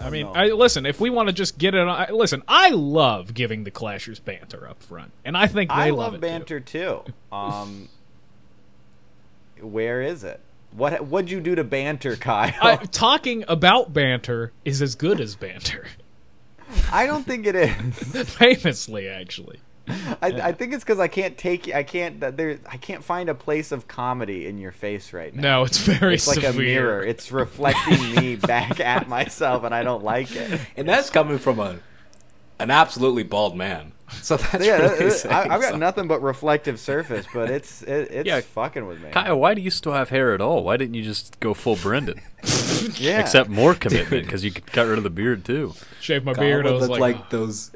I mean. I, listen. If we want to just get it on, I, listen. I love giving the Clashers banter up front, and I think they I love, love it too. banter too. Um, where is it? What what'd you do to banter, Kyle? I, talking about banter is as good as banter. I don't think it is. Famously, actually. I, I think it's because I can't take I can't there I can't find a place of comedy in your face right now. No, it's very it's like severe. a mirror. It's reflecting me back at myself, and I don't like it. And that's coming from a an absolutely bald man. So that's Yeah, really that- saying I, I've got something. nothing but reflective surface, but it's it, it's Yeah. fucking with me. Kyle, why do you still have hair at all? Why didn't you just go full Brendan? yeah, Except more commitment because you got rid of the beard too. Shave my Kyle beard. I was like, like, "Oh, those.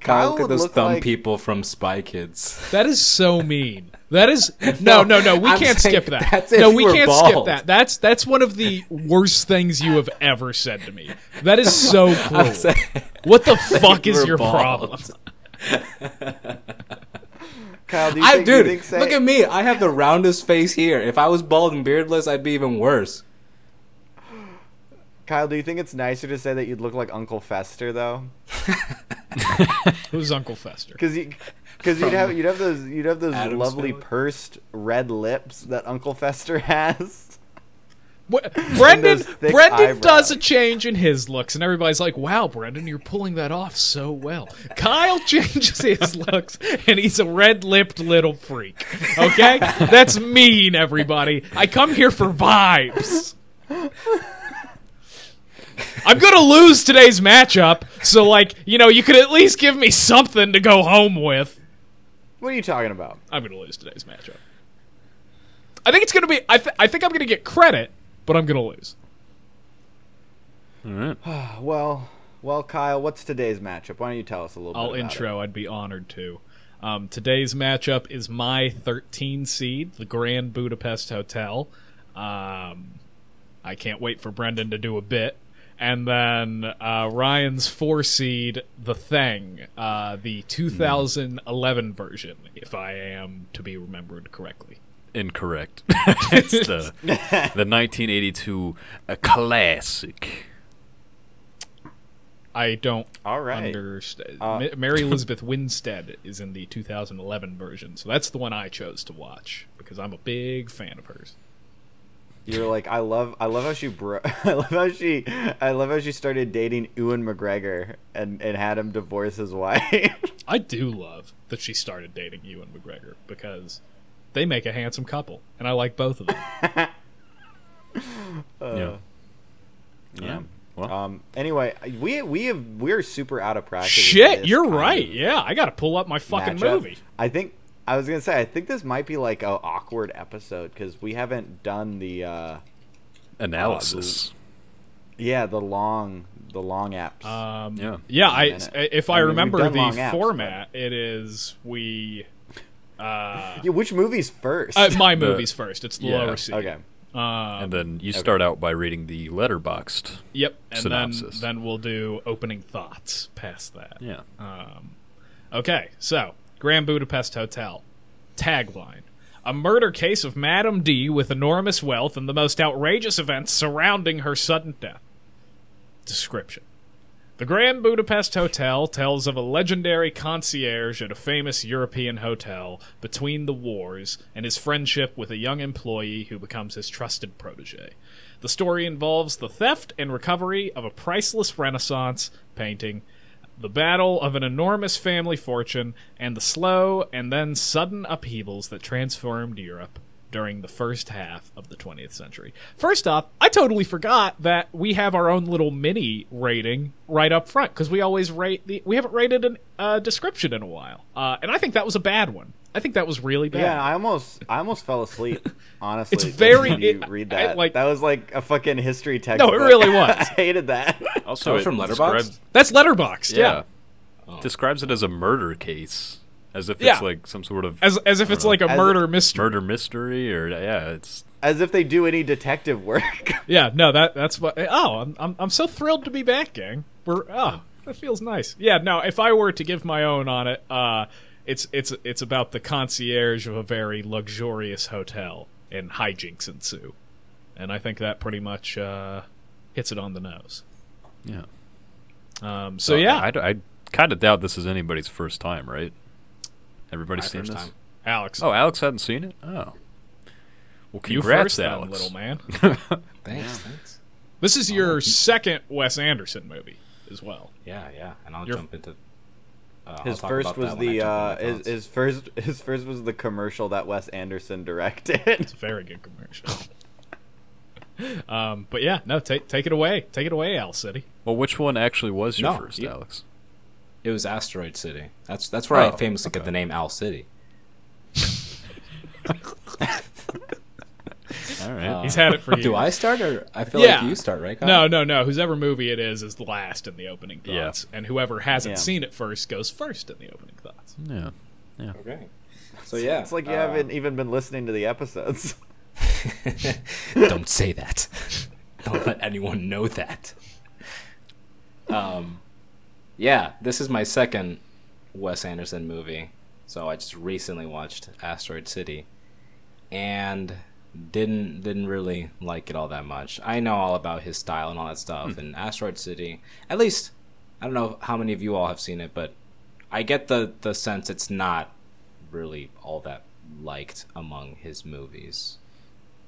Kyle Kyle look at those thumb like- people from Spy Kids. that is so mean. That is no, no, no. We I'm can't skip that. that's no, we can't skip that. That's that's one of the worst things you have ever said to me. That is so cruel. saying- What the fuck is your bald. problem? Kyle, do you I, think, do you dude, think say, look at me. I have the roundest face here. If I was bald and beardless, I'd be even worse. Kyle, do you think it's nicer to say that you'd look like Uncle Fester though? Who's Uncle Fester? Because you, because you'd have you'd have those you'd have those Addams lovely Family? pursed red lips that Uncle Fester has. What, Brendan Brendan eyebrows. does a change in his looks, and everybody's like, "Wow, Brendan, you're pulling that off so well." Kyle changes his looks, and he's a red-lipped little freak. Okay, that's mean, everybody. I come here for vibes. I'm gonna lose today's matchup, so like, you know, you could at least give me something to go home with. What are you talking about? I'm gonna lose today's matchup. I think it's gonna be. I, th- I think I'm gonna get credit, but I'm gonna lose. All right. Well, well, Kyle, what's today's matchup? Why don't you tell us a little I'll bit? about intro. I'd be honored to. Um, today's matchup is my 13 seed, the Grand Budapest Hotel. Um, I can't wait for Brendan to do a bit. And then uh, Ryan's four seed, The Thing, uh, the 2011 version, if I am to be remembered correctly. Incorrect. it's the the 1982 a classic. I don't All right. understand. Uh, Ma- Mary Elizabeth Winstead is in the 2011 version, so that's the one I chose to watch because I'm a big fan of hers. It. You're like, I love, I love how she, bro- I love how she, I love how she started dating Ewan McGregor and and had him divorce his wife. I do love that she started dating Ewan McGregor because they make a handsome couple, and I like both of them. yeah. yeah. Well, Um. Anyway, we we have we're super out of practice. Shit, you're right. Yeah, I got to pull up my fucking matchup. movie. I think I was gonna say I think this might be like a awkward episode because we haven't done the uh analysis. yeah the long the long apps. Um, Yeah. yeah. In a I minute. if I I, mean, remember the apps, format, it is we. Uh, yeah, which movie's first? uh, my The- movie's first. It's the yeah. lower seed. okay. Um, and then you start out by reading the Letterboxd. Yep, and synopsis. then then we'll do opening thoughts past that. Yeah. Um, okay, so Grand Budapest Hotel tagline: A murder case of Madame D with enormous wealth and the most outrageous events surrounding her sudden death. Description: The Grand Budapest Hotel tells of a legendary concierge at a famous European hotel between the wars and his friendship with a young employee who becomes his trusted protege. The story involves the theft and recovery of a priceless Renaissance painting, the battle of an enormous family fortune, and the slow and then sudden upheavals that transformed Europe during the first half of the 20th century. First off, I totally forgot that we have our own little mini rating right up front because we always rate the. We haven't rated a uh, description in a while, uh, and I think that was a bad one. I think that was really bad. Yeah, I almost I almost fell asleep. Honestly, It's very- listening you it- read I- that. like- that was like a fucking history text. No, it really was. I hated that. Also, That was it from Letterboxd. That's Letterboxd. Yeah. yeah. Describes it as a murder case, as if Yeah. it's like some sort of As, as if it's like a As murder mystery. murder mystery, or yeah, it's As if they do any detective work. Yeah, no, that that's what. Oh, I'm I'm, I'm so thrilled to be back, gang. We're oh, that feels nice. Yeah, no, if I were to give my own on it, uh, it's it's it's about the concierge of a very luxurious hotel, and hijinks ensue, and I think that pretty much uh, hits it on the nose. Yeah. Um, so yeah, I, kind of doubt this is anybody's first time, right? Everybody's My seen first this. time. Alex, Oh, Alex hadn't seen it. Oh. Well, you congrats, first, then, Alex. little man. Thanks, thanks. This is your second Wes Anderson movie as well. Yeah, yeah, and I'll You're- jump into. Uh, His first was that when I the uh, his, his first his first was the commercial that Wes Anderson directed. It's a very good commercial. um, but yeah, no, take take it away, take it away, Al City. Well, which one actually was your No, first, you- Alex? It was Asteroid City. That's that's where I Oh, famously get okay. the name Al City. All right. Uh, He's had it for years. Do I start or I feel Yeah. like you start, right? Kyle? No, no, no. Whoever movie it is is the last in the opening Yeah. thoughts, and whoever hasn't Yeah. seen it first goes first in the opening thoughts. Yeah. Yeah. Okay. So yeah, it's like you uh, haven't even been listening to the episodes. Don't say that. Don't let anyone know that. Um, yeah, this is my second Wes Anderson movie. So I just recently watched Asteroid City, and didn't didn't really like it all that much. I know all about his style and all that stuff, and Asteroid City. At least I don't know how many of you all have seen it, but I get the the sense it's not really all that liked among his movies.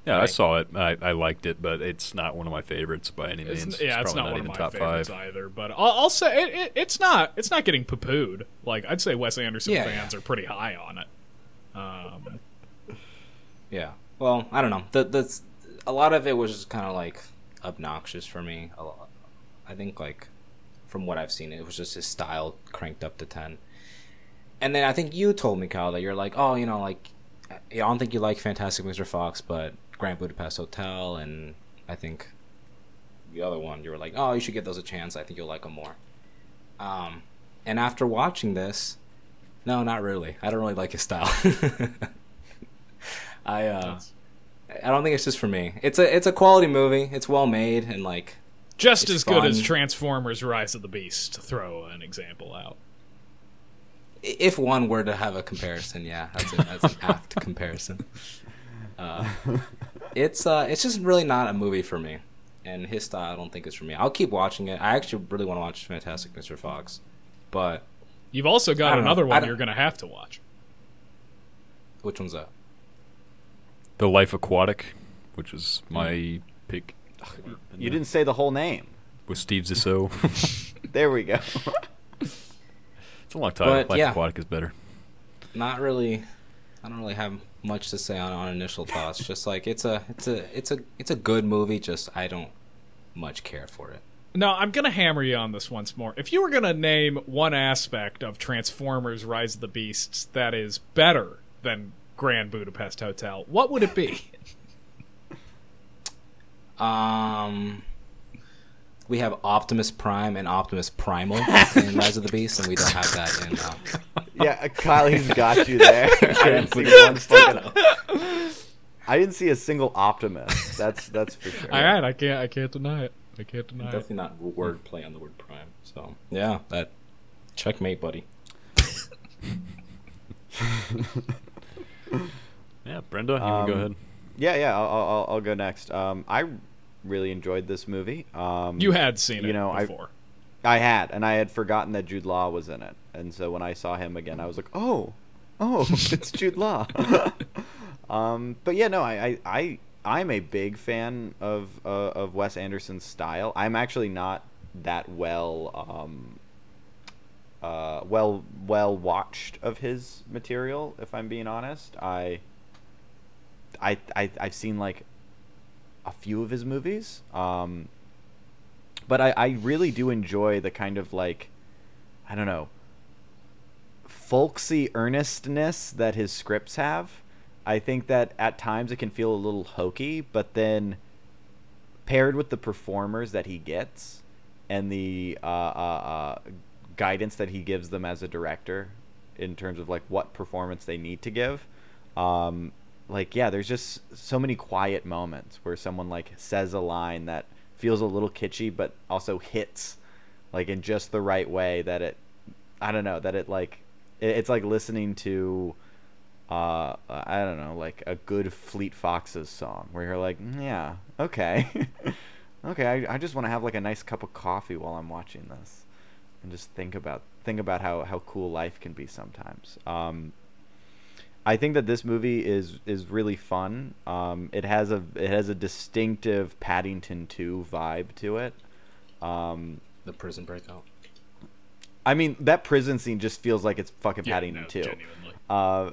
Yeah, I saw it. I, I liked it, but it's not one of my favorites by any It's, means. yeah, it's, probably not, one of even my top favorites five. either. But I'll, I'll say it, it, it's not it's not getting poo pooed. Like I'd say Wes Anderson Yeah, fans are pretty high on it. Um, Yeah. Well, I don't know. The the a lot of it was just kind of like obnoxious for me. I think like from what I've seen, it was just his style cranked up to ten. And then I think you told me, Kyle, that you're like, oh, you know, like I don't think you like Fantastic Mr. Fox, but Grand Budapest Hotel, and I think the other one, you were like, oh, you should give those a chance. I think you'll like them more. Um, and after watching this, no, not really. I don't really like his style. I uh, I don't think it's just for me. It's a it's a quality movie. It's well made and like just as good as. Transformers: Rise of the Beast. To throw an example out. if one were to have a comparison, yeah, that's a, that's an apt comparison. Uh, it's uh, it's just really not a movie for me, and his style I don't think is for me. I'll keep watching it. I actually really want to watch Fantastic Mr. Fox, but You've also got don't know. another one you're going to have to watch. which one's that? The Life Aquatic, which is my mm. pick. you didn't say the whole name. with Steve Zissou. There we go. it's a long title. But, Life yeah. Aquatic is better. Not really. I don't really have much to say on, on initial thoughts. Just like it's a it's a it's a it's a good movie. Just I don't much care for it. No, I'm going to hammer you on this once more. If you were going to name one aspect of Transformers: Rise of the Beasts that is better than Grand Budapest Hotel, what would it be? Um, we have Optimus Prime and Optimus Primal in Rise of the Beast, and we don't have that in. Uh, yeah, Kylie's got you there. I didn't see one fucking. I didn't see a single Optimus. That's that's for sure. All right, I can't. I can't deny it. I can't deny it. definitely not word play on the word Prime. So yeah, that checkmate, buddy. Yeah, Brenda, you can Um, go ahead. Yeah, yeah. I'll, I'll, I'll go next. Um, I really enjoyed this movie. Um, You had seen it you know, I- before. I had, and I had forgotten that Jude Law was in it, and so when I saw him again, I was like, "Oh, oh, it's Jude Law." um, but yeah, no, I, I, I, I'm a big fan of uh, of Wes Anderson's style. I'm actually not that well, um, uh, well, well watched of his material. If I'm being honest, I, I, I I've seen like a few of his movies. Um, but I, I really do enjoy the kind of like I don't know folksy earnestness that his scripts have. I think that at times it can feel a little hokey, but then paired with the performers that he gets and the uh, uh, uh, guidance that he gives them as a director in terms of like what performance they need to give, um, like yeah, there's just so many quiet moments where someone like says a line that feels a little kitschy but also hits like in just the right way that it I don't know that it like it, it's like listening to uh I don't know like a good Fleet Foxes song where you're like "Mm, yeah okay okay, I, I just want to have like a nice cup of coffee while I'm watching this, and just think about think about how how cool life can be sometimes. Um, I think that this movie is is really fun. Um, it has a it has a distinctive Paddington 2 vibe to it. Um, The prison breakout. I mean, that prison scene just feels like it's fucking Yeah, Paddington no, 2. genuinely. Uh,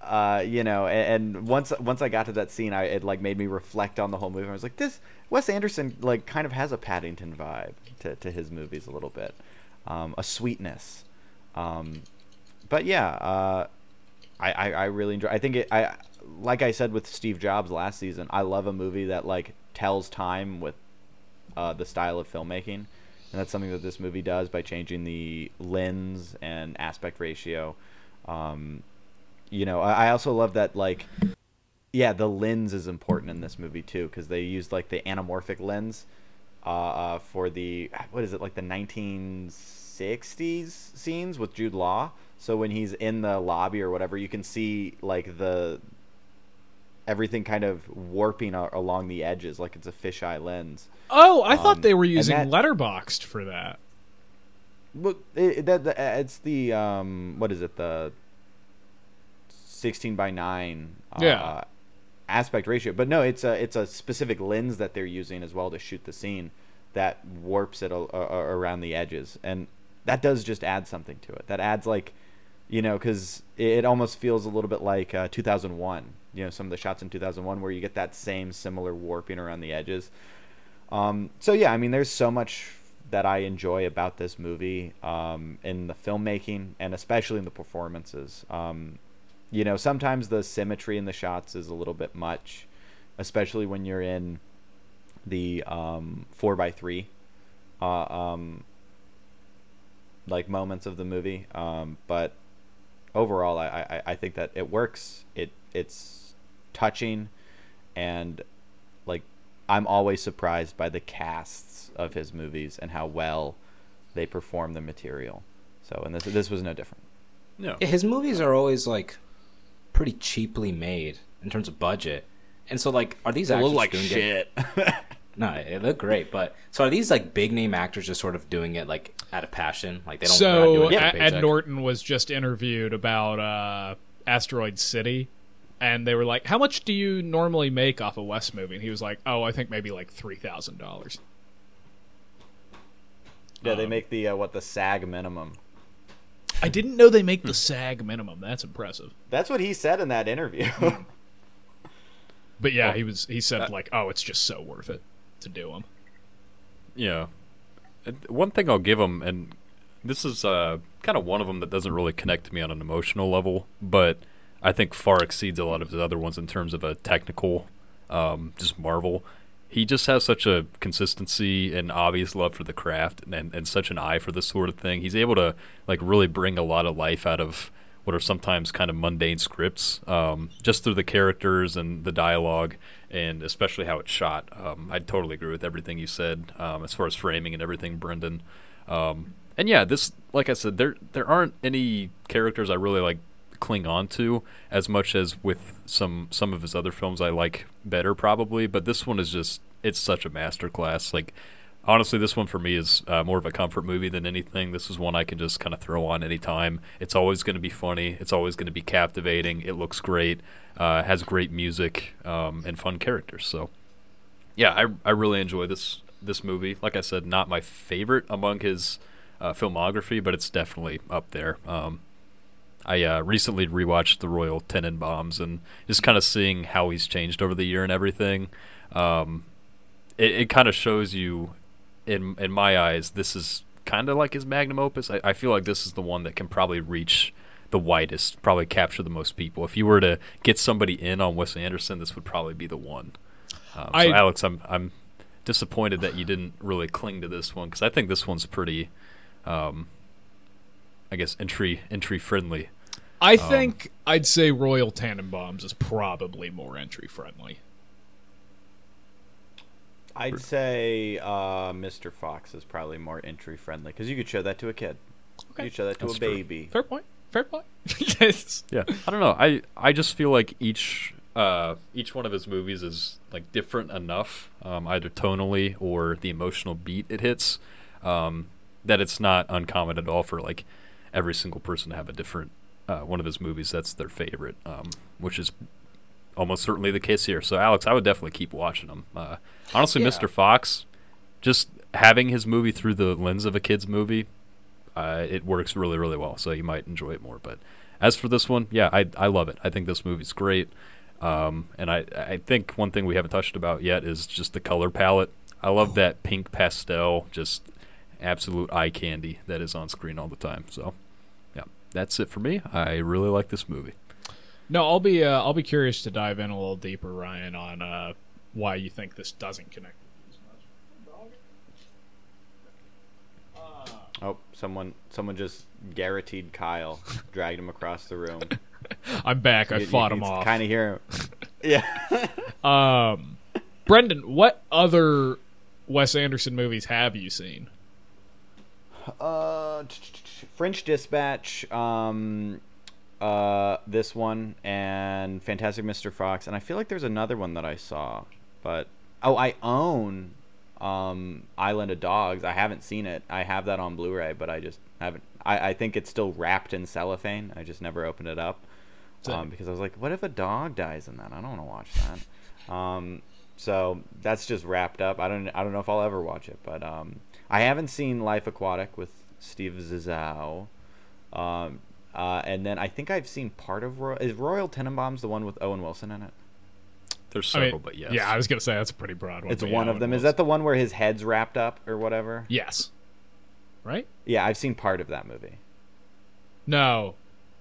uh, you know, and, and once once I got to that scene, I it like made me reflect on the whole movie. I was like, this Wes Anderson like kind of has a Paddington vibe to, to his movies a little bit, um, a sweetness. Um, but yeah, uh, I, I I really enjoy. I think it. I like I said with Steve Jobs last season. I love a movie that like tells time with uh, the style of filmmaking, and that's something that this movie does by changing the lens and aspect ratio. Um, you know, I, I also love that like, yeah, the lens is important in this movie too because they used like the anamorphic lens uh, uh, for the what is it like the 1960s scenes with Jude Law. So when he's in the lobby or whatever, you can see like the everything kind of warping a- along the edges, like it's a fisheye lens. Oh, I thought Um, they were using that- letterboxed for that. Well, it, that, that it's the um, what is it the sixteen by nine uh, Yeah. aspect ratio, but no, it's a it's a specific lens that they're using as well to shoot the scene that warps it a, a- around the edges, and that does just add something to it. That adds like, you know, because it, almost feels a little bit like uh, two thousand one. You know, some of the shots in two thousand one where you get that same similar warping around the edges. Um, so yeah, I mean, there's so much that I enjoy about this movie um, in the filmmaking and especially in the performances. Um, you know, sometimes the symmetry in the shots is a little bit much, especially when you're in the um, four by three, uh, um, like moments of the movie. Um, but overall, I, I, I think that it works. It it's touching, and like I'm always surprised by the casts of his movies and how well they perform the material. So, and this this was no different. No. His movies are always like pretty cheaply made in terms of budget. And so like are these actors doing it? No, it looked great, but so are these like big name actors just sort of doing it like out of passion? Like they don't So doing it for Ed, Ed? Norton was just interviewed about uh, Asteroid City, and they were like, "How much do you normally make off a Wes movie?" And he was like, "Oh, I think maybe like three thousand dollars." yeah, they Um, make the uh, what the SAG minimum. I didn't know they make the SAG minimum. That's impressive. That's what he said in that interview. But yeah, Well, he was he said like, "Oh, it's just so worth it to do them." Yeah. One thing I'll give him, and this is uh, kind of one of them that doesn't really connect to me on an emotional level, but I think far exceeds a lot of his other ones in terms of a technical, um, just marvel. He just has such a consistency and obvious love for the craft and, and such an eye for this sort of thing. He's able to like really bring a lot of life out of what are sometimes kind of mundane scripts, um, just through the characters and the dialogue, and especially how it's shot. Um, I totally agree with everything you said um, as far as framing and everything, Brendan. Um, and yeah, this, like I said, there there aren't any characters I really like cling on to as much as with some some of his other films I like better probably. But this one is just it's such a masterclass. Like honestly, this one for me is uh, more of a comfort movie than anything. This is one I can just kind of throw on anytime. It's always going to be funny. It's always going to be captivating. It looks great. Uh, has great music um, and fun characters. So yeah, I I really enjoy this this movie. Like I said, not my favorite among his uh, filmography, but it's definitely up there. Um, I uh, recently rewatched the Royal Tenenbaums and just kind of seeing how he's changed over the year and everything. Um, it it kind of shows you, in in my eyes, this is kind of like his magnum opus. I, I feel like this is the one that can probably reach the widest, probably capture the most people. If you were to get somebody in on Wes Anderson, this would probably be the one. Um, so I- Alex, I'm I'm disappointed that you didn't really cling to this one because I think this one's pretty, um, I guess entry entry friendly. I think I'd say Royal Tenenbaums is probably more entry friendly. I'd say uh, Mr. Fox is probably more entry friendly because you could show that to a kid. Okay. You could show that to That's a true. baby. Fair point. Fair point. yes. Yeah, I don't know. I I just feel like each uh, each one of his movies is like different enough, um, either tonally or the emotional beat it hits, um, that it's not uncommon at all for like every single person to have a different uh, one of his movies that's their favorite, um, which is almost certainly the case here. So, Alex, I would definitely keep watching them. Uh, honestly, Yeah. Mr. Fox, just having his movie through the lens of a kid's movie, uh, it works really, really well. So you might enjoy it more. But as for this one, yeah, I I love it. I think this movie's great. Um, and I I think one thing we haven't touched about yet is just the color palette. I love that pink pastel, just absolute eye candy that is on screen all the time. So, yeah, that's it for me. I really like this movie. No, I'll be uh, I'll be curious to dive in a little deeper, Ryan, on uh, why you think this doesn't connect. with you as much. Oh, someone someone just garroted Kyle, dragged him across the room. I'm back. I fought him off. Kind of hear him. Yeah. Um, Brendan, what other Wes Anderson movies have you seen? Uh, French Dispatch, um, uh, this one, and Fantastic Mr. Fox, and I feel like there's another one that I saw, but oh, I own um Island of Dogs. I haven't seen it. I have that on Blu-ray, but I just haven't. I, I think it's still wrapped in cellophane. I just never opened it up um, because I was like, what if a dog dies in that? I don't want to watch that. Um, so that's just wrapped up. I don't I don't know if I'll ever watch it, but um, I haven't seen Life Aquatic with Steve Zissou. Um, uh, and then I think I've seen part of Royal, is Royal Tenenbaums the one with Owen Wilson in it. There's I several, mean, but yes. Yeah, I was gonna say that's a pretty broad one. It's one yeah, of them. it Is was. that the one where his head's wrapped up or whatever? Yes. Right? Yeah, I've seen part of that movie. No.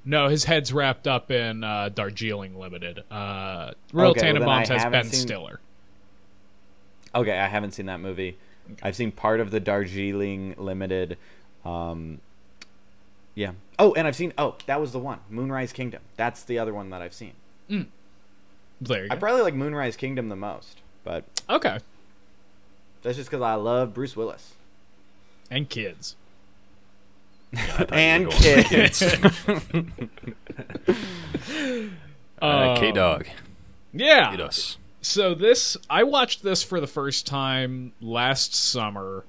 No, his head's wrapped up in uh, Darjeeling Limited. Uh, Royal Okay, well, then I Tenenbaums has haven't Ben seen- Stiller. Okay, I haven't seen that movie. I've seen part of the Darjeeling Limited. Um, yeah. Oh, and I've seen. Oh, that was the one. Moonrise Kingdom. That's the other one that I've seen. There you I go. probably like Moonrise Kingdom the most, but okay. that's just because I love Bruce Willis And kids. I thought you were and going- kids. Uh, K Dog, Yeah. eat us. So this, I watched this for the first time last summer.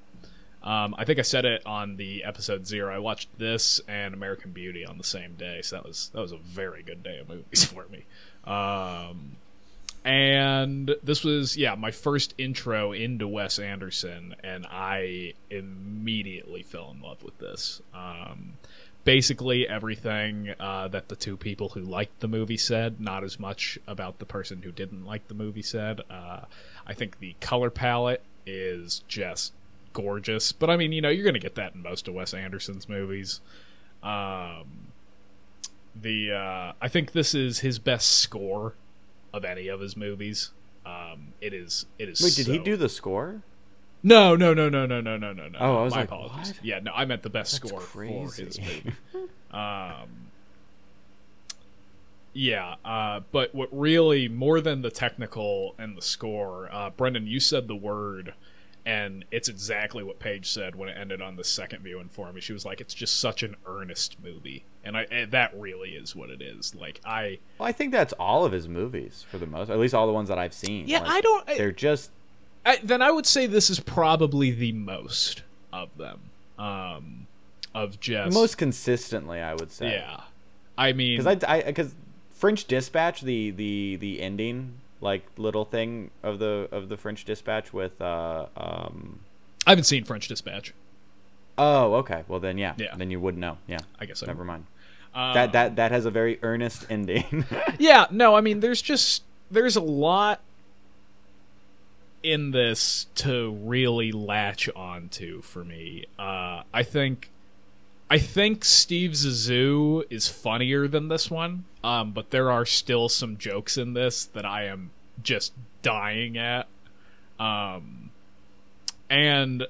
Um, I think I said it on the episode zero. I watched this and American Beauty on the same day, so that was that was a very good day of movies for me. Um, and this was yeah my first intro into Wes Anderson, and I immediately fell in love with this. Um, basically everything uh, that the two people who liked the movie said, not as much about the person who didn't like the movie said. Uh, I think the color palette is just gorgeous, but I mean, you know, you're going to get that in most of Wes Anderson's movies. Um, the uh, I think this is his best score of any of his movies. Um, it is. It is. Wait, did he do the score? no, no, no, no, no, no, no, no, no. Oh, I was My like, apologies. what? Yeah, no, I meant the best That's score for his movie. um, yeah, uh, but what really more than the technical and the score, uh, Brendan, you said the word, and it's exactly what Paige said when it ended on the second viewing for me. She was like, "It's just such an earnest movie," and I and that really is what it is. Like I, Well, I think that's all of his movies for the most, at least all the ones that I've seen. yeah, Like, I don't. I, They're just I, then I would say this is probably the most of them. Um, of just most consistently, I would say. Yeah, I mean, because I because French Dispatch, the the the ending like little thing of the of the French Dispatch with uh um. I haven't seen French Dispatch. Oh, okay. Well then, yeah. Yeah. Then you would know. Yeah. I guess I Never mind. Uh, that that that has a very earnest ending. yeah, no, I mean, there's just there's a lot in this to really latch onto for me. Uh, I think. I think Steve Zissou is funnier than this one, um, but there are still some jokes in this that I am just dying at. Um, and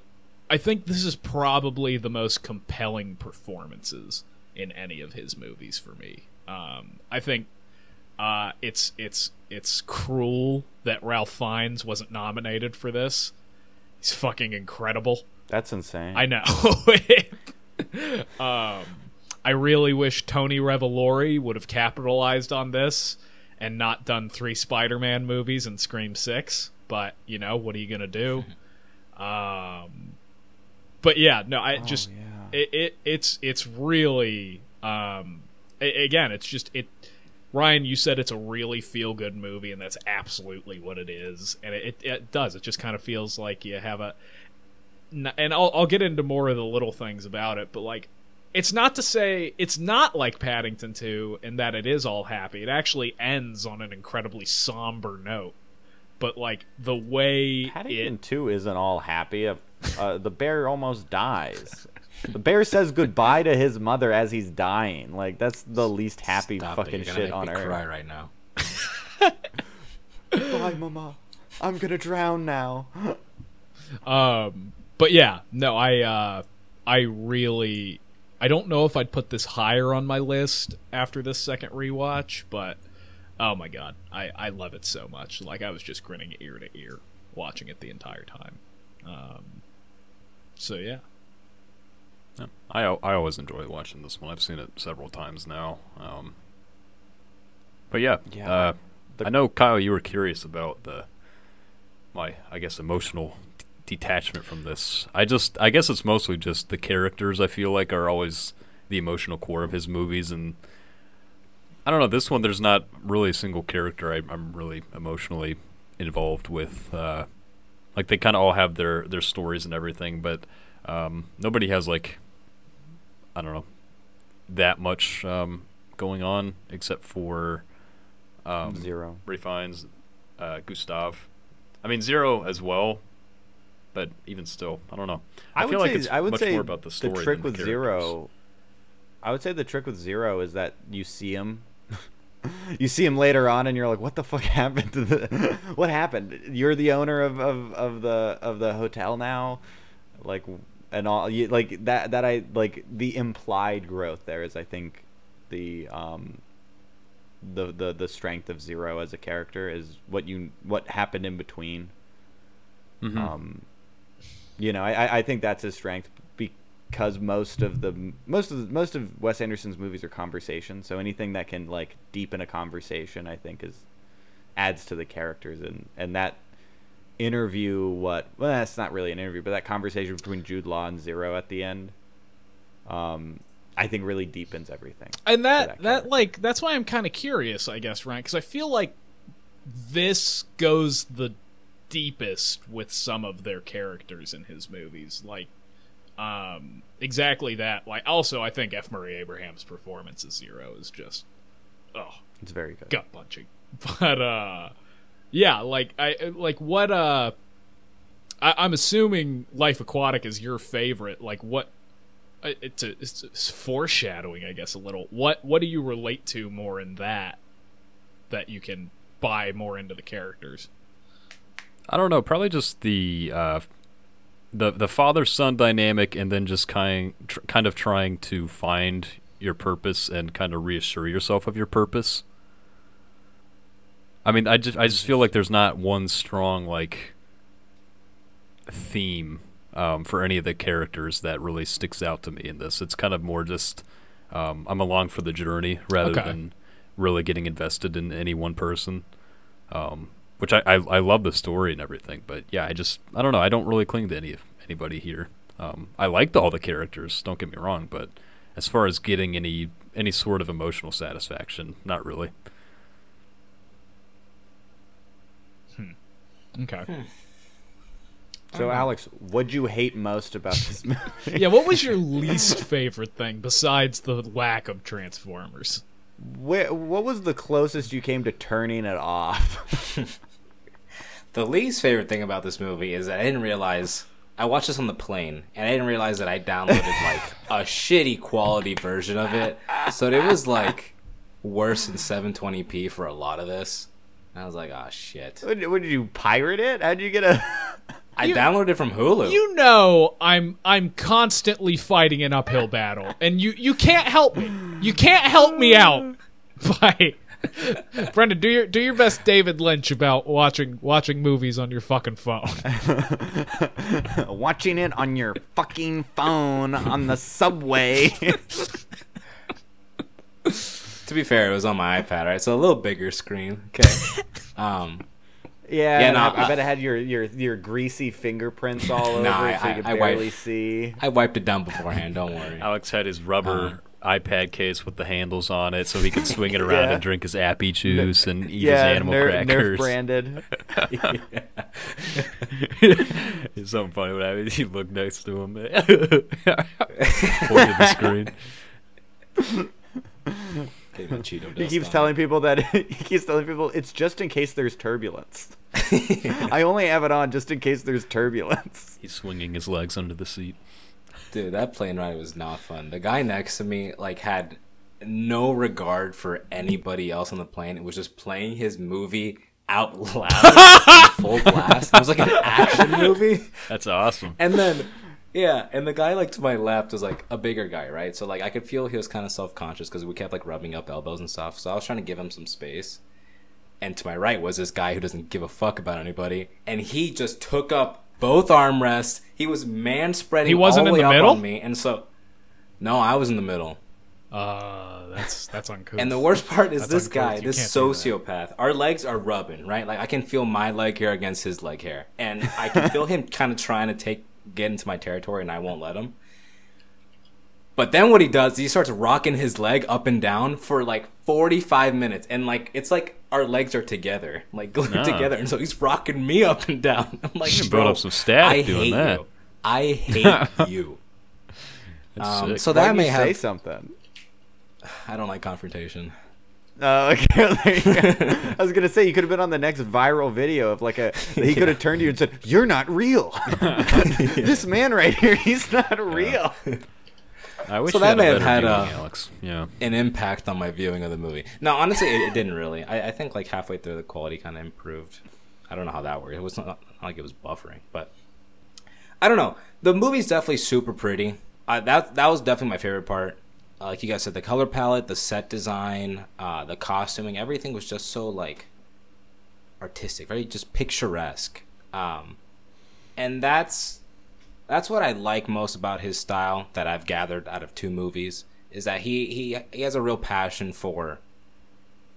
I think this is probably the most compelling performances in any of his movies for me. Um, I think uh, it's it's it's cruel that Ralph Fiennes wasn't nominated for this. He's fucking incredible. That's insane. I know. um, I really wish Tony Revolori would have capitalized on this and not done three Spider-Man movies and Scream Six. But you know, what are you gonna do? um, but yeah, no, I just yeah. it, it it's it's really um a- again, it's just it. Ryan, you said it's a really feel good movie, and that's absolutely what it is. And it, it, it does. It just kind of feels like you have a. n- And I'll, I'll get into more of the little things about it, but like, it's not to say it's not like Paddington 2 in that it is all happy. It actually ends on an incredibly somber note. But like the way Paddington it 2 isn't all happy. Uh, uh, the bear almost dies. The bear says goodbye to his mother as he's dying. Like that's the least happy Stop it, fucking you're gonna shit make on me earth. Cry right now. Bye, mama. I'm gonna drown now. Um, but yeah, no, I uh, I really, I don't know if I'd put this higher on my list after this second rewatch, but oh my god, I I love it so much. Like I was just grinning ear to ear watching it the entire time. Um, so yeah, Yeah. I I always enjoy watching this one. I've seen it several times now. Um, but yeah, Yeah, uh, the- I know Kyle, you were curious about the my I guess emotional d- detachment from this. I just I guess it's mostly just the characters. I feel like are always the emotional core of his movies, and I don't know this one. There's not really a single character I, I'm really emotionally involved with. Uh, like they kind of all have their their stories and everything, but um, nobody has like I don't know that much um, going on except for um, Zero. Refines, uh, Gustave. I mean Zero as well, but even still, I don't know. I, I, feel would like say it's I would much say more about the story. the trick than with the Zero. I would say the trick with Zero is that you see him. you see him later on, and you're like, "What the fuck happened to the? what happened? You're the owner of, of, of the of the hotel now, like, and all you, like that that I like the implied growth there is I think the um the the the strength of Zero as a character is what you what happened in between Mhm. um, you know, I, I- think that's his strength because most of the most of the, most of Wes Anderson's movies are conversation. So anything that can like deepen a conversation, I think, is adds to the characters and and that interview. What? Well, that's not really an interview, but that conversation between Jude Law and Zero at the end, um, I think really deepens everything. and that that that, like that's why I'm kind of curious, I guess, right? because I feel like this goes the deepest with some of their characters in his movies, like um exactly that. Like also, I think F. Murray Abraham's performance as Zero is just oh It's very good. gut punching. But uh yeah, like I like what uh I, I'm assuming Life Aquatic is your favorite. Like what it's, a, it's, it's foreshadowing, I guess, a little. What what do you relate to more in that that you can buy more into the characters? I don't know. Probably just the uh, the the father son dynamic, and then just kind tr- kind of trying to find your purpose and kind of reassure yourself of your purpose. I mean, I just I just feel like there's not one strong like theme um, for any of the characters that really sticks out to me in this. It's kind of more just um, I'm along for the journey rather Okay. than really getting invested in any one person. Um, which I, I I love the story and everything, but yeah, I just I don't know. I don't really cling to any anybody here. Um, I liked all the characters. Don't get me wrong, but as far as getting any any sort of emotional satisfaction, not really. Hmm. Okay. Hmm. So um, Alex, what'd you hate most about this movie? yeah, what was your least favorite thing besides the lack of Transformers? Where, what was the closest you came to turning it off? The least favorite thing about this movie is that I didn't realize I watched this on the plane and I didn't realize that I downloaded like a shitty quality version of it. So it was like worse than 720p for a lot of this. And I was like, oh shit. what, what, did you pirate it? How'd you get a? I You- downloaded it from Hulu. You know I'm I'm constantly fighting an uphill battle, and you you can't help me. You can't help me out. By Brendan, do your do your best David Lynch about watching watching movies on your fucking phone. Watching it on your fucking phone on the subway. to be fair, it was on my iPad, right? So a little bigger screen. Okay. Um, Yeah, Yeah, no, I, I I- bet it had your your your greasy fingerprints all over, Nah, it, so I- you could I barely wiped- see. I wiped it down beforehand. Don't worry. Alex had his rubber iPad case with the handles on it, so he could swing it around Yeah. and drink his appy juice and eat yeah, his animal Nerf, Nerf crackers. branded. it's something funny what happened. He looked next to him, pointed at the screen. Get Cheeto He keeps on telling people that he keeps telling people it's just in case there's turbulence. I only have it on just in case there's turbulence. He's swinging his legs under the seat. Dude, that plane ride was not fun. The guy next to me like had no regard for anybody else on the plane. It was just playing his movie out loud, in full blast. It was like an action movie. That's awesome. And then, yeah, and the guy like to my left was like a bigger guy, right? So like I could feel he was kind of self conscious because we kept like rubbing up elbows and stuff. So I was trying to give him some space. And to my right was this guy who doesn't give a fuck about anybody, and he just took up both armrests. He was man spreading. He wasn't all in way the up middle? on me, and so no, I was in the middle. Uh, that's that's uncouth. And the worst part is That's this uncouth. guy, You this sociopath. Our legs are rubbing, right? Like I can feel my leg hair against his leg hair, and I can feel him kind of trying to take get into my territory, and I won't let him. But then what he does, he starts rocking his leg up and down for like 45 minutes. And like, it's like our legs are together, like glued Ah. together. And so he's rocking me up and down. I'm like, You can bro, up some static I doing hate that. you. I hate you. Um, so Why that don't may you say have. something. I don't like confrontation. Oh, okay. there you go. I was gonna say you could have been on the next viral video of like a. He could have turned to you and said, "You're not real. this man right here, he's not real." I wish so that may have had, viewing, uh, Alex. Yeah. an impact on my viewing of the movie. No, honestly, it, it didn't really. I, I think like halfway through, the quality kind of improved. I don't know how that worked. It was not, not like it was buffering, but I don't know. The movie's definitely super pretty. Uh, that that was definitely my favorite part. Uh, like you guys said, the color palette, the set design, uh, the costuming, everything was just so like artistic, very just picturesque. Um, and that's that's what I like most about his style that I've gathered out of two movies is that he he he has a real passion for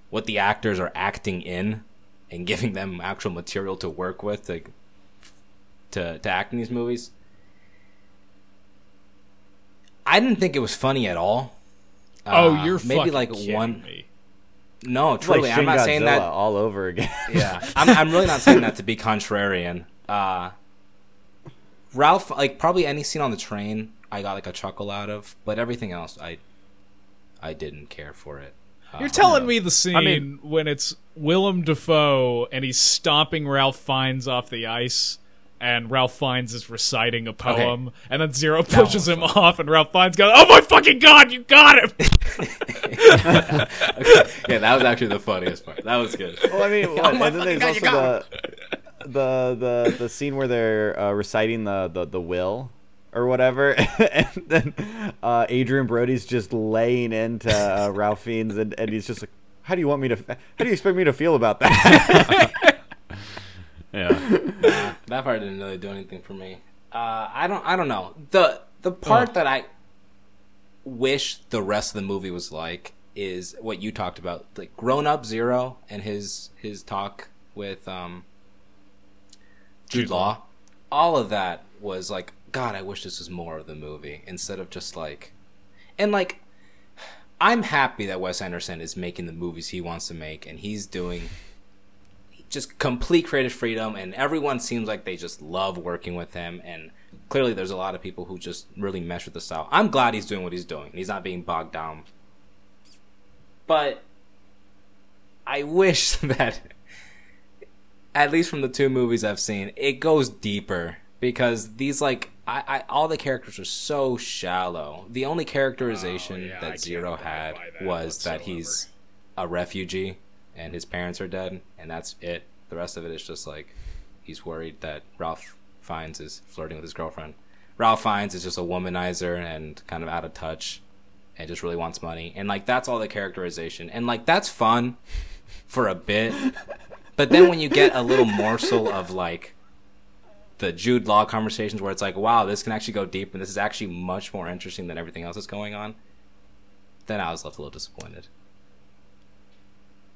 what the actors are acting in and giving them actual material to work with to to, to act in these movies. I didn't think it was funny at all. oh, Uh, you're maybe fucking like one. Me. No, It's like I'm not Godzilla saying that all over again. yeah, I'm, I'm really not saying that to be contrarian. Uh, Ralph, like probably any scene on the train, I got like a chuckle out of, but everything else, I, I didn't care for it. Uh, You're telling me the scene I mean- when it's Willem Dafoe and he's stomping Ralph Fiennes off the ice, and Ralph Fiennes is reciting a poem, and then Zero pushes was him off, and Ralph Fiennes goes, "Oh my fucking god, you got him!" yeah, that was actually the funniest part. That was good. Well, I mean, Oh what, my and then there's God, also the, the the the scene where they're uh, reciting the, the the will or whatever, and then uh, Adrien Brody's just laying into uh, Ralph Fiennes, and, and he's just like, "How do you want me to? How do you expect me to feel about that?" Yeah. That part didn't really do anything for me. Uh, I don't. I don't know. the The part that I wish the rest of the movie was like is what you talked about, like grown up Zero and his his talk with um, Jude Law. All of that was like, God, I wish this was more of the movie instead of just like, and like, I'm happy that Wes Anderson is making the movies he wants to make, and he's doing just complete creative freedom and everyone seems like they just love working with him and clearly there's a lot of people who just really mesh with the style. I'm glad he's doing what he's doing. He's not being bogged down. But i wish that at least from the two movies i've seen it goes deeper because these like I, I all the characters are so shallow. The only characterization Oh, yeah, that can't zero had that was that he's a refugee and his parents are dead and that's it. The rest of it is just like he's worried that Ralph Fiennes is flirting with his girlfriend. Ralph finds is just a womanizer and kind of out of touch and just really wants money. And like that's all the characterization. And like that's fun for a bit but then when you get a little morsel of like the Jude Law conversations where it's like, wow, this can actually go deep and this is actually much more interesting than everything else that's going on, then I was left a little disappointed.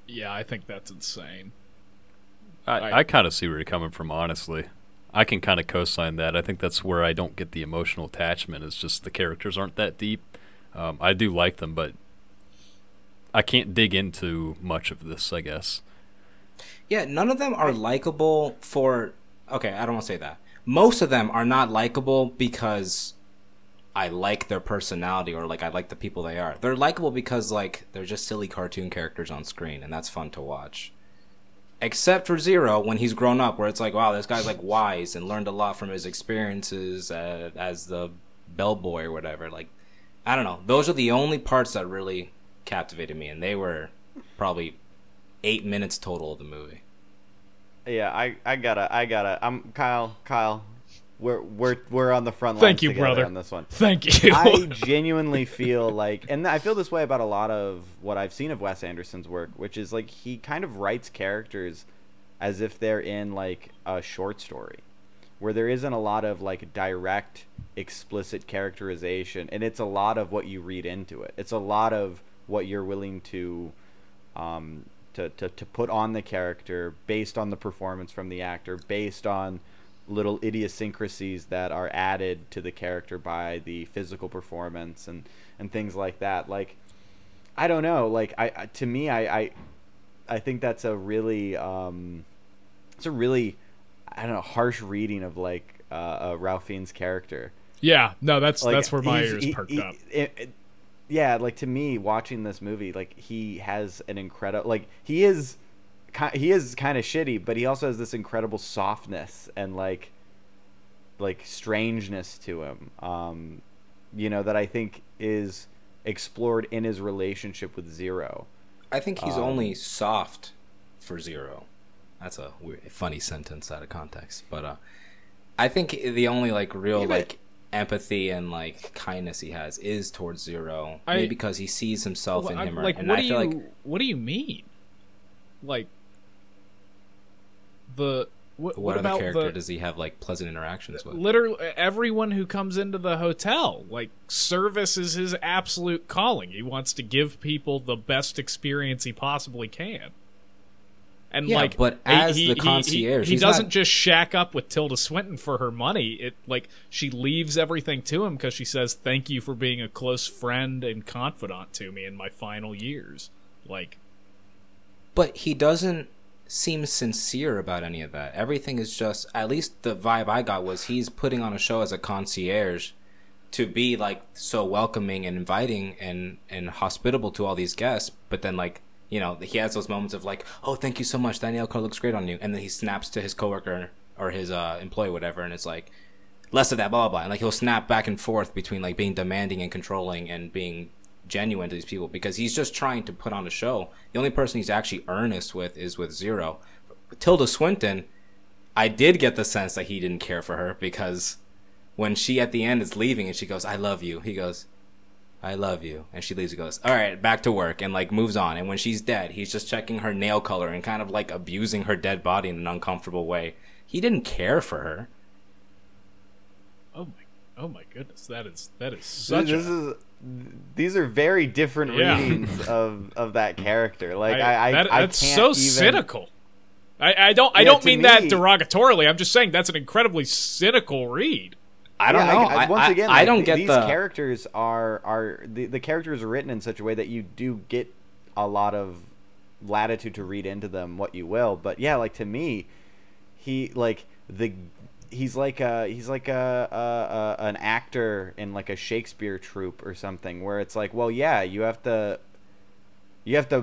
Yeah, I think that's insane. I, Right. I kind of see where you're coming from, honestly. I can kind of co-sign that. I think that's where I don't get the emotional attachment. It's just the characters aren't that deep. Um, I do like them, but I can't dig into much of this. I guess. Yeah, none of them are likable for. Okay, I don't want to say that. Most of them are not likable because I like their personality or like I like the people they are. They're likable because like they're just silly cartoon characters on screen and that's fun to watch. Except for Zero when he's grown up, where it's like, wow, this guy's like wise and learned a lot from his experiences uh, as the bellboy or whatever. Like, I don't know. Those are the only parts that really captivated me, and they were probably eight minutes total of the movie. Yeah, I, I gotta, I gotta. I'm Kyle. Kyle, we're we're we're on the front line. Thank you, together brother. on this one. Thank you. I genuinely feel like, and I feel this way about a lot of what I've seen of Wes Anderson's work, which is like he kind of writes characters as if they're in like a short story, where there isn't a lot of like direct, explicit characterization, and it's a lot of what you read into it. It's a lot of what you're willing to, um, to, to, to put on the character based on the performance from the actor, based on little idiosyncrasies that are added to the character by the physical performance and and things like that. Like i don't know. Like i to me i i i think that's a really um it's a really i don't know harsh reading of like uh, uh ralph fiennes character. Yeah, no, that's like, that's where my ears perked he- up. it- it- yeah, like to me, watching this movie, like he has an incredible, like he is, ki- he is kind of shitty, but he also has this incredible softness and like, like strangeness to him. Um, you know that I think is explored in his relationship with Zero. I think he's Um, only soft for zero. That's a weird, funny sentence out of context, but uh, I think the only like real Yeah, like empathy and like kindness he has is towards zero. I- maybe because he sees himself Well, in I- him, like, and what I do feel you like what do you mean? Like the what, what, what other about character the does he have like pleasant interactions with? literally everyone who comes into the hotel like service is his absolute calling he wants to give people the best experience he possibly can and Yeah, like but as he, the concierge, he, he he's doesn't not- just shack up with tilda swinton for her money it like she leaves everything to him because she says thank you for being a close friend and confidant to me in my final years like But he doesn't seem sincere about any of that. Everything is just at least the vibe I got was he's putting on a show as a concierge to be like so welcoming and inviting and and hospitable to all these guests, but then like you know he has those moments of like oh thank you so much. That nail color looks great on you. And then he snaps to his coworker or his uh, employee whatever and it's like less of that blah blah blah. And like he'll snap back and forth between like being demanding and controlling and being genuine to these people because he's just trying to put on a show. The only person he's actually earnest with is with zero. Tilda swinton i did get the sense that he didn't care for her because when she at the end is leaving and she goes i love you he goes i love you and she leaves and goes all right back to work and like moves on and when she's dead he's just checking her nail color and kind of like abusing her dead body in an uncomfortable way he didn't care for her oh my oh my goodness that is that is such this a is these are very different Yeah. readings of of that character. Like I, I, I, that, I that's can't so even, cynical. I, I don't I Yeah, don't to mean that derogatorily. I'm just saying that's an incredibly cynical read. I don't Yeah, know I, I, once again, I like, don't th- get these the characters are are the, the characters are written in such a way that you do get a lot of latitude to read into them what you will. But yeah, like to me, he like the he's like a he's like a, a, a an actor in like a Shakespeare troupe or something where it's like, well, yeah, you have to you have to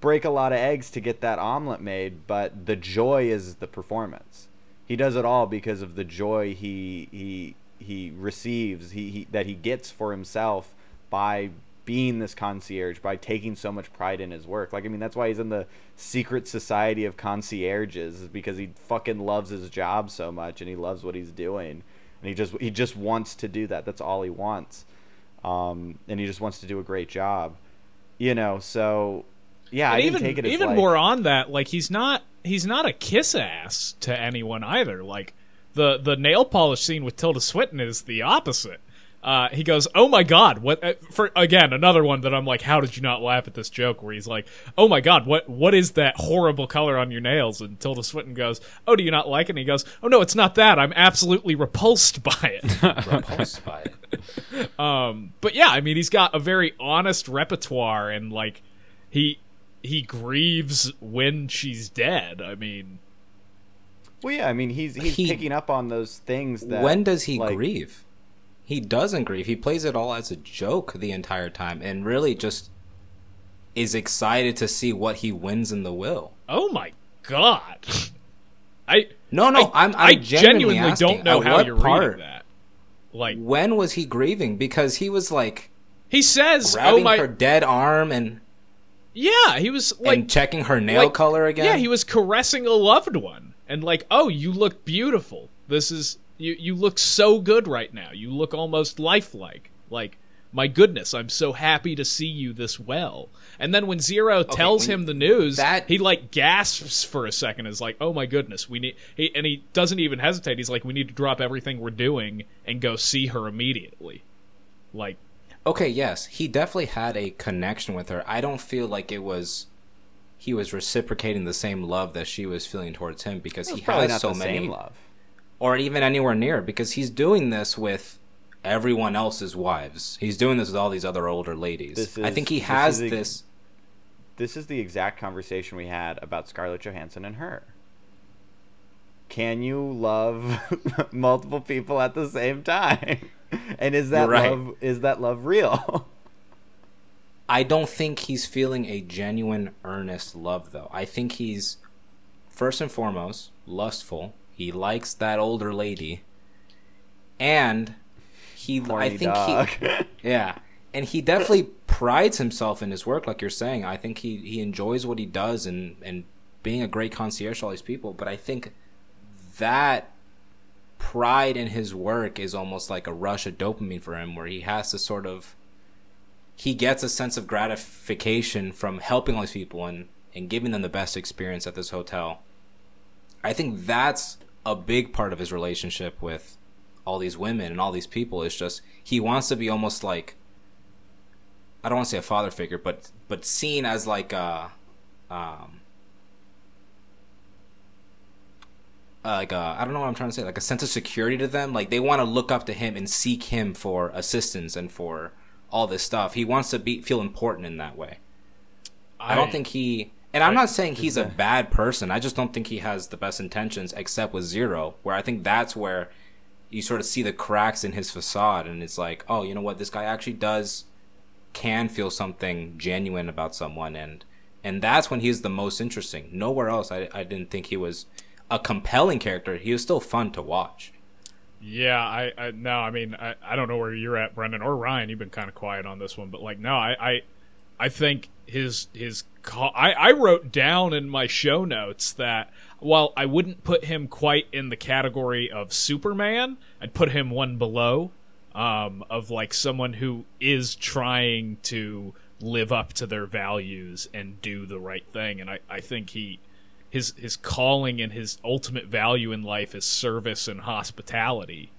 break a lot of eggs to get that omelet made, but the joy is the performance. He does it all because of the joy he he he receives, he, he that he gets for himself by being this concierge, by taking so much pride in his work. Like I mean, that's why he's in the secret society of concierges, is because he fucking loves his job so much and he loves what he's doing, and he just he just wants to do that. That's all he wants, um, and he just wants to do a great job you know so yeah i And even take it as even like, more on that, like he's not he's not a kiss ass to anyone either. Like the the nail polish scene with Tilda Swinton is the opposite. Uh, he goes, "Oh my god, what?" Uh, for again, another one that I'm like, "How did you not laugh at this joke?" Where he's like, "Oh my god, what? What is that horrible color on your nails?" And Tilda Swinton goes, "Oh, do you not like it?" And he goes, "Oh no, it's not that. I'm absolutely repulsed by it." repulsed by it. um, but yeah, I mean, he's got a very honest repertoire, and like he he grieves when she's dead. I mean, Well, yeah, I mean, he's he's He- picking up on those things that. when does he like, grieve? He doesn't grieve. He plays it all as a joke the entire time, and really just is excited to see what he wins in the will. oh my god, I No, no, I, I'm, I'm I genuinely, genuinely asking, don't know how what you're part, reading that. Like When was he grieving? Because he was like he says, oh grabbing "Oh my." her dead arm and Yeah, he was like and checking her nail like- color again. Yeah, he was caressing a loved one and like, "Oh, you look beautiful. This is you you look so good right now. You look almost lifelike." Like, "My goodness, I'm so happy to see you this well." And then when Zero tells when him the news, that- he like gasps for a second is like, "Oh my goodness, we need he and he doesn't even hesitate. He's like, "We need to drop everything we're doing and go see her immediately." Like, Okay, yes, he definitely had a connection with her. I don't feel like it was he was reciprocating the same love that she was feeling towards him because he has not so the many same love. or even anywhere near because he's doing this with everyone else's wives. He's doing this with all these other older ladies. This I think he this has is a- this This is the exact conversation we had about Scarlett Johansson and her. Can you love multiple people at the same time? And is that right. love is that love real? I don't think he's feeling a genuine, earnest love, though. I think he's, first and foremost, lustful. He likes that older lady. And he, I think dog. he, yeah. And he definitely prides himself in his work, like you're saying. I think he, he enjoys what he does and, and being a great concierge to all these people. But I think that pride in his work is almost like a rush of dopamine for him, where he has to sort of he gets a sense of gratification from helping all these people and, and giving them the best experience at this hotel. I think that's a big part of his relationship with all these women and all these people. Is just he wants to be almost like I don't want to say a father figure, but but seen as like a um like I don't know what I'm trying to say, like a sense of security to them. Like they want to look up to him and seek him for assistance and for all this stuff. He wants to be feel important in that way. I, don't think he, and I'm not saying he's a bad person. I just don't think he has the best intentions, except with Zero, where I think that's where you sort of see the cracks in his facade, and it's like, oh, you know what, this guy actually does can feel something genuine about someone, and and that's when he's the most interesting. Nowhere else, I I didn't think he was a compelling character. He was still fun to watch. Yeah, I, I no, I mean, I, I don't know where you're at, Brendan or Ryan. You've been kind of quiet on this one, but like, no, I, I, I think his his call. I, I wrote down in my show notes that while I wouldn't put him quite in the category of Superman, I'd put him one below, um, of like someone who is trying to live up to their values and do the right thing, and I, I think he his his calling and his ultimate value in life is service and hospitality.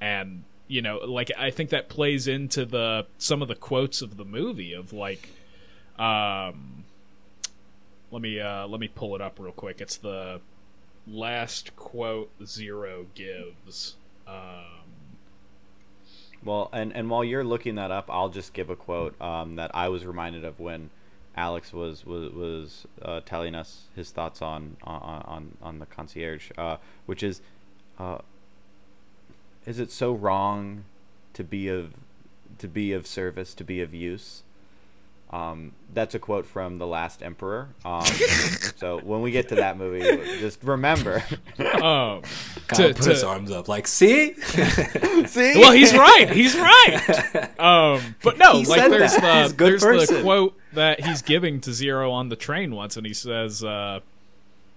And you know like i think that plays into the some of the quotes of the movie of like um let me uh let me pull it up real quick. It's the last quote zero gives um Well, and, and while you're looking that up, I'll just give a quote um, that I was reminded of when Alex was was was uh, telling us his thoughts on on on, on the concierge, uh, which is, uh, is it so wrong to be of to be of service, to be of use? Um, that's a quote from The Last Emperor. Um, so when we get to that movie, just remember. Kyle to, put his arms up, like, see, See? well he's right he's right um but no He like there's that. The a good there's the quote that he's giving to zero on the train once and he says uh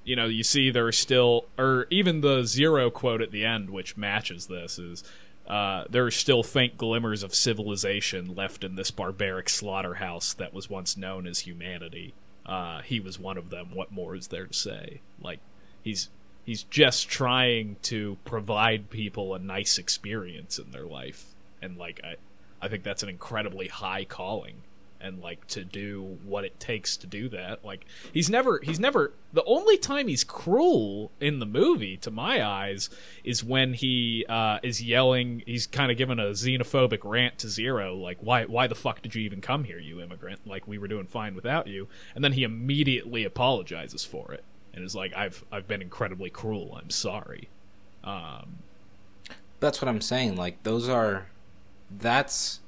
you know you see there's still or even the zero quote at the end which matches this is uh, there are still faint glimmers of civilization left in this barbaric slaughterhouse that was once known as humanity. Uh, he was one of them. What more is there to say? Like, he's he's just trying to provide people a nice experience in their life, and like I, I think that's an incredibly high calling, and like to do what it takes to do that. Like he's never, he's never. The only time he's cruel in the movie, to my eyes, is when he uh, is yelling. He's kind of giving a xenophobic rant to Zero, like why, why the fuck did you even come here, you immigrant? Like we were doing fine without you, and then he immediately apologizes for it and is like, I've, I've been incredibly cruel. I'm sorry. Um, That's what I'm saying. Like those are that's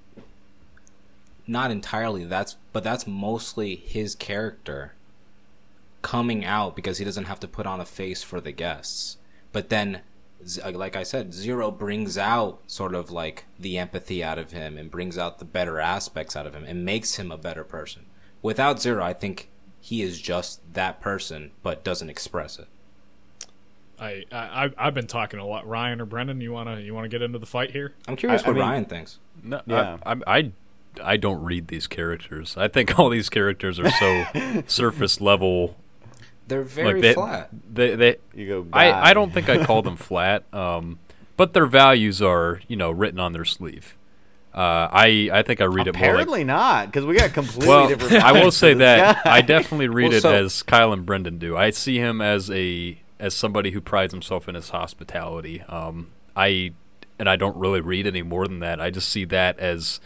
not entirely that's but that's mostly his character coming out because he doesn't have to put on a face for the guests. But then uh, like I said, Zero brings out sort of like the empathy out of him and brings out the better aspects out of him and makes him a better person. Without Zero, I think he is just that person but doesn't express it. I, I I've been talking a lot. Ryan or Brendan, you wanna you wanna get into the fight here? I'm curious I- I what mean- Ryan thinks. No, Yeah. I, I, I, I don't read these characters. I think all these characters are so surface level. They're very like they, flat. They, they, You go. I, "God." I don't think I call them flat. Um, but their values are, you know, written on their sleeve. Uh, I, I think I read it more like Apparently not, because we got completely well, different. I will say that guy. I definitely read Well, it as Kyle and Brendan do. I see him as a as somebody who prides himself in his hospitality. Um, I and I don't really read any more than that. I just see that as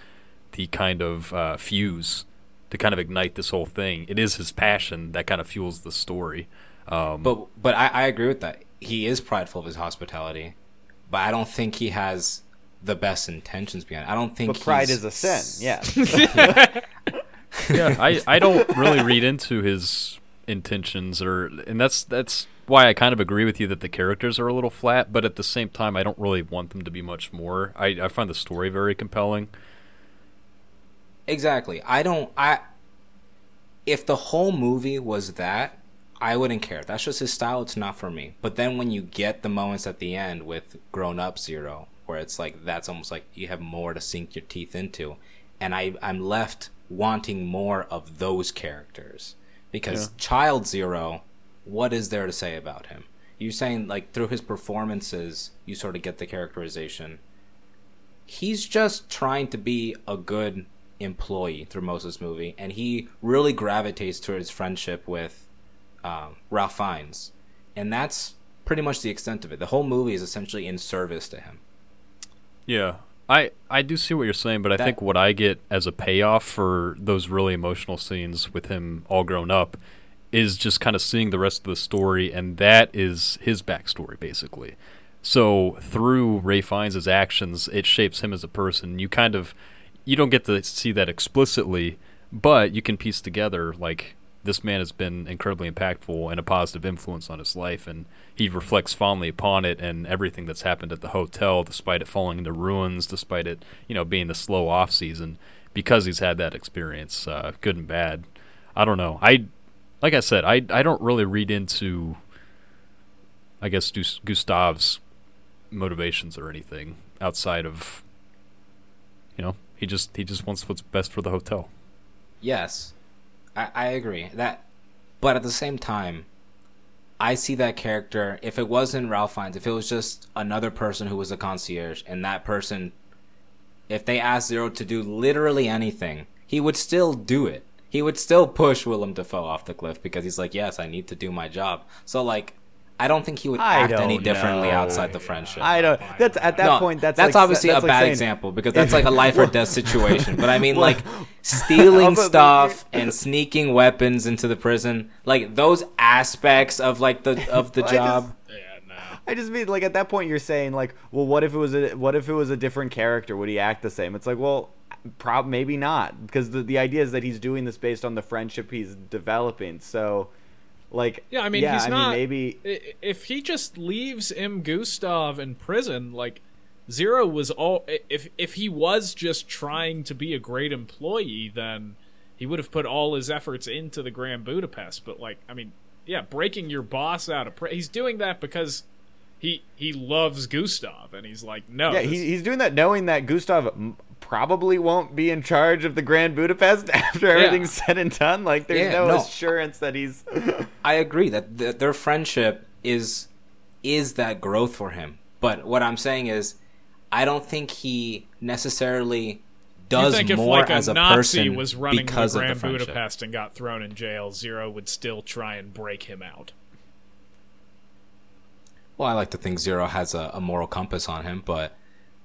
the kind of uh, fuse to kind of ignite this whole thing. It is his passion that kind of fuels the story. Um, But but I, I agree with that. He is prideful of his hospitality, but I don't think he has the best intentions behind it. I don't think But pride he's is a sin. Yeah. yeah, I, I don't really read into his intentions or and that's that's why I kind of agree with you that the characters are a little flat, but at the same time I don't really want them to be much more. I, I find the story very compelling. Exactly. I don't I if the whole movie was that, I wouldn't care. That's just his style, it's not for me. But then when you get the moments at the end with grown up zero, where it's like that's almost like you have more to sink your teeth into. And I I'm left wanting more of those characters. Because Yeah. Child Zero, what is there to say about him? You're saying like through his performances you sort of get the characterization he's just trying to be a good employee through most of this movie, and he really gravitates towards friendship with um, Ralph Fiennes, and that's pretty much the extent of it. The whole movie is essentially in service to him. Yeah. I, I do see what you're saying, but I That- think what I get as a payoff for those really emotional scenes with him all grown up is just kind of seeing the rest of the story, and that is his backstory, basically. So through Ralph Fiennes' actions, it shapes him as a person. You kind of you don't get to see that explicitly, but you can piece together like this man has been incredibly impactful and a positive influence on his life, and he reflects fondly upon it and everything that's happened at the hotel, despite it falling into ruins, despite it you know being the slow off season, because he's had that experience, uh, good and bad. I don't know. I like I said, I I don't really read into I guess Gus- Gustave's motivations or anything outside of you know he just he just wants what's best for the hotel. Yes, I, I agree that, but at the same time, I see that character. If it wasn't Ralph Fiennes, if it was just another person who was a concierge, and that person, if they asked Zero to do literally anything, he would still do it. He would still push Willem Dafoe off the cliff because he's like, "Yes, I need to do my job." So like, I don't think he would I act any differently know. outside the friendship. I don't. That's at that no, point. That's that's like, obviously that's a like bad saying- example because that's like a life or death situation. But I mean, like stealing stuff and sneaking weapons into the prison, like those aspects of like the of the job. just- Yeah, no. I just mean like at that point you're saying like, well, what if it was a what if it was a different character? Would he act the same? It's like, well, prob maybe not because the the idea is that he's doing this based on the friendship he's developing. So, like, Yeah, I mean, yeah, he's I not. Mean, maybe if he just leaves M. Gustave in prison, like Zero was all. If if he was just trying to be a great employee, then he would have put all his efforts into the Grand Budapest. But like, I mean, yeah, breaking your boss out of prison. He's doing that because he he loves Gustave, and he's like, no, yeah, this- he, he's doing that knowing that Gustave probably won't be in charge of the Grand Budapest after everything's said and done. Like, there's Yeah, no, no. assurance that he's. I agree that th- their friendship is is that growth for him. But what I'm saying is, I don't think he necessarily does you does think if more like a as a Nazi person was running because the of Grand the friendship. Budapest and got thrown in jail, Zero would still try and break him out. Well, I like to think Zero has a, a moral compass on him, but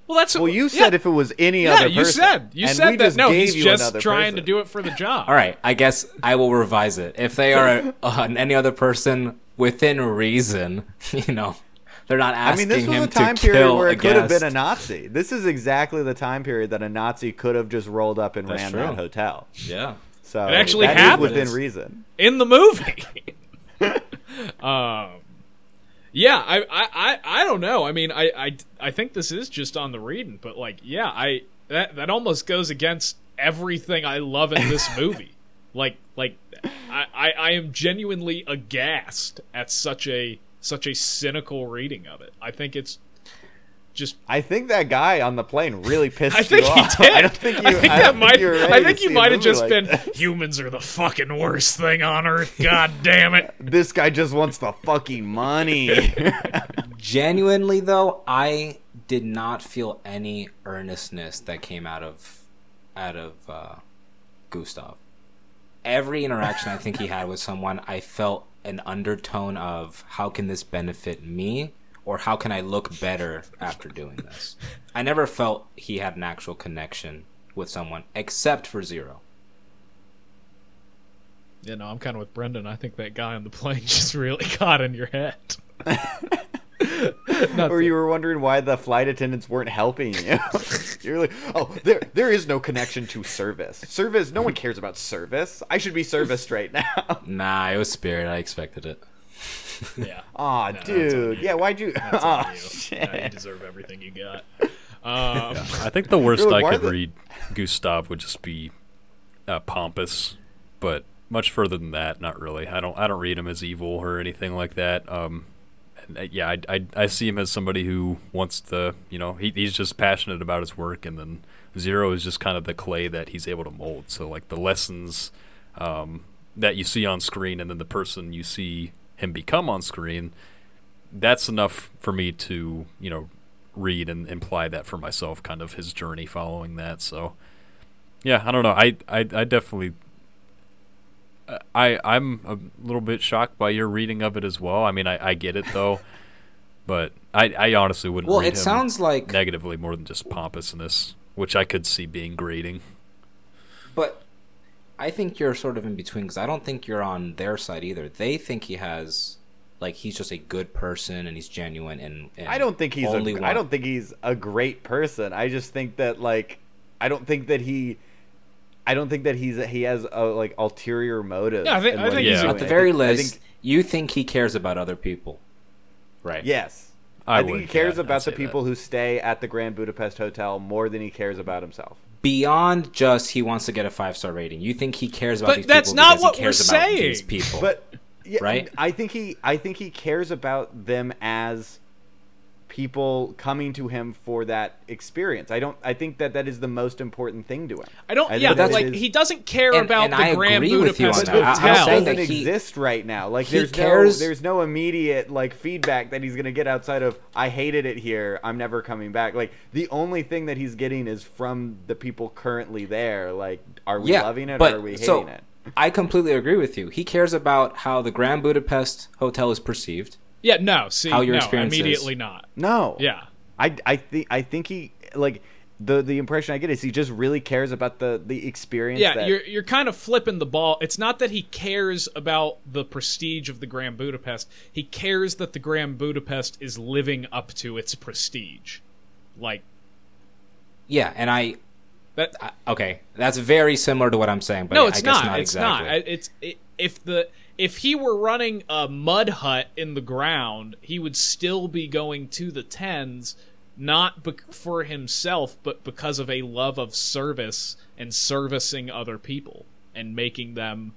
Well, that's Well, you yeah, said if it was any yeah, other you said you and said we that. just No, he's just trying person. to do it for the job. all right, I guess I will revise it. If they are uh, any other person within reason, you know, they're not I asking mean, this was him a time to period kill where it could have been a Nazi. This is exactly the time period that a Nazi could have just rolled up and That's ran true. that hotel. yeah. So It actually that is happened. within reason. in the movie. um, yeah, I, I, I, I don't know. I mean, I, I, I think this is just on the reading, but like, yeah, I that that almost goes against everything I love in this movie. like, like, I, I, I am genuinely aghast at such a such a cynical reading of it. I think it's just I think that guy on the plane really pissed I think you he off. did. I don't think you. I think I that might. you I think you might have just like been. this. Humans are the fucking worst thing on earth. God damn it. This guy just wants the fucking money. Genuinely though, I did not feel any earnestness that came out of out of uh, Gustave. Every interaction I think he had with someone, I felt an undertone of how can this benefit me or how can I look better after doing this. I never felt he had an actual connection with someone except for Zero. You know, I'm kind of with Brendan. I think that guy on the plane just really got in your head. Or that- you were wondering why the flight attendants weren't helping you. You're like, oh, there, there is no connection to service. Service, no one cares about service. I should be serviced right now. Nah, it was Spirit. I expected it. Yeah. Aw, No, dude. Yeah, why'd you? That's Aw, on you. shit. Yeah, you deserve everything you got. Um, I think the worst Really, I could the- read Gustave would just be uh, pompous, but much further than that, not really. I don't I don't read him as evil or anything like that. Um, and, uh, yeah, I, I I see him as somebody who wants to, you know, he, he's just passionate about his work, and then Zero is just kind of the clay that he's able to mold. So like the lessons um, that you see on screen, and then the person you see him become on screen, that's enough for me to you know read and imply that for myself, kind of his journey following that. So, yeah, I don't know. I I, I definitely. I I'm a little bit shocked by your reading of it as well. I mean, I, I get it though, but I, I honestly wouldn't. Well, read it sounds like negatively more than just pompousness, which I could see being grating. But I think you're sort of in between because I don't think you're on their side either. They think he has, like, he's just a good person and he's genuine and. and I don't think he's. only A, want- I don't think he's a great person. I just think that like, I don't think that he. I don't think that he's he has a like ulterior motive. Yeah, I think- I think he's he's. At the I very think- I least, think- you think he cares about other people, right? yes. I, I, think would, he cares yeah, about the people that. who stay at the Grand Budapest Hotel more than he cares about himself. Beyond just he wants to get a five star rating, you think he cares about But these that's people not what he cares we're about saying. these people. But yeah, Right? I think he I think he cares about them as people coming to him for that experience. I don't I think that that is the most important thing to him. I don't. I yeah, think that like is- he doesn't care And- about and the I Grand agree with you on Budapest that. I- I'm But Hotel. saying doesn't that he- exist right now. Like there's cares- no there's no immediate like feedback that he's gonna get outside of I hated it here. I'm never coming back. Like the only thing that he's getting is from the people currently there. Like are we yeah, loving it but or are we hating so it? I completely agree with you. He cares about how the Grand Budapest Hotel is perceived. Yeah, no. See, How your no, experience is. immediately not. No. Yeah. I I think I think he like the the impression I get is he just really cares about the the experience. Yeah, that, you're you're kind of flipping the ball. It's not that he cares about the prestige of the Grand Budapest. He cares that the Grand Budapest is living up to its prestige. Like Yeah, and I that I- okay, that's very similar to what I'm saying, but no, I it's guess not. not, It's exactly. not. I- It's it, if the if he were running a mud hut in the ground, he would still be going to the tens, not bec- for himself, but because of a love of service and servicing other people and making them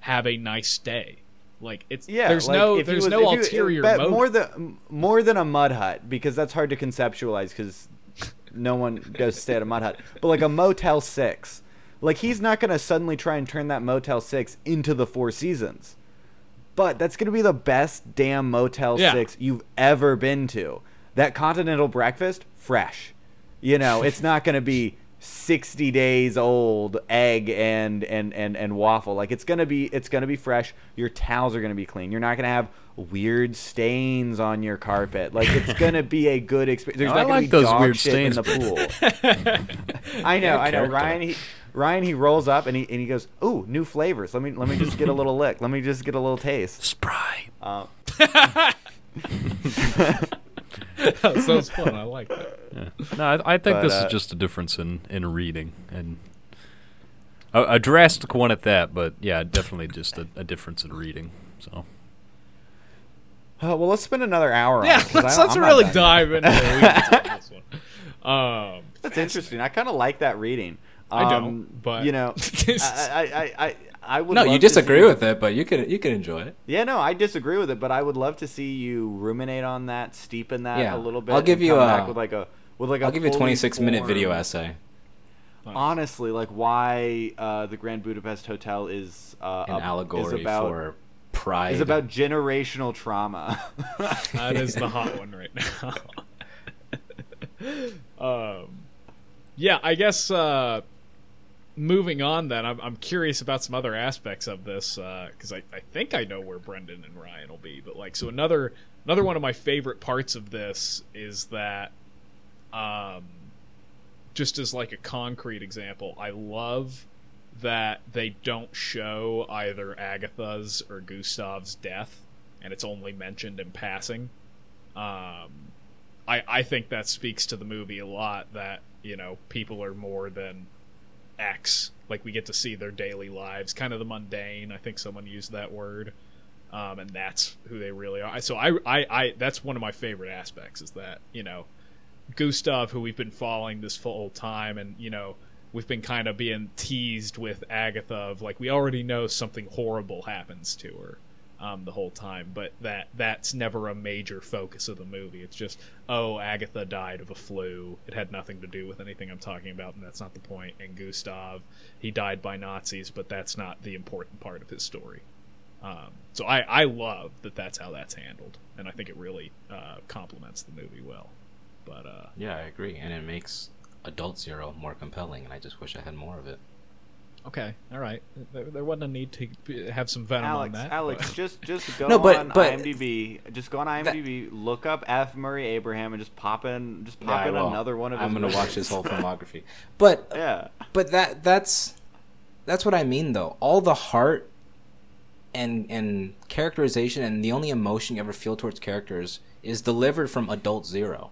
have a nice day. Like it's yeah, there's like, no there's was- no ulterior motive. more than more than a mud hut because that's hard to conceptualize because no one goes to stay at a mud hut. But like a Motel Six, like he's not gonna suddenly try and turn that Motel Six into the Four Seasons. But that's gonna be the best damn Motel Yeah. Six you've ever been to. That continental breakfast, fresh. You know, it's not going to be 60 days old egg and and and and waffle. Like it's going to be it's going to be fresh. Your towels are going to be clean. You're not going to have weird stains on your carpet. Like it's going to be a good experience. There's I not going like be those dog weird shit stains. in the pool. I know, I know. Ryan he Ryan he rolls up and he and he goes, "Ooh, new flavors. Let me let me just get a little lick. Let me just get a little taste." Sprite. Um, so it's fun. I like that. Yeah. No, I, I think But, this uh, is just a difference in, in reading and a, a drastic one at that. But yeah, definitely just a, a difference in reading. So uh, well, let's spend another hour on Yeah, it. 'cause let's, let's really dive into the this one. Um, That's interesting. I kind of like that reading. I don't, Um, but- you know, I, I, I, I, I would. No, love you disagree with it, but you can you can enjoy it. Yeah, no, I disagree with it, but I would love to see you ruminate on that, steep in that Yeah. a little bit. I'll give you a- back with like a with like a I'll give you a 26 minute video formed- essay. Honestly, like why uh, the Grand Budapest Hotel is uh, An up- allegory is about, for pride. is about generational trauma. that is the hot one right now. um, yeah, I guess uh, moving on. Then I'm, I'm curious about some other aspects of this because I, I think I know where Brendan and Ryan will be. But like, so another another one of my favorite parts of this is that, um, just as like a concrete example, I love that they don't show either Agatha's or Gustave's death, and it's only mentioned in passing. Um, I I think that speaks to the movie a lot. That you know people are more than X. Like we get to see their daily lives, kind of the mundane. I think someone used that word, um, and that's who they really are. So I, I I that's one of my favorite aspects is that you know Gustave, who we've been following this full time, and you know we've been kind of being teased with Agatha of like we already know something horrible happens to her um, the whole time, but that that's never a major focus of the movie. It's just oh Agatha died of a flu. It had nothing to do with anything I'm talking about, and that's not the point. And Gustave, he died by Nazis, but that's not the important part of his story. Um, so I, I love that that's how that's handled, and I think it really uh, complements the movie well. But uh, Yeah, I agree, and it makes Adult Zero more compelling, and I just wish I had more of it. Okay, all right, there, there wasn't a need to have some venom Alex, on that. Alex, but- just just go No, but- on but- IMDb. Just go on IMDb. look up F. Murray Abraham and just pop in, just pop I in will. another one of his. I'm gonna movies. watch his whole filmography, but Yeah. but that that's that's what I mean though. All the heart and and characterization and the only emotion you ever feel towards characters is delivered from Adult Zero.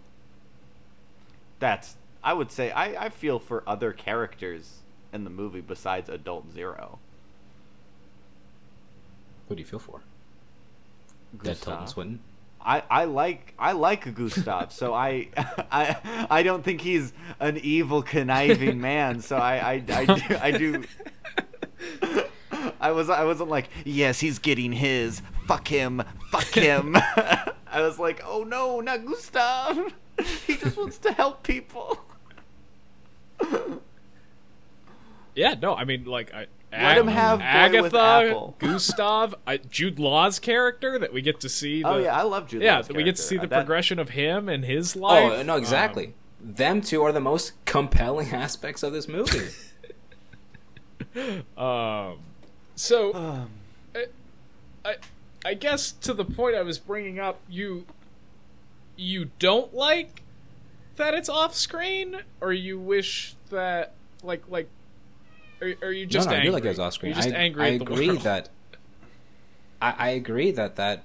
That's. I would say I, I feel for other characters in the movie besides Adult Zero. Who do you feel for? Gustave. Swinton. I, I like I like Gustave, so I I I don't think he's an evil conniving man. So I I, I do I do. I was I wasn't like yes he's getting his fuck him fuck him. I was like oh no not Gustave. He just wants to help people. Yeah, no, I mean, like, I, Let him have Boy Agatha, with Apple. Gustave, I, Jude Law's character that we get to see. The, oh yeah, I love Jude. yeah, Law's that we get to see the. That- progression of him and his life. Oh no, exactly. Them two are the most compelling aspects of this movie. Um, um, so Um, I, I guess to the point I was bringing up, you, you don't like that it's off screen, or you wish that like like, are, are you just no, no, angry? I do like it was off screen. You're just I, angry. I at the agree that. I, I agree that that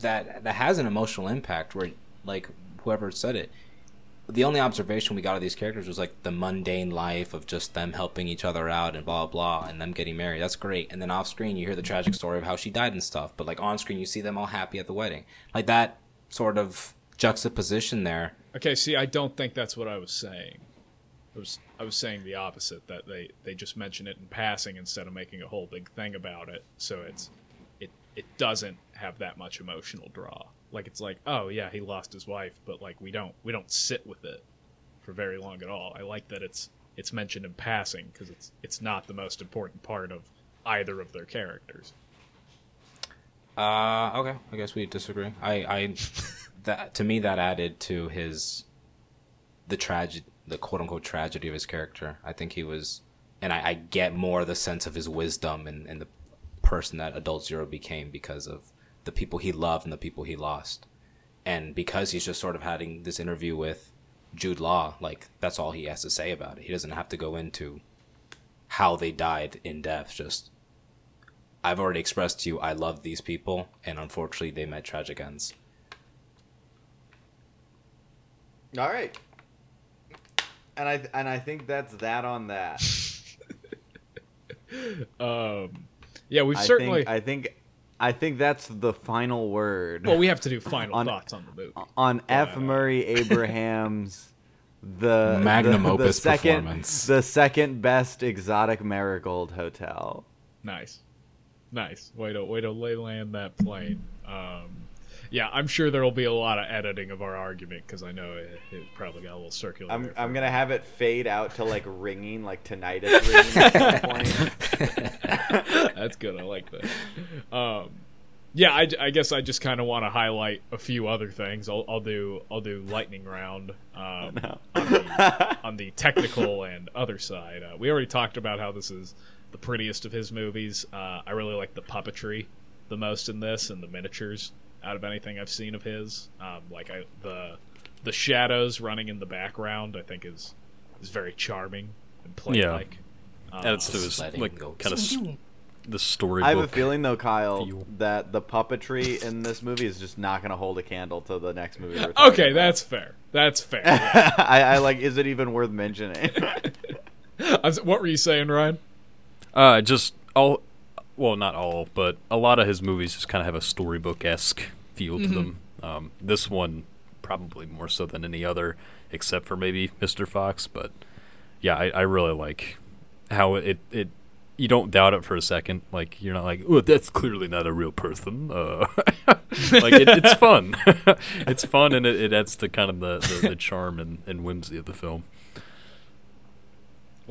that that has an emotional impact. Where like whoever said it, the only observation we got of these characters was like the mundane life of just them helping each other out and blah blah, and them getting married. That's great. And then off screen, you hear the tragic story of how she died and stuff. But like on screen, you see them all happy at the wedding. Like that sort of juxtaposition there. Okay, see, I don't think that's what I was saying. I was I was saying the opposite that they they just mention it in passing instead of making a whole big thing about it. So it's it it doesn't have that much emotional draw. Like it's like, oh yeah, he lost his wife, but like we don't we don't sit with it for very long at all. I like that it's it's mentioned in passing because it's it's not the most important part of either of their characters. Uh, okay. I guess we disagree. I, I, that to me that added to his, the tragedy, the quote unquote tragedy of his character. I think he was, and I, I get more the sense of his wisdom and, and the person that Adult Zero became because of the people he loved and the people he lost. And because he's just sort of having this interview with Jude Law, like that's all he has to say about it. He doesn't have to go into how they died in depth. Just I've already expressed to you I love these people, and unfortunately they met tragic ends. All right. And I and I think that's that on that. Um, yeah, we've I certainly. think I think I think that's the final word well, we have to do final On- thoughts on the movie. on F. Murray Abraham's the Magnum the, the opus second, performance. The second best exotic marigold hotel. Nice, nice. Way to way to lay land that plane. Um, yeah, I'm sure there will be a lot of editing of our argument because I know it, it probably got a little circular. I'm I'm gonna have it fade out to like ringing, like tinnitus ringing at some point. That's good. I like that. Um, yeah, I, I guess I just kind of want to highlight a few other things. I'll, I'll do I'll do lightning round um, No. on, the, on the technical and other side. Uh, we already talked about how this is the prettiest of his movies. Uh, I really like the puppetry the most in this and the miniatures out of anything I've seen of his. Um, like I, the the shadows running in the background, I think is is very charming and play like. Um, Adds to his like kind of the storybook. I have a feeling though, Kyle, feel. that the puppetry in this movie is just not gonna hold a candle to the next movie. We're Okay, about. that's fair. That's fair. yeah. I, I like. Is it even worth mentioning? I was- what were you saying, Ryan? Uh, just all, well, not all, but a lot of his movies just kind of have a storybook esque feel to them. Um, this one probably more so than any other, except for maybe Mr. Fox. But yeah, I, I really like how it it. You don't doubt it for a second. Like you're not like, oh, that's clearly not a real person. Uh, like it, it's fun. it's fun, and it, it adds to kind of the, the, the charm and, and whimsy of the film.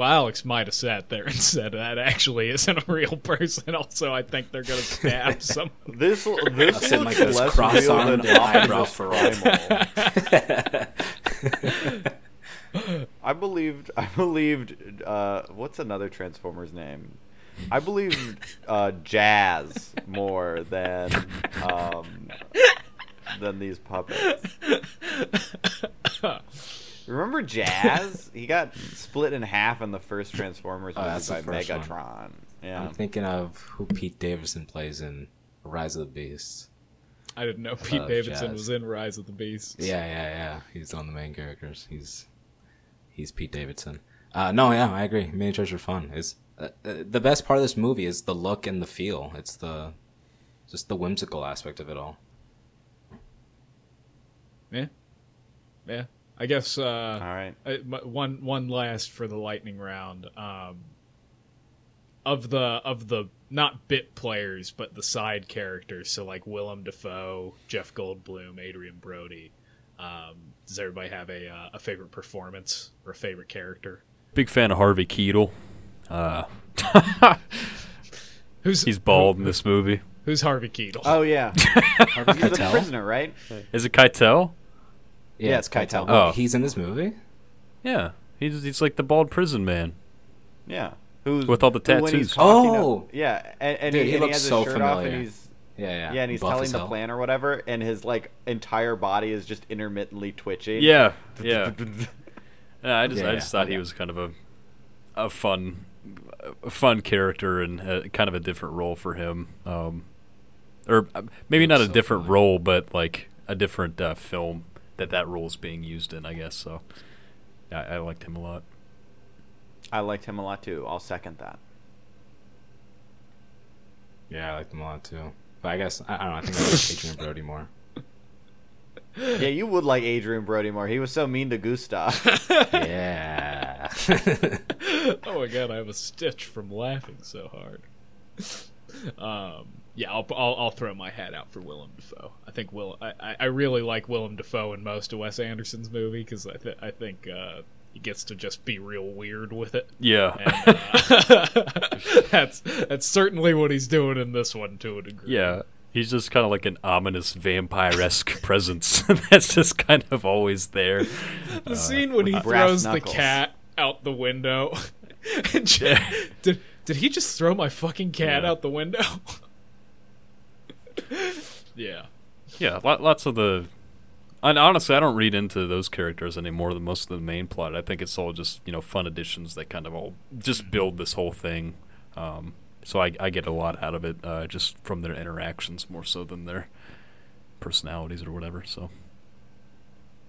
Well, Alex might have sat there and said that actually isn't a real person. Also, I think they're gonna stab some. this this I'll looks like this, less cross-armed real than and eyebrow Optimus furrowed. Primal. I believed. I believed. Uh, what's another Transformers name? I believed uh, Jazz more than um, than these puppets. Remember Jazz? He got split in half in the first Transformers Oh, movie that's the by first one. Yeah. I'm thinking of who Pete Davidson plays in Rise of the Beast. I didn't know Pete Uh, Davidson Jazz. was in Rise of the Beasts. Yeah, yeah, yeah. He's one of the main characters. He's he's Pete Davidson. Uh, no, yeah, I agree. Miniatures are fun. Is uh, uh, the best part of this movie is the look and the feel. It's the just the whimsical aspect of it all. yeah, yeah. I guess. Uh, All right. uh, m- one one last for the lightning round. Um, of the of the not bit players, but the side characters. So like Willem Dafoe, Jeff Goldblum, Adrien Brody. Um, does everybody have a uh, a favorite performance or a favorite character? Big fan of Harvey Keitel. Uh, Who's he's bald in this movie. Who's Harvey Keitel? Oh yeah. Harvey He's a prisoner, right? Is it Keitel? Yeah, it's Keitel. Oh. He's in this movie. Yeah, he's he's like the bald prison man. Yeah. Who's With all the who, when he's tattoos. talking Oh! to- yeah, and, and Dude, he, he and he looks has his so shirt off, and familiar. he's Yeah, yeah. yeah, and he's Buff telling as the hell. plan or whatever, and his like entire body is just intermittently twitching. Yeah, yeah. yeah I just Yeah, I just yeah, thought he was kind of a a fun a fun character and uh kind of a different role for him. Um, or uh, maybe not a so different familiar. role, but like a different uh, film that that role is being used in. I guess so. Yeah, I liked him a lot. I liked him a lot too. I'll second that. Yeah, I liked him a lot too. But I guess I, I don't know. I think I like Adrien Brody more. Yeah, you would like Adrien Brody more. He was so mean to Gustave. Yeah. oh my god, I have a stitch from laughing so hard. Um, yeah, I'll, I'll I'll throw my hat out for Willem Dafoe. I think Will I, I- I really like Willem Dafoe in most of Wes Anderson's movie because I th- I think uh, he gets to just be real weird with it. Yeah, And, uh, that's that's certainly what he's doing in this one to a degree. yeah. He's just kind of like an ominous vampire-esque presence that's just kind of always there. The scene when he brass throws the cat out the window. and j- did did he just throw my fucking cat Yeah. out the window? yeah. Yeah, lots of the. And honestly, I don't read into those characters anymore than most of the main plot. I think it's all just you know fun additions that kind of all just build this whole thing. Um, so I, I get a lot out of it uh, just from their interactions more so than their personalities or whatever. So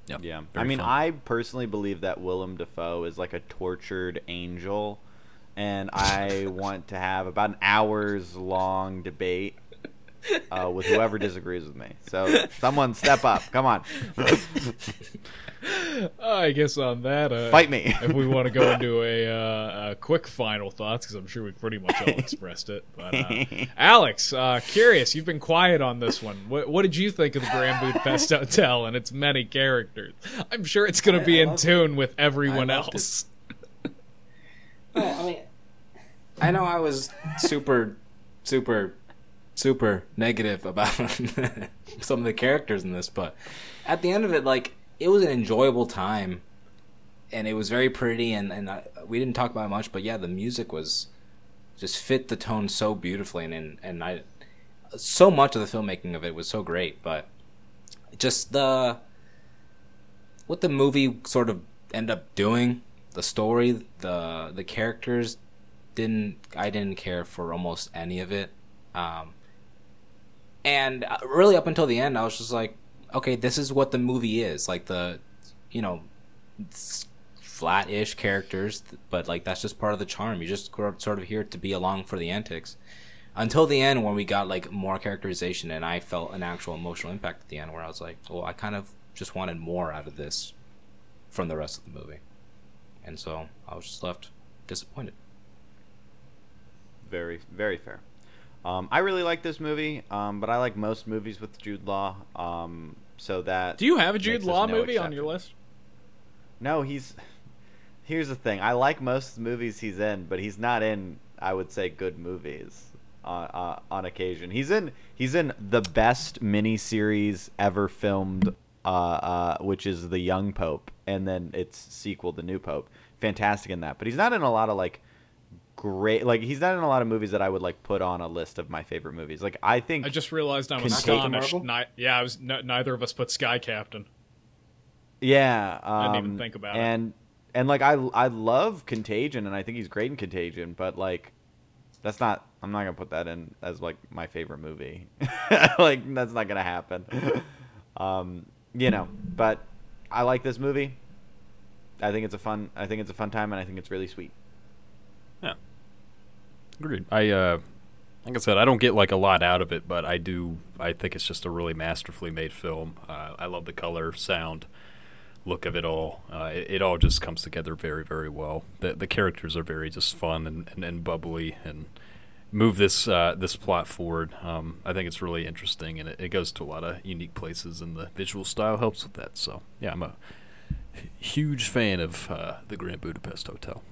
yeah, Yeah, I mean, fun. I personally believe that Willem Dafoe is like a tortured angel, and I want to have about an hours long debate uh, with whoever disagrees with me. So, someone step up. Come on, I guess on that, uh, fight me. if we want to go into a, uh, a quick final thoughts, because I'm sure we've pretty much all expressed it. But uh, Alex, uh, curious, you've been quiet on this one. What, what did you think of the Grand Budapest Hotel and its many characters? I'm sure it's going to be in loved it. tune with everyone I loved it. Well, oh, I mean, I know I was super, super, super negative about some of the characters in this, but at the end of it, like it was an enjoyable time, and it was very pretty, and and I, we didn't talk about much, but yeah, the music was just fit the tone so beautifully, and and, and I so much of the filmmaking of it was so great, but just the what the movie sort of end up doing, the story, the the characters didn't I didn't care for almost any of it. Um and uh, really up until the end I was just like, okay, this is what the movie is. Like the you know flat-ish characters, but like that's just part of the charm. You just sort of here to be along for the antics. Until the end when we got like more characterization and I felt an actual emotional impact at the end where I was like, well, I kind of just wanted more out of this from the rest of the movie. And so I was just left disappointed. very, very fair. Um, I really like this movie, um, but I like most movies with Jude Law. Um, so that Do you have a Jude Law no movie on your list? No, he's. Here's the thing. I like most movies he's in, but he's not in. I would say good movies. On uh, on occasion, he's in. He's in the best miniseries ever filmed, uh, uh, which is the Young Pope, and then its sequel, the New Pope. Fantastic in that, but he's not in a lot of like great. Like he's not in a lot of movies that I would like put on a list of my favorite movies. Like I think I just realized I was Contain- astonished. Marvel? Ni- yeah, I was. N- neither of us put Sky Captain. Yeah, um, didn't even think about it. and and like I I love Contagion, and I think he's great in Contagion, but like that's not. I'm not gonna put that in as like my favorite movie. like that's not gonna happen. um, you know, but I like this movie. I think it's a fun. I think it's a fun time, and I think it's really sweet. Yeah. Agreed. I uh like I said, I don't get like a lot out of it, but I do I think it's just a really masterfully made film. Uh, I love the color, sound, look of it all. Uh, it, it all just comes together very, very well. The the characters are very just fun and, and, and bubbly and move this uh, this plot forward. Um, I think it's really interesting and it, it goes to a lot of unique places and the visual style helps with that. So yeah, I'm a huge fan of uh, the Grand Budapest Hotel.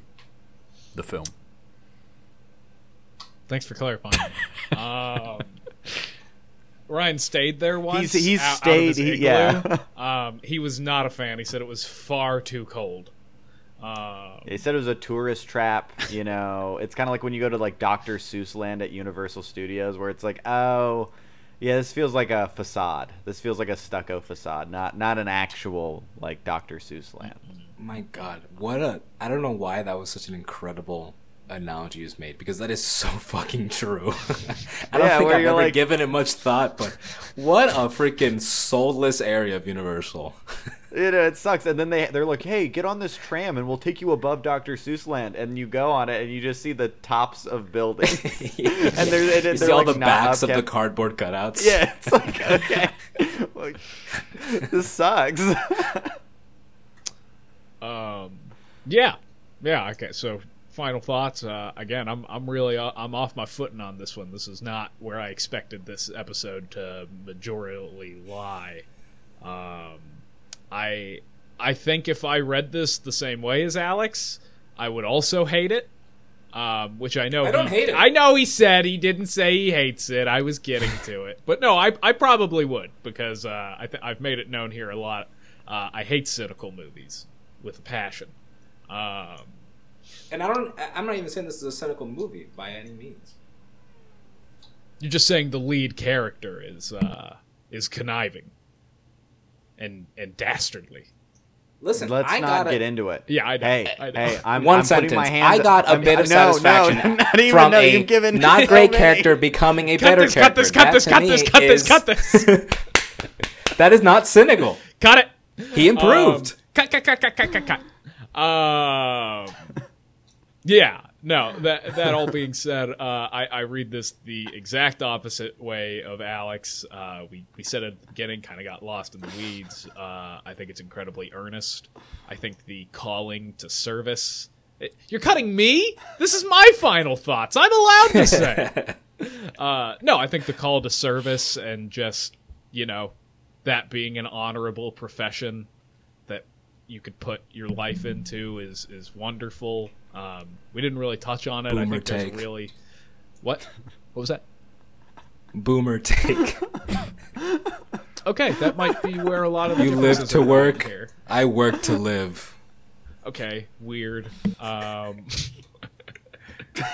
The film. Thanks for clarifying. um, Ryan stayed there once. He's he's out- out of stayed. his He, yeah. Um, he was not a fan. He said it was far too cold. Um, They said it was a tourist trap. You know, it's kind of like when you go to like Dr. Seuss Land at Universal Studios, where it's like, oh, yeah, this feels like a facade. This feels like a stucco facade, not not an actual like Dr. Seuss Land. My God, what a! I don't know why that was such an incredible analogy you just made because that is so fucking true. I don't Yeah, think I've ever like- given it much thought, but what a freaking soulless area of Universal. You know, it sucks. And then they they're like, hey, get on this tram and we'll take you above Dr. Seuss Land, and you go on it and you just see the tops of buildings. and they're, and you they're see all like the not backs of the cardboard cutouts. Yeah, it's like okay, like, this sucks. um, yeah, yeah. Okay, so final thoughts. Uh, again, I'm I'm really uh, I'm off my footing on this one. This is not where I expected this episode to majorly lie. Um, I I think if I read this the same way as Alex, I would also hate it. um, which I know I don't he, hate it. I know he said he didn't say he hates it. I was getting to it, but no, I I probably would because uh, I th- I've made it known here a lot. Uh, I hate cynical movies with a passion. Um, And I don't. I- I'm not even saying this is a cynical movie by any means. you're just saying the lead character is uh, is conniving and and dastardly. Listen, Let's I not got get into it. Yeah, I know. Hey, I know. hey, I'm One I'm sentence. Putting my hands I got a I'm- bit of no, satisfaction No, not even. from no, a you've given not great many. character becoming a Cut better this, cut this, cut That this, cut this, cut this, cut this. that is not cynical. cut it. He improved. Um, cut, cut, cut, cut, cut, cut, cut. Um, yeah, no. That that all being said, uh, I I read this the exact opposite way of Alex. Uh, we we said at the beginning, kind of got lost in the weeds. Uh, I think it's incredibly earnest. I think the calling to service. It- you're cutting me. This is my final thoughts. I'm allowed to say. uh, no, I think the call to service and just you know that being an honorable profession that you could put your life into is is wonderful. Um, we didn't really touch on it. I Boomer think there's take. really what what was that? Boomer take. Okay, that might be where a lot of the You live to work. I work to live. Okay, weird. Um,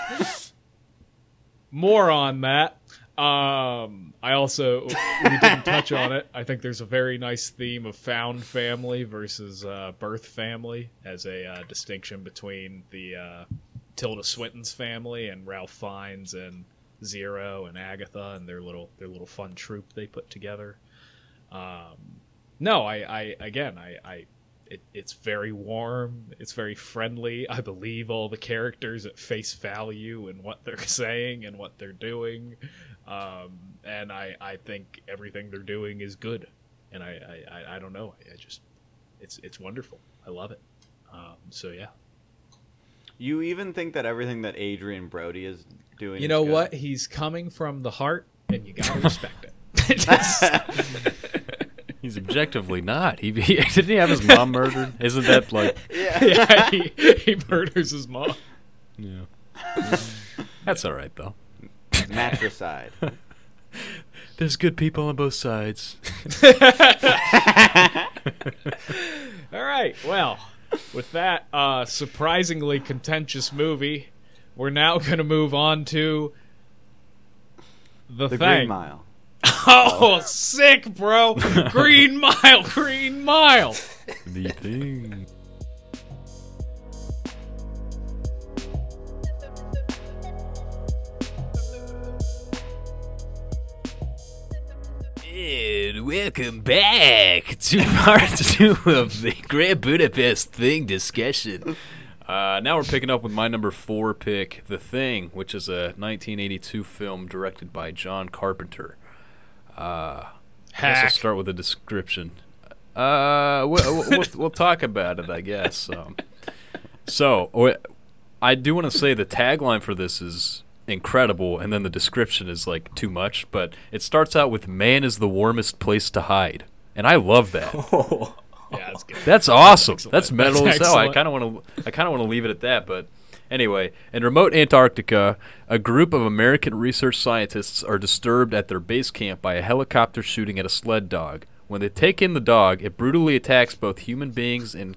more on that. Um, I also we didn't touch on it. I think there's a very nice theme of found family versus uh, birth family as a uh, distinction between the uh, Tilda Swinton's family and Ralph Fiennes and Zero and Agatha and their little their little fun troupe they put together. Um, no, I, I again I, I it, it's very warm it's very friendly i believe all the characters at face value and what they're saying and what they're doing um, and I, I think everything they're doing is good and i, I, I- I don't know I, I just it's it's wonderful i love it um, so yeah You even think that everything that Adrien Brody is doing. you is know good? what he's coming from the heart and you gotta respect it Just- He's objectively not. He, he didn't he have his mom murdered? Isn't that like? yeah. yeah he, he murders his mom Yeah. That's all right though. Matricide. There's good people on both sides. All right. Well, with that uh, surprisingly contentious movie, we're now going to move on to the, The thing. Green Mile. Oh, sick, bro! Green Mile, Green Mile. the thing. And welcome back to part two of the Grand Budapest Thing discussion. Uh, now we're picking up with my number four pick, The Thing, which is a 1982 film directed by John Carpenter. Uh, I guess I'll start with a description. Uh, we'll, we'll, we'll talk about it, I guess. Um, so, I do want to say the tagline for this is incredible, and then the description is like too much. But it starts out with "Man is the warmest place to hide," and I love that. Yeah, that's good. That's awesome. excellent. That's metal That's as hell. I kind of want to. I kind of want to leave it at that. But anyway, in remote Antarctica, a group of American research scientists are disturbed at their base camp by a helicopter shooting at a sled dog. When they take in the dog, it brutally attacks both human beings and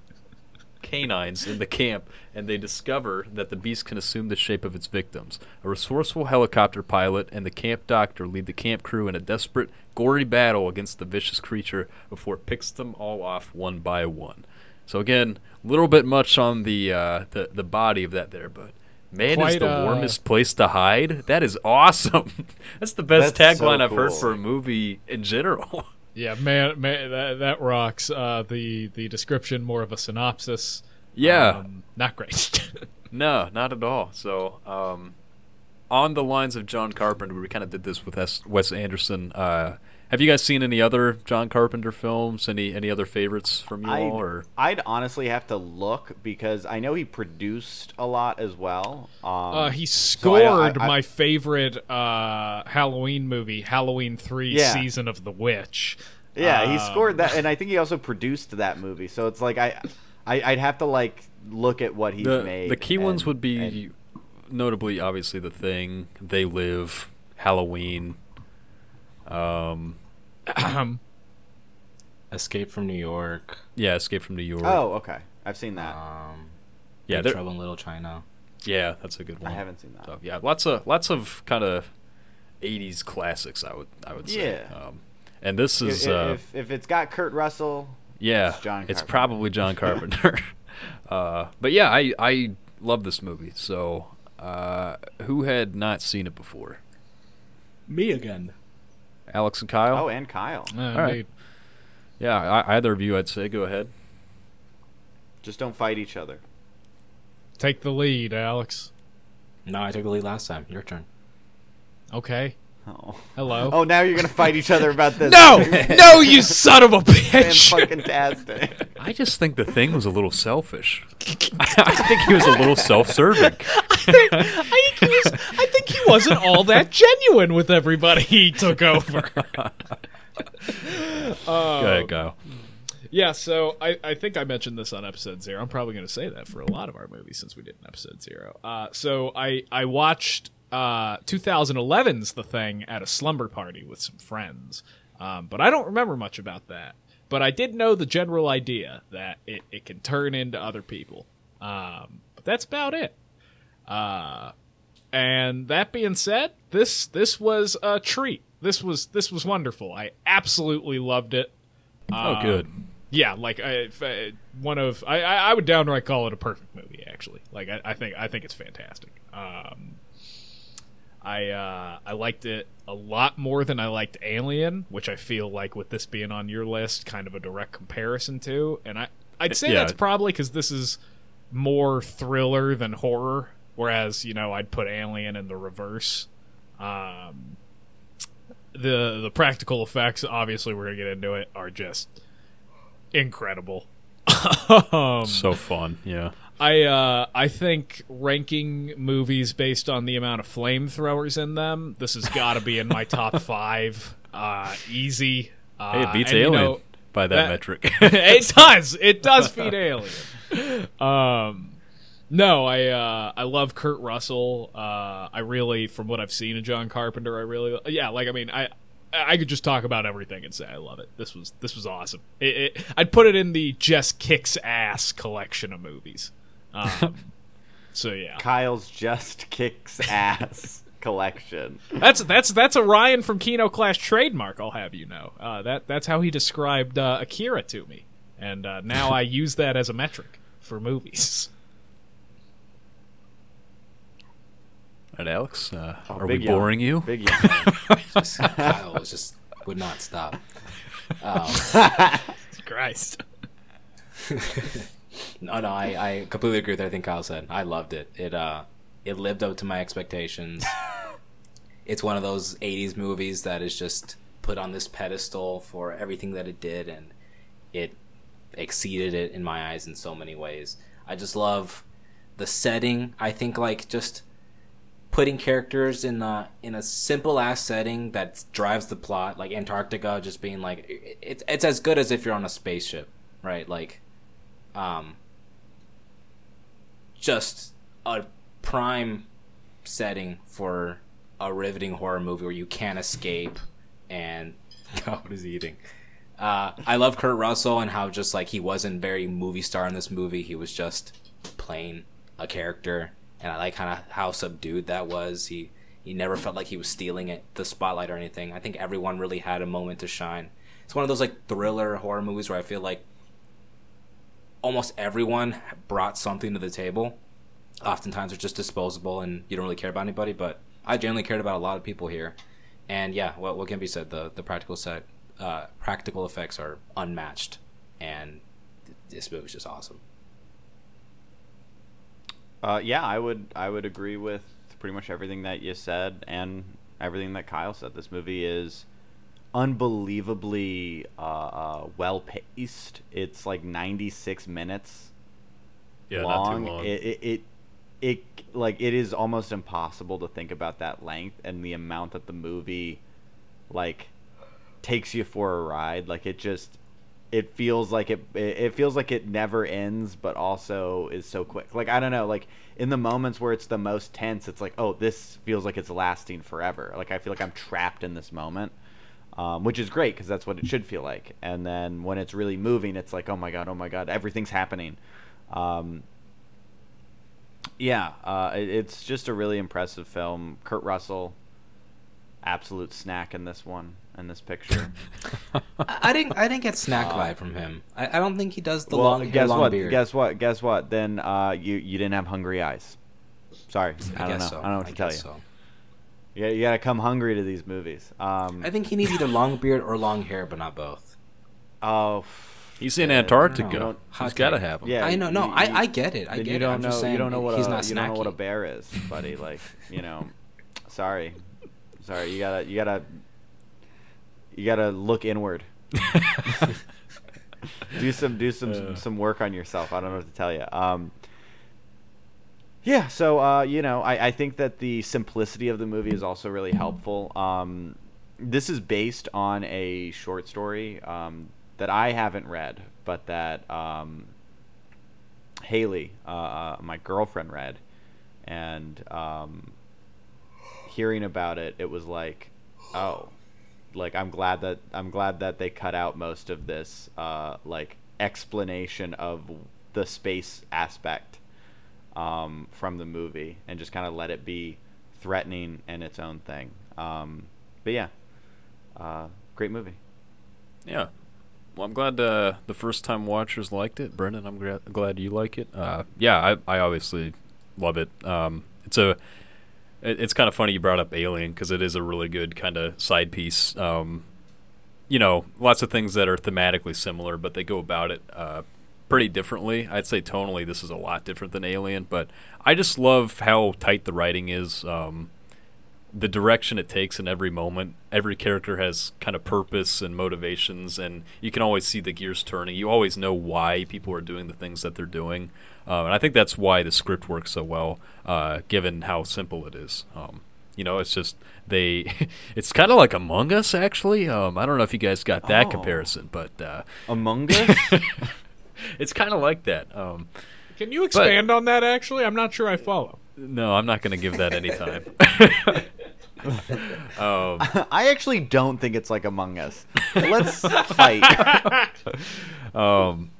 canines in the camp, and they discover that the beast can assume the shape of its victims. A resourceful helicopter pilot and the camp doctor lead the camp crew in a desperate, gory battle against the vicious creature before it picks them all off one by one. So again, a little bit much on the uh, the the body of that there, but man is the uh, warmest place to hide. That is awesome. That's the best That's so tagline I've heard for a movie in general. Yeah, man, man that, that rocks. Uh, the the description more of a synopsis. yeah. Um, not great. No, not at all. So, um, on the lines of John Carpenter, we kind of did this with S- Wes Anderson. Uh, have you guys seen any other John Carpenter films? Any any other favorites from you I, all? Or I'd honestly have to look because I know he produced a lot as well. Um, Uh, he so I- scored I- I- my favorite uh, Halloween movie, Halloween Three: Yeah. Season of the Witch. Yeah, he Um, scored that, and I think he also produced that movie. So it's like I, I I'd have to like look at what he's the made. the key ones would be and- notably, obviously, The Thing, They Live, Halloween. Um, Ahem. Escape from New York. yeah, Escape from New York. Oh, okay. I've seen that. Um, yeah, Big Trouble in Little China. yeah, that's a good one. I haven't seen that. So yeah, lots of lots of kind of '80s classics. I would I would say. Yeah. Um, and this If, is uh, if, if it's got Kurt Russell, yeah, it's John it's probably John Carpenter. uh, but yeah, I I love this movie. So uh, who had not seen it before? Me again. Alex and Kyle. oh, and Kyle. Uh, All right. indeed. Yeah, I, either of you, I'd say, go ahead. Just don't fight each other. Take the lead, Alex. No, I took the lead last time. Your turn. Okay. Oh. Hello. Oh, now you're gonna fight each other about this. no, no, you son of a bitch! fucking tastic. I just think the thing was a little selfish. I think he was a little self-serving. I think he was. I think he wasn't all that genuine with everybody he took over. go ahead, Kyle. Yeah, so I, I think I mentioned this on episode zero. I'm probably going to say that for a lot of our movies since we did an episode zero. Uh, so I I watched uh, 2011's The Thing at a slumber party with some friends, um, but I don't remember much about that. But I did know the general idea that it, it can turn into other people. Um, but that's about it. Uh, and that being said, this this was a treat. This was this was wonderful. I absolutely loved it. Oh, Um, good. yeah, like I, uh, one of I, I I would downright call it a perfect movie. Actually, like I, I think I think it's fantastic. Um, I uh, I liked it a lot more than I liked Alien, which I feel like with this being on your list, kind of a direct comparison to. And I I'd say Yeah. that's probably because this is more thriller than horror, whereas you know I'd put Alien in the reverse. Um, the the practical effects, obviously, we're gonna get into it, are just incredible. um, So fun. Yeah. I uh, I think ranking movies based on the amount of flamethrowers in them, this has got to be in my top five. Uh, easy. Uh, Hey, it beats and, you Alien know, by that, that- metric. it does. It does beat Alien. Um, no, I uh, I love Kurt Russell. Uh, I really, from what I've seen of John Carpenter, I really yeah. Like I mean, I I could just talk about everything and say I love it. This was this was awesome. It, it, I'd put it in the just kicks ass collection of movies. Um, so yeah, Kyle's just kicks ass collection. that's that's that's a Ryan from Kino Clash trademark. I'll have you know. Uh, that that's how he described uh, Akira to me, and uh, now I use that as a metric for movies. All right, Alex, uh, Oh, are we big yawn. boring you? Big yawn. Just, Kyle was just would not stop. Um, Christ. No, no, I, I completely agree with everything Kyle said. I loved it. It uh, it lived up to my expectations. it's one of those '80s movies that is just put on this pedestal for everything that it did, and it exceeded it in my eyes in so many ways. I just love the setting. I think like just putting characters in a in a simple ass setting that drives the plot, like Antarctica, just being like it, it's it's as good as if you're on a spaceship, right? Like, um, just a prime setting for a riveting horror movie where you can't escape and God, is eating? Uh, I love Kurt Russell and how just like he wasn't very movie star in this movie. He was just playing a character, and I like kind of how subdued that was. He he never felt like he was stealing it, the spotlight or anything. I think everyone really had a moment to shine. It's one of those like thriller horror movies where I feel like almost everyone brought something to the table. Oftentimes, it's just disposable, and you don't really care about anybody. But I genuinely cared about a lot of people here, and yeah, what what can be said? The the practical set, uh, practical effects are unmatched, and this movie is just awesome. Uh, yeah, I would I would agree with pretty much everything that you said and everything that Kyle said. This movie is unbelievably uh, uh, well paced. It's like 96 minutes Yeah, long. not too long. It, it it it like it is almost impossible to think about that length and the amount that the movie like takes you for a ride. Like it just it feels like it it feels like it never ends but also is so quick like i don't know like in the moments where it's the most tense it's like oh this feels like it's lasting forever like i feel like i'm trapped in this moment um, which is great because that's what it should feel like and then when it's really moving it's like oh my god oh my god everything's happening um, yeah uh, it, it's just a really impressive film kurt russell absolute snack in this one in this picture I, I didn't. I didn't get snack vibe from him. I, I don't think he does the well, long guess long what? beard. Guess what? Guess what? Then uh, you you didn't have hungry eyes. Sorry, I, don't know. so. I don't know what I to tell you. so. Yeah, you gotta come hungry to these movies. Um, I think he needs either long beard or long hair, but not both. oh, He's in Antarctica. no, don't- got to have him. yeah. I know. No, you- I, I get it. I then get you don't I'm know. just saying you don't know what he's a not you don't know what a bear is, buddy. Like you know, sorry, sorry. You gotta you gotta you gotta look inward. do some do some Uh. some work on yourself. I don't know what to tell you. Um, yeah, so uh, you know, I, I think that the simplicity of the movie is also really helpful. Um, this is based on a short story um, that I haven't read, but that um, Haley, uh, uh, my girlfriend, read, and um, hearing about it, it was like, oh, like I'm glad that I'm glad that they cut out most of this uh, like explanation of the space aspect um, from the movie and just kind of let it be threatening and its own thing. Um, but yeah, uh, great movie. Yeah. Well, I'm glad uh, the first time watchers liked it. Brendan, I'm gra- glad you like it. Uh, yeah, I, I obviously love it. Um, it's a it, it's kind of funny you brought up Alien because it is a really good kind of side piece. Um, you know, lots of things that are thematically similar, but they go about it uh, pretty differently. I'd say tonally, this is a lot different than Alien, but I just love how tight the writing is. Um, the direction it takes in every moment. Every character has kind of purpose and motivations, and you can always see the gears turning. You always know why people are doing the things that they're doing, um, and I think that's why the script works so well, uh, given how simple it is. Um, you know, it's just they. it's kind of like Among Us, actually. Um, I don't know if you guys got that Oh. comparison, but uh, Among Us. it's kind of like that. Um, Can you expand on that? Actually, I'm not sure I follow. no, I'm not going to give that any time. um, I actually don't think it's like Among Us. Let's fight. Um,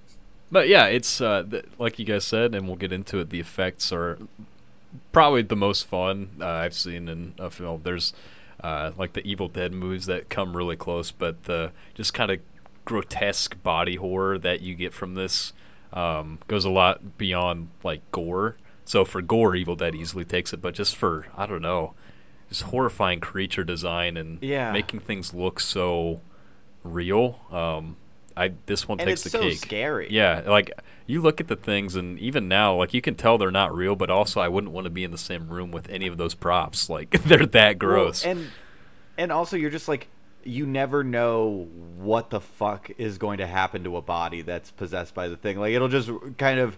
but yeah, it's uh, th- like you guys said, and we'll get into it. The effects are probably the most fun uh, I've seen in a film. There's uh, like the Evil Dead movies that come really close, but the just kind of grotesque body horror that you get from this um, goes a lot beyond like gore. So for gore, Evil Dead easily takes it, but just for I don't know, just horrifying creature design and Yeah. making things look so real. Um, I this one and takes it's the so cake. scary. Yeah, like you look at the things, and even now, like you can tell they're not real. But also, I wouldn't want to be in the same room with any of those props. Like they're that Well, gross. and and also you're just like you never know what the fuck is going to happen to a body that's possessed by the thing. Like it'll just kind of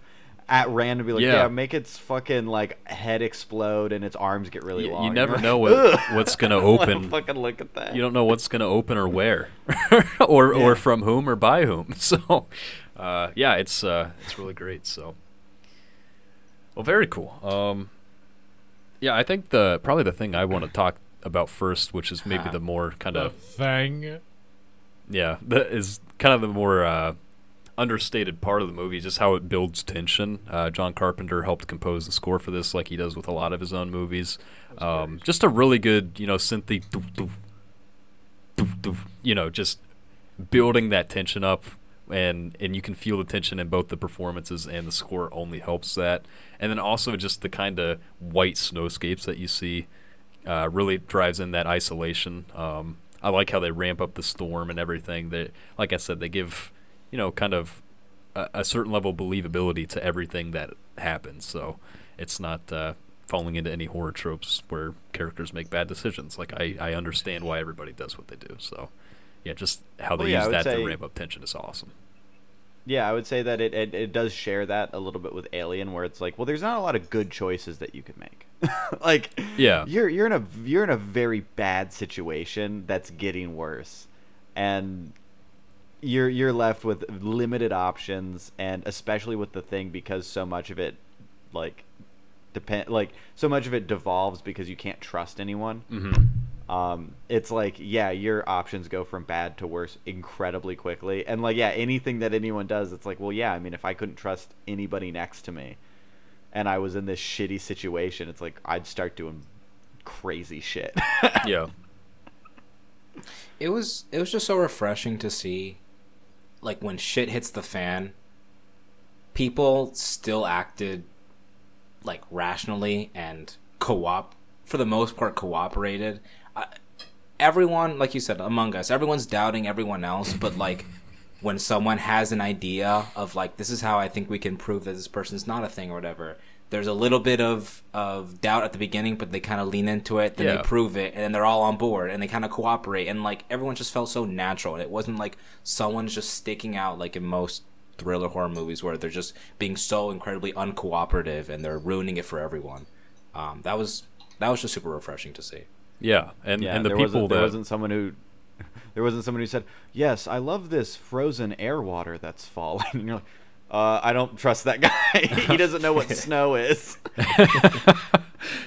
at random be like, Yeah. yeah, make its fucking like head explode and its arms get really Y- long. you never you're know like, what, what's gonna I don't wanna open. Fucking look at that. You don't know what's gonna open or where, or Yeah. or from whom or by whom. So, uh, yeah, it's uh, it's really great. So, well, very cool. Um, yeah, I think the probably the thing I want to talk about first, which is maybe Huh. the more kind of thing. Yeah, that is kind of the more uh, understated part of the movie, just how it builds tension. Uh, John Carpenter helped compose the score for this, like he does with a lot of his own movies. Um, just a really good, you know, synthy, you know, just building that tension up, and and you can feel the tension in both the performances and the score only helps that. And then also just the kind of white snowscapes that you see uh, really drives in that isolation. Um, I like how they ramp up the storm and everything. That, like I said, they give you know kind of a, a certain level of believability to everything that happens. So it's not uh, falling into any horror tropes where characters make bad decisions. Like I, I understand why everybody does what they do. So yeah, just how they Well, yeah, use that to ramp up tension is awesome. Yeah, I would say that it, it it does share that a little bit with Alien, where it's like, well, there's not a lot of good choices that you can make. like, Yeah. you're you're in a you're in a very bad situation that's getting worse, and you're you're left with limited options, and especially with the thing because so much of it, like, depend like so much of it devolves because you can't trust anyone. Mm-hmm. Um, it's like yeah, your options go from bad to worse incredibly quickly, and like yeah, anything that anyone does, it's like well yeah, I mean if I couldn't trust anybody next to me, and I was in this shitty situation, it's like I'd start doing crazy shit. Yeah. it was it was just so refreshing to see like when shit hits the fan people still acted like rationally and co-op for the most part cooperated everyone like you said among us everyone's doubting everyone else but like when someone has an idea of like this is how i think we can prove that this person's not a thing or whatever there's a little bit of of doubt at the beginning but they kind of lean into it then Yeah. they prove it and then they're all on board and they kind of cooperate and like everyone just felt so natural and it wasn't like someone's just sticking out like in most thriller horror movies where they're just being so incredibly uncooperative and they're ruining it for everyone um, that was that was just super refreshing to see Yeah. And Yeah, and the there people wasn't, there wasn't someone who there wasn't someone who said, "Yes, I love this frozen air water that's falling." And you're like, uh, "I don't trust that guy. he doesn't know what snow is."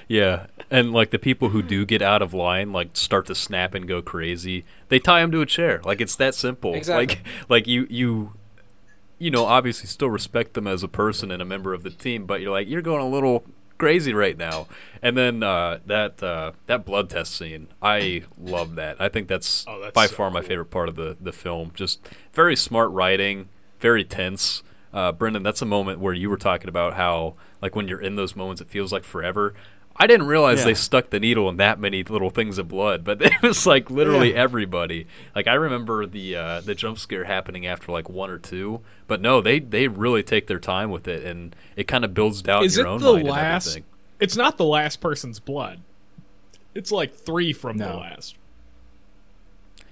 Yeah, and like the people who do get out of line, like start to snap and go crazy. They tie him to a chair. Like it's that simple. Exactly. Like like you you you know obviously still respect them as a person and a member of the team, but you're like you're going a little crazy right now. And then uh, that uh, that blood test scene, I love that. I think that's, Oh, that's by so far my favorite part of the the film. Just very smart writing, very tense. Uh, Brendan, that's a moment where you were talking about how, like, when you're in those moments, it feels like forever. I didn't realize Yeah. they stuck the needle in that many little things of blood, but it was like literally Yeah. everybody. Like I remember the uh, the jump scare happening after like one or two, but no, they they really take their time with it, and it kind of builds down Is your it own the mind and last? everything. It's not the last person's blood. It's like three from the last.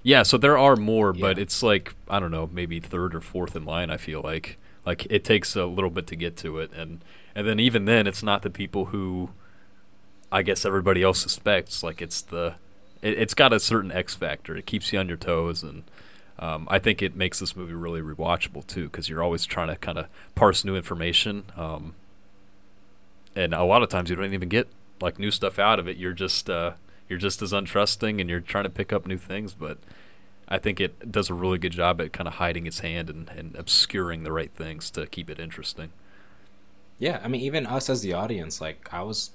Yeah, so there are more, but it's like I don't know, maybe third or fourth in line. I feel like like it takes a little bit to get to it, and and then even then, it's not the people who I guess everybody else suspects. Like it's the it, it's got a certain X factor. It keeps you on your toes, and um, I think it makes this movie really rewatchable too, because you're always trying to kind of parse new information. Um, and a lot of times you don't even get like new stuff out of it. You're just uh, you're just as untrusting, and you're trying to pick up new things. But I think it does a really good job at kind of hiding its hand and, and obscuring the right things to keep it interesting. Yeah, I mean, even us as the audience, like I was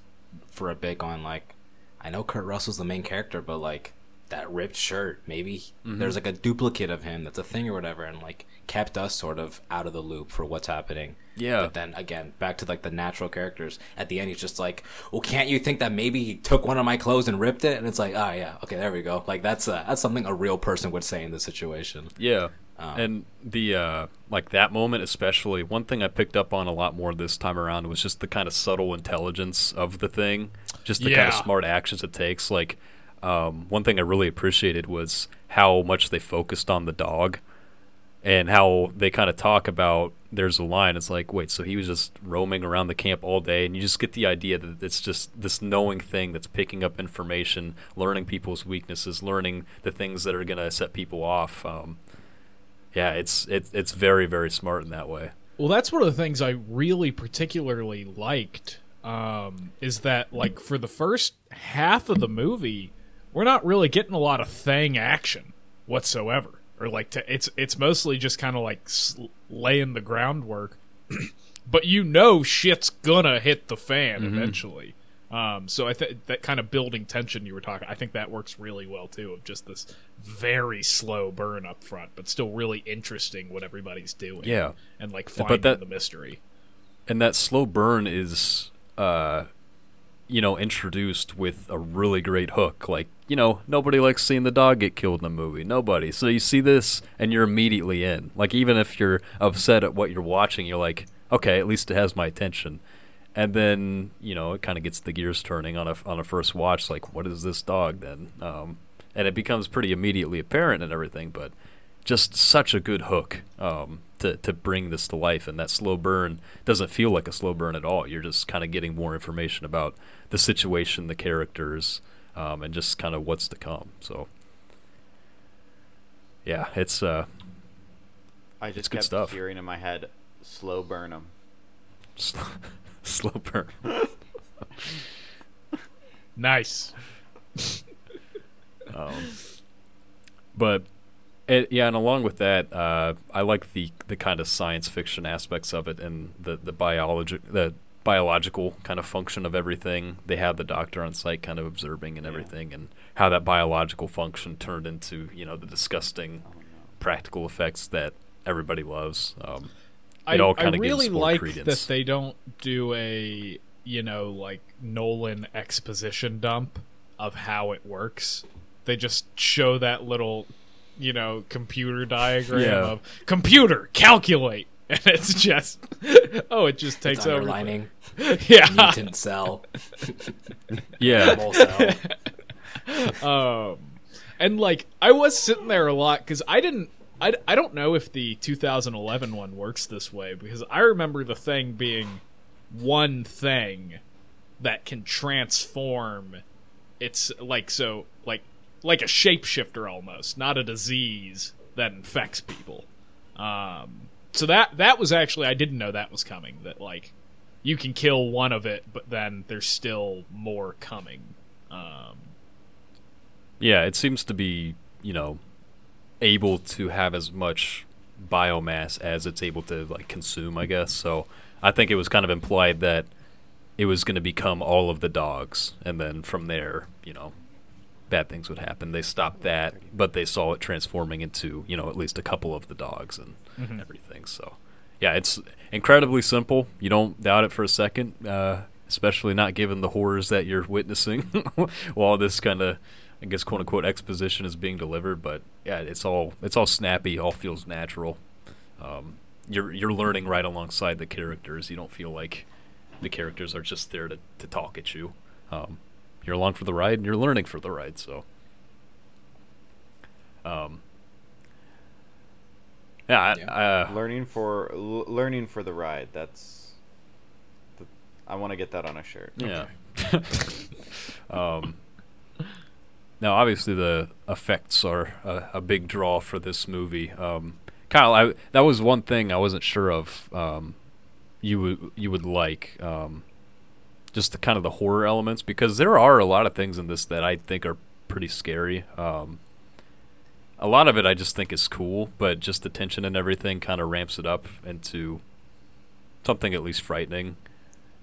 for a bit going like, I know Kurt Russell's the main character, but like that ripped shirt, maybe there's like a duplicate of him that's a thing or whatever, and like kept us sort of out of the loop for what's happening. Yeah. But then again, back to like the natural characters. At the end, he's just like, "Well, can't you think that maybe he took one of my clothes and ripped it?" And it's like, "Oh yeah, okay, there we go." Like that's uh, that's something a real person would say in this situation. Yeah. Um, and the uh like that moment especially, one thing I picked up on a lot more this time around was just the kind of subtle intelligence of the thing. Just the kind of smart actions it takes. Like um one thing I really appreciated was how much they focused on the dog and how they kind of talk about there's a line it's like wait so he was just roaming around the camp all day and you just get the idea that it's just this knowing thing that's picking up information learning people's weaknesses learning the things that are going to set people off um, yeah it's it, it's very very smart in that way Well, that's one of the things I really particularly liked. Um, is that like for the first half of the movie, we're not really getting a lot of thing action whatsoever, or like to, it's it's mostly just kind of like laying the groundwork. but you know, shit's gonna hit the fan eventually. Um, so I think that kind of building tension you were talking, I think that works really well too. Of just this very slow burn up front, but still really interesting what everybody's doing. Yeah. and like but finding that- the mystery. and that slow burn is uh you know introduced with a really great hook like you know nobody likes seeing the dog get killed in a movie nobody so you see this and you're immediately in like even if you're upset at what you're watching you're like okay at least it has my attention and then you know it kind of gets the gears turning on a on a first watch like what is this dog then um and it becomes pretty immediately apparent and everything but just such a good hook um, to to bring this to life, and that slow burn doesn't feel like a slow burn at all. You're just kind of getting more information about the situation, the characters, um, and just kind of what's to come. So, yeah, it's uh, I it's just good kept stuff. hearing in my head, slow burn them. Slow, burn. Nice. Um, but it, yeah, and along with that, uh, I like the the kind of science fiction aspects of it and the the biology the biological kind of function of everything. They had the doctor on site, kind of observing and Yeah. everything, and how that biological function turned into you know the disgusting Oh no. practical effects that everybody loves. Um, I, It all I kinda gives really more like credence. that they don't do a you know like Nolan exposition dump of how it works. They just show that little you know computer diagram Yeah. of computer calculate, and it's just oh it just takes It's over. underlining. Yeah. Mutant cell. yeah, Mole cell. um, and like I was sitting there a lot because I didn't. I, I don't know if the 2011 one works this way because I remember the thing being one thing that can transform. It's like so like like a shapeshifter almost, not a disease that infects people. Um, so that that was actually I didn't know that was coming. That like you can kill one of it, but then there's still more coming. Um, Yeah, it seems to be, you know, able to have as much biomass as it's able to like consume, I guess. So I think it was kind of implied that it was going to become all of the dogs, and then from there, you know, bad things would happen. They stopped that, but they saw it transforming into, you know, at least a couple of the dogs and Mhm. everything. So yeah, it's incredibly simple. You don't doubt it for a second, uh, especially not given the horrors that you're witnessing while this kind of, I guess, quote unquote exposition is being delivered. But yeah, it's all it's all snappy. All feels natural. Um, you're you're learning right alongside the characters. You don't feel like the characters are just there to, to talk at you. Um, you're along for the ride, and you're learning for the ride. So, um, yeah, I, Yeah. Uh, learning for l- learning for the ride. That's. The, I want to get that on a shirt. Yeah. um, now, obviously, the effects are a, a big draw for this movie. Um, Kyle, I, that was one thing I wasn't sure of. Um, you would you would like um, just the kind of the horror elements because there are a lot of things in this that I think are pretty scary. Um, a lot of it I just think is cool, but just the tension and everything kind of ramps it up into something at least frightening.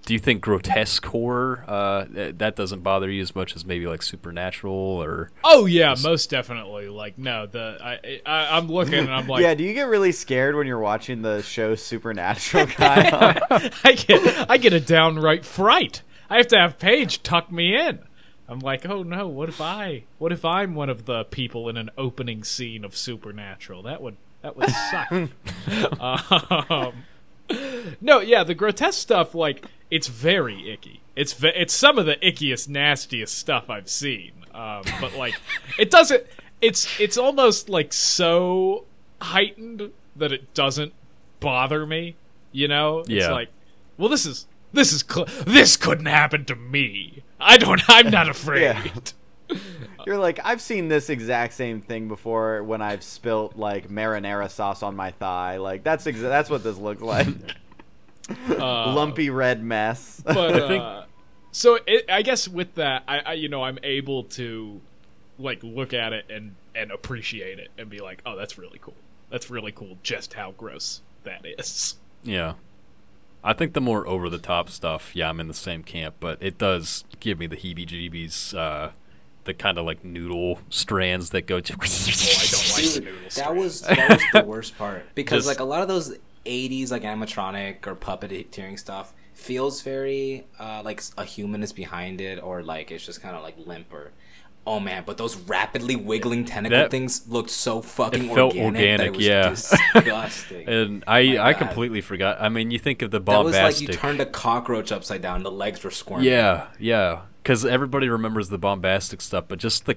Do you think grotesque horror uh, that doesn't bother you as much as maybe like supernatural or Oh yeah, most definitely. Like no, the I, I I'm looking and I'm like yeah, do you get really scared when you're watching the show Supernatural, Kyle? I get I get a downright fright. I have to have Paige tuck me in. I'm like, oh no, what if I what if I'm one of the people in an opening scene of Supernatural? That would that would suck. um, no, yeah, the grotesque stuff like it's very icky. It's ve- it's some of the ickiest, nastiest stuff I've seen. Um, but like, it doesn't. It's it's almost like so heightened that it doesn't bother me. You know, it's Yeah. like, well, this is this is cl- this couldn't happen to me. I don't. I'm not afraid. Yeah. You're like, I've seen this exact same thing before when I've spilt like marinara sauce on my thigh. Like that's exa- that's what this looks like. Uh, Lumpy red mess. but I think- uh, so it, I guess with that, I, I you know I'm able to like look at it and and appreciate it and be like, oh, that's really cool. That's really cool. Just how gross that is. yeah. I think the more over the top stuff, yeah, I'm in the same camp, but it does give me the heebie-jeebies. Uh, the kind of like noodle strands that go. Oh, I don't like the Dude, noodle that was that was the worst part because Just- like a lot of those 80s like animatronic or puppeteering stuff feels very uh, like a human is behind it or like it's just kind of like limp or oh man but those rapidly wiggling tentacle That- things looked so fucking It felt organic, that organic, it was yeah. disgusting And I, My I God. completely forgot. I mean, you think of the bombastic that was like you turned a cockroach upside down the legs were squirming Yeah, yeah. Because everybody remembers the bombastic stuff, but just the,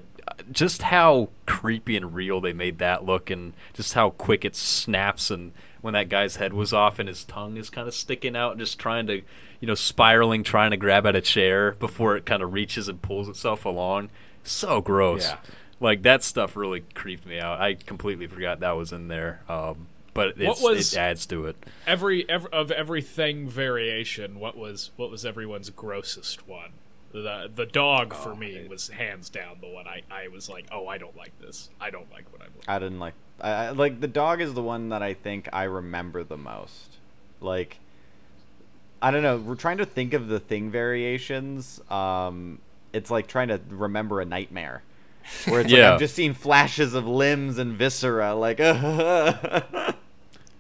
just how creepy and real they made that look, and just how quick it snaps, and when that guy's head was off and his tongue is kind of sticking out, and just trying to, you know, spiraling, trying to grab at a chair before it kind of reaches and pulls itself along. So gross. Yeah. Like that stuff really creeped me out. I completely forgot that was in there. Um, but it's, was- it adds to it. every, every of everything variation, what was what was everyone's grossest one? The the dog for me was hands down the one I, I was like, oh, I don't like this. I don't like what I'm. looking I didn't like. I, I like the dog is the one that I think I remember the most. Like, I don't know. We're trying to think of the thing variations. Um, it's like trying to remember a nightmare, where it's like I'm just seeing flashes of limbs and viscera. Like,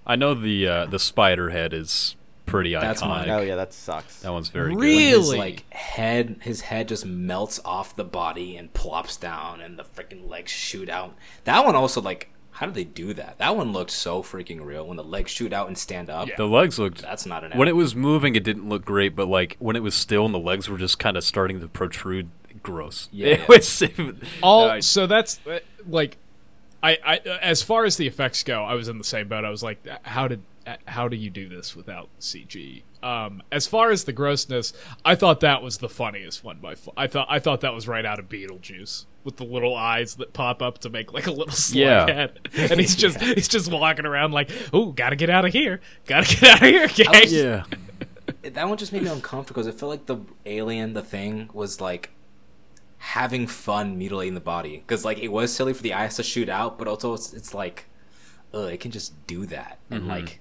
I know the uh, the spider head is pretty That's iconic. mine. oh yeah, that sucks. That one's very Really? good. His like head, his head just melts off the body and plops down, and the freaking legs shoot out. That one also like, how did they do that? That one looked so freaking real when the legs shoot out and stand up. Yeah. The legs looked That's not an when it was moving, it didn't look great, but like when it was still and the legs were just kind of starting to protrude, gross. Yeah, yeah. was. All I- so that's uh, like, I, I as far as the effects go, I was in the same boat. I was like, how did uh, how do you do this without CG? Um, as far as the grossness, I thought that was the funniest one by far. I thought I thought that was right out of Beetlejuice with the little eyes that pop up to make like a little slug Yeah. head, and he's just he's just walking around like, oh, gotta get out of here, gotta get out of here, guys. yeah, that one just made me uncomfortable because I felt like the alien, the thing, was like having fun mutilating the body. Because like it was silly for the eyes to shoot out, but also it's, it's like, ugh, it can just do that, and like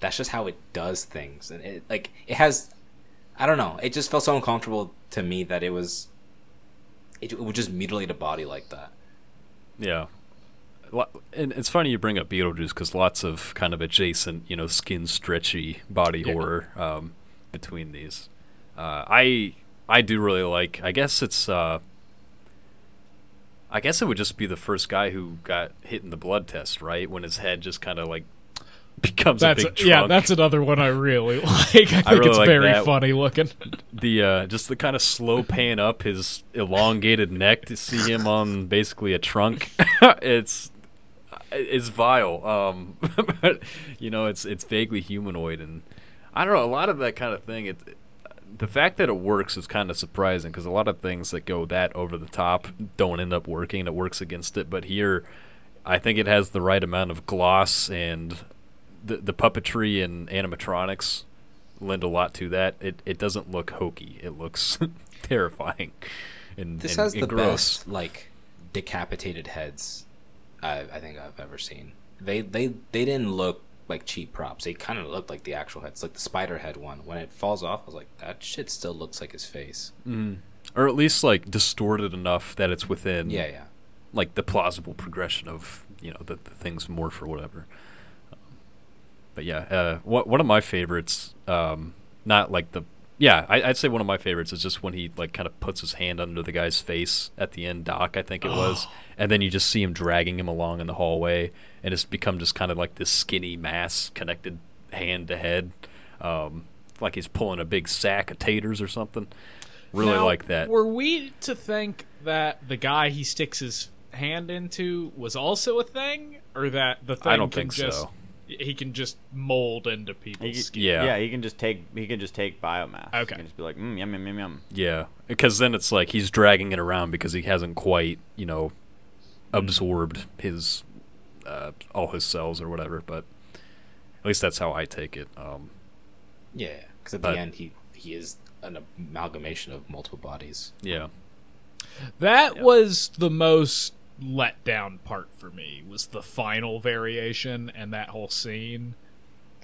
that's just how it does things, and it like it has, I don't know, it just felt so uncomfortable to me that it was, it, it would just mutilate a body like that. yeah. And it's funny you bring up Beetlejuice because lots of kind of adjacent, you know, skin stretchy body Yeah. horror um, between these. Uh, I I do really like. I guess it's. Uh, I guess it would just be the first guy who got hit in the blood test, right? When his head just kind of like becomes That's a big yeah, trunk. that's another one I really like. I think really it's like very that. funny looking. the uh, just the kind of slow pan up his elongated neck to see him on basically a trunk. it's it's vile, um, but you know it's it's vaguely humanoid, and I don't know a lot of that kind of thing. It the fact that it works is kind of surprising because a lot of things that go that over the top don't end up working. It works against it, but here. I think it has the right amount of gloss and the the puppetry and animatronics lend a lot to that. It it doesn't look hokey. It looks terrifying. And, This and- has and the gross. best like decapitated heads I, I think I've ever seen. They they they didn't look like cheap props. They kind of looked like the actual heads, like the spider head one. When it falls off, I was like, that shit still looks like his face. Mm-hmm. or at least like distorted enough that it's within Yeah, yeah. like the plausible progression of you know the, the things morph or whatever. But yeah, uh, what one of my favorites, um, not like the yeah, I, I'd say one of my favorites is just when he like kind of puts his hand under the guy's face at the end, Doc, I think it was, and then you just see him dragging him along in the hallway, and it's become just kind of like this skinny mass connected hand to head, um, like he's pulling a big sack of taters or something. Really Now, like that. Were we to think that the guy he sticks his hand into was also a thing, or that the thing I don't think just so. He can just mold into He people's can- skin? Yeah. yeah, he can just take he can just take biomass. Okay. he can just be like, mm, yum yum yum yum. Yeah, because then it's like he's dragging it around because he hasn't quite, you know, absorbed his uh, all his cells or whatever. But at least that's how I take it. Um, Yeah, because at But- the end he he is an amalgamation of multiple bodies. yeah, That Yeah. was the most let down part for me was the final variation and that whole scene.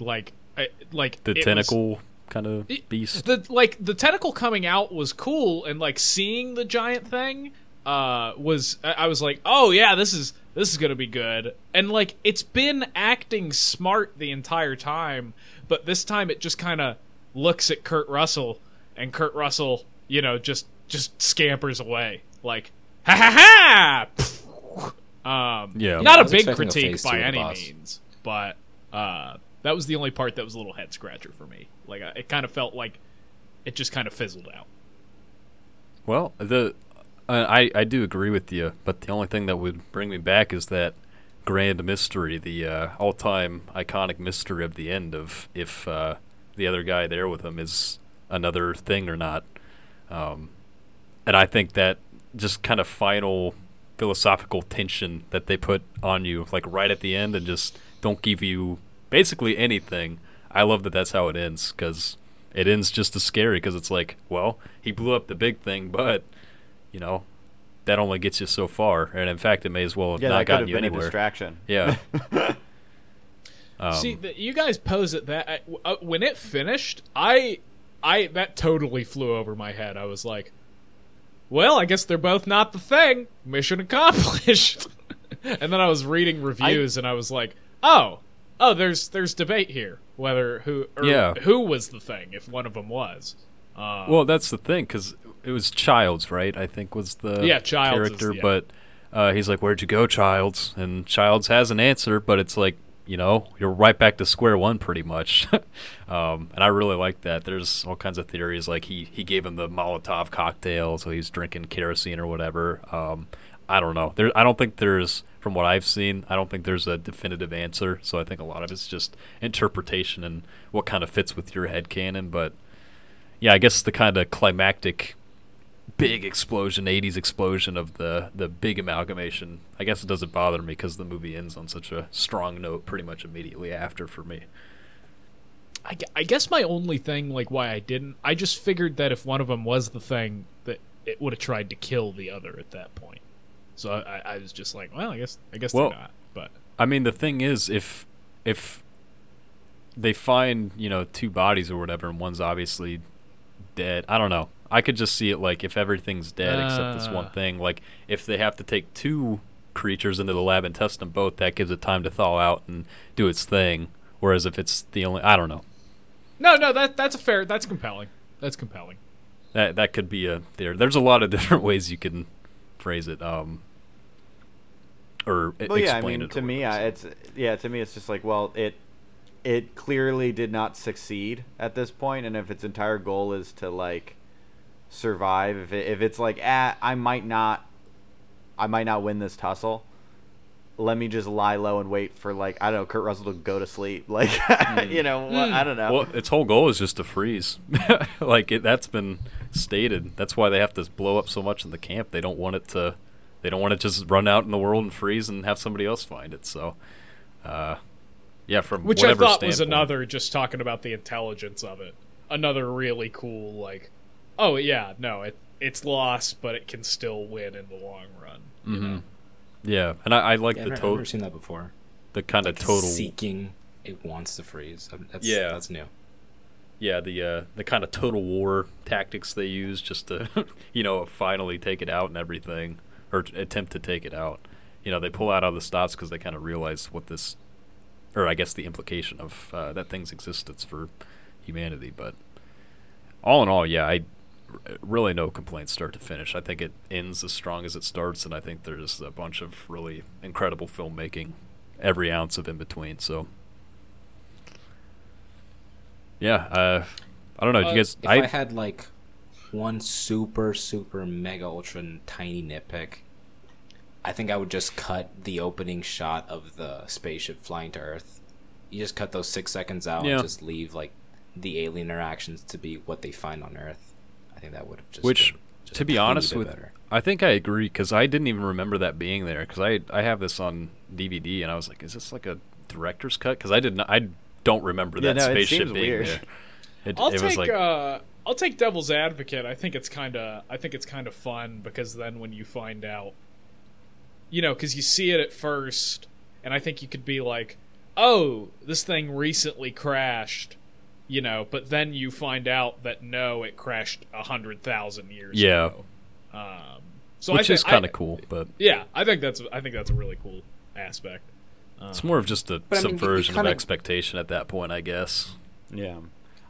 Like, I, like the it was- tentacle kind of beast. the like the tentacle coming out was cool and like seeing the giant thing uh was I, I was like oh yeah this is this is gonna be good and like it's been acting smart the entire time but this time it just kind of looks at kurt russell and kurt russell you know just just scampers away like ha ha ha um Yeah. not I a was big expecting a critique by two of the any boss. means but uh that was the only part that was a little head scratcher for me like I- it kind of felt like it just kind of fizzled out Well, the uh, I I do agree with you, but the only thing that would bring me back is that grand mystery, the uh, all-time iconic mystery of the end of if uh, the other guy there with him is another thing or not. Um, and I think that just kind of final philosophical tension that they put on you, like right at the end, and just don't give you basically anything. I love that that's how it ends because it ends just as scary because it's like, well, he blew up the big thing, but you know, that only gets you so far, and in fact, it may as well have Yeah, not that could gotten have you been a anywhere. distraction. Yeah. um, See, the, you guys pose it that uh, when it finished, I, I that totally flew over my head. I was like, "Well, I guess they're both not the thing. Mission accomplished." and then I was reading reviews, and I was like, "Oh, oh, there's there's debate here whether who or Yeah. who was the thing if one of them was." Uh, Well, that's the thing because it was Childs, right? I think was the Yeah, Childs is- character, yeah. but uh, he's like, "Where'd you go, Childs?" And Childs has an answer, but it's like, you know, you're right back to square one, pretty much. um, and I really like that. There's all kinds of theories, like he he gave him the Molotov cocktail, so he's drinking kerosene or whatever. Um, I don't know. There, I don't think there's, from what I've seen, I don't think there's a definitive answer. So I think a lot of it's just interpretation and what kind of fits with your head canon, but yeah, I guess the kind of climactic big explosion, 80s explosion of the the big amalgamation. I guess it doesn't bother me because the movie ends on such a strong note pretty much immediately after for me. I, I guess my only thing, like why I didn't, I just figured that if one of them was the thing, that it would have tried to kill the other at that point. So I, I was just like, well, I guess I guess Well- they're not. But I mean, the thing is, if if they find you know two bodies or whatever, and one's obviously dead, I don't know. I could just see it like if everything's dead except this one Uh. thing. Like if they have to take two creatures into the lab and test them both, that gives it time to thaw out and do its thing. Whereas if it's the only, I don't know. no, no, that that's a fair, that's compelling. That's compelling. That that could be a there. There's a lot of different ways you can phrase it. Um, or Well, yeah, I explain mean, it. to me, I, it's yeah, to me, it's just like, well, it it clearly did not succeed at this point, and if its entire goal is to like survive, if it, if it's like, ah, I might not, I might not win this tussle. Let me just lie low and wait for like I don't know Kurt Russell to go to sleep, like you know, what, I don't know. Well, its whole goal is just to freeze. like it, that's been stated. That's why they have to blow up so much in the camp. They don't want it to. They don't want to just run out in the world and freeze and have somebody else find it. So, uh, yeah, from Which I whatever thought was another just talking about the intelligence of it. Another really cool like, oh yeah, no, it it's lost, but it can still win in the long run. You know? Yeah, and I, I like Yeah, the I've, never, I've never seen that before. the kind of total. seeking. It wants to freeze. That's, Yeah. that's new. Yeah, the uh, the kind of total war tactics they use just to, you know, finally take it out and everything, or t- attempt to take it out. You know, they pull out all the stops because they kind of realize what this, or I guess the implication of uh, that thing's existence for humanity. But all in all, yeah, I r- really no complaints start to finish. I think it ends as strong as it starts, and I think there's a bunch of really incredible filmmaking, every ounce of in between. So. Yeah, uh, I don't know. Do Uh, you guys? If I, had like one super super mega ultra tiny nitpick, I think I would just cut the opening shot of the spaceship flying to Earth. You just cut those six seconds out Yeah. and just leave like the alien interactions to be what they find on Earth. I think that would have just Which, been just to be honest with, better. I think I agree because I didn't even remember that being there because I I have this on DVD and I was like, is this like a director's cut? Because I did not, I don't remember Yeah, that no, it spaceship seems being weird. there. It, I'll it take was like, uh, I'll take devil's advocate. I think it's kind of I think it's kind of fun because then when you find out, you know, because you see it at first, and I think you could be like, oh, this thing recently crashed, you know, but then you find out that no, it crashed a hundred thousand years Yeah. ago. Um, so which I is kind of cool, but Yeah, I think that's I think that's a really cool aspect. it's more of just a But I mean, you- you subversion kinda- of expectation at that point, I guess. yeah,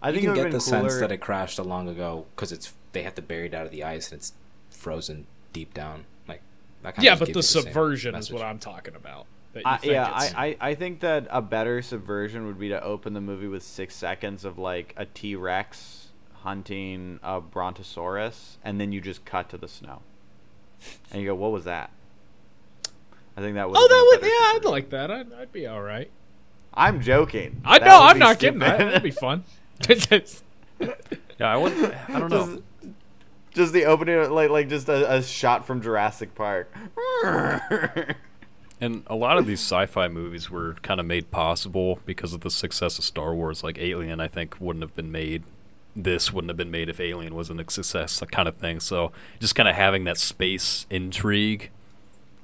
I think it can get the cooler. sense that it crashed a long ago because it's they have to bury it out of the ice and it's frozen deep down. Like that kind Yeah, of but the subversion is what I'm talking about. That you I, think yeah, I, I, I think that a better subversion would be to open the movie with six seconds of like a T Rex hunting a Brontosaurus, and then you just cut to the snow, and you go, "What was that?" I think that would. Oh, that would yeah, I'd like that. I'd, I'd be all right. I'm joking. I know, I'm be not kidding. That, that'd be fun. Yeah, I would. I don't know. Just, just the opening, like like just a, a shot from Jurassic Park. And a lot of these sci-fi movies were kind of made possible because of the success of Star Wars. Like Alien, I think wouldn't have been made. This wouldn't have been made if Alien wasn't a success, that kind of thing. So just kind of having that space intrigue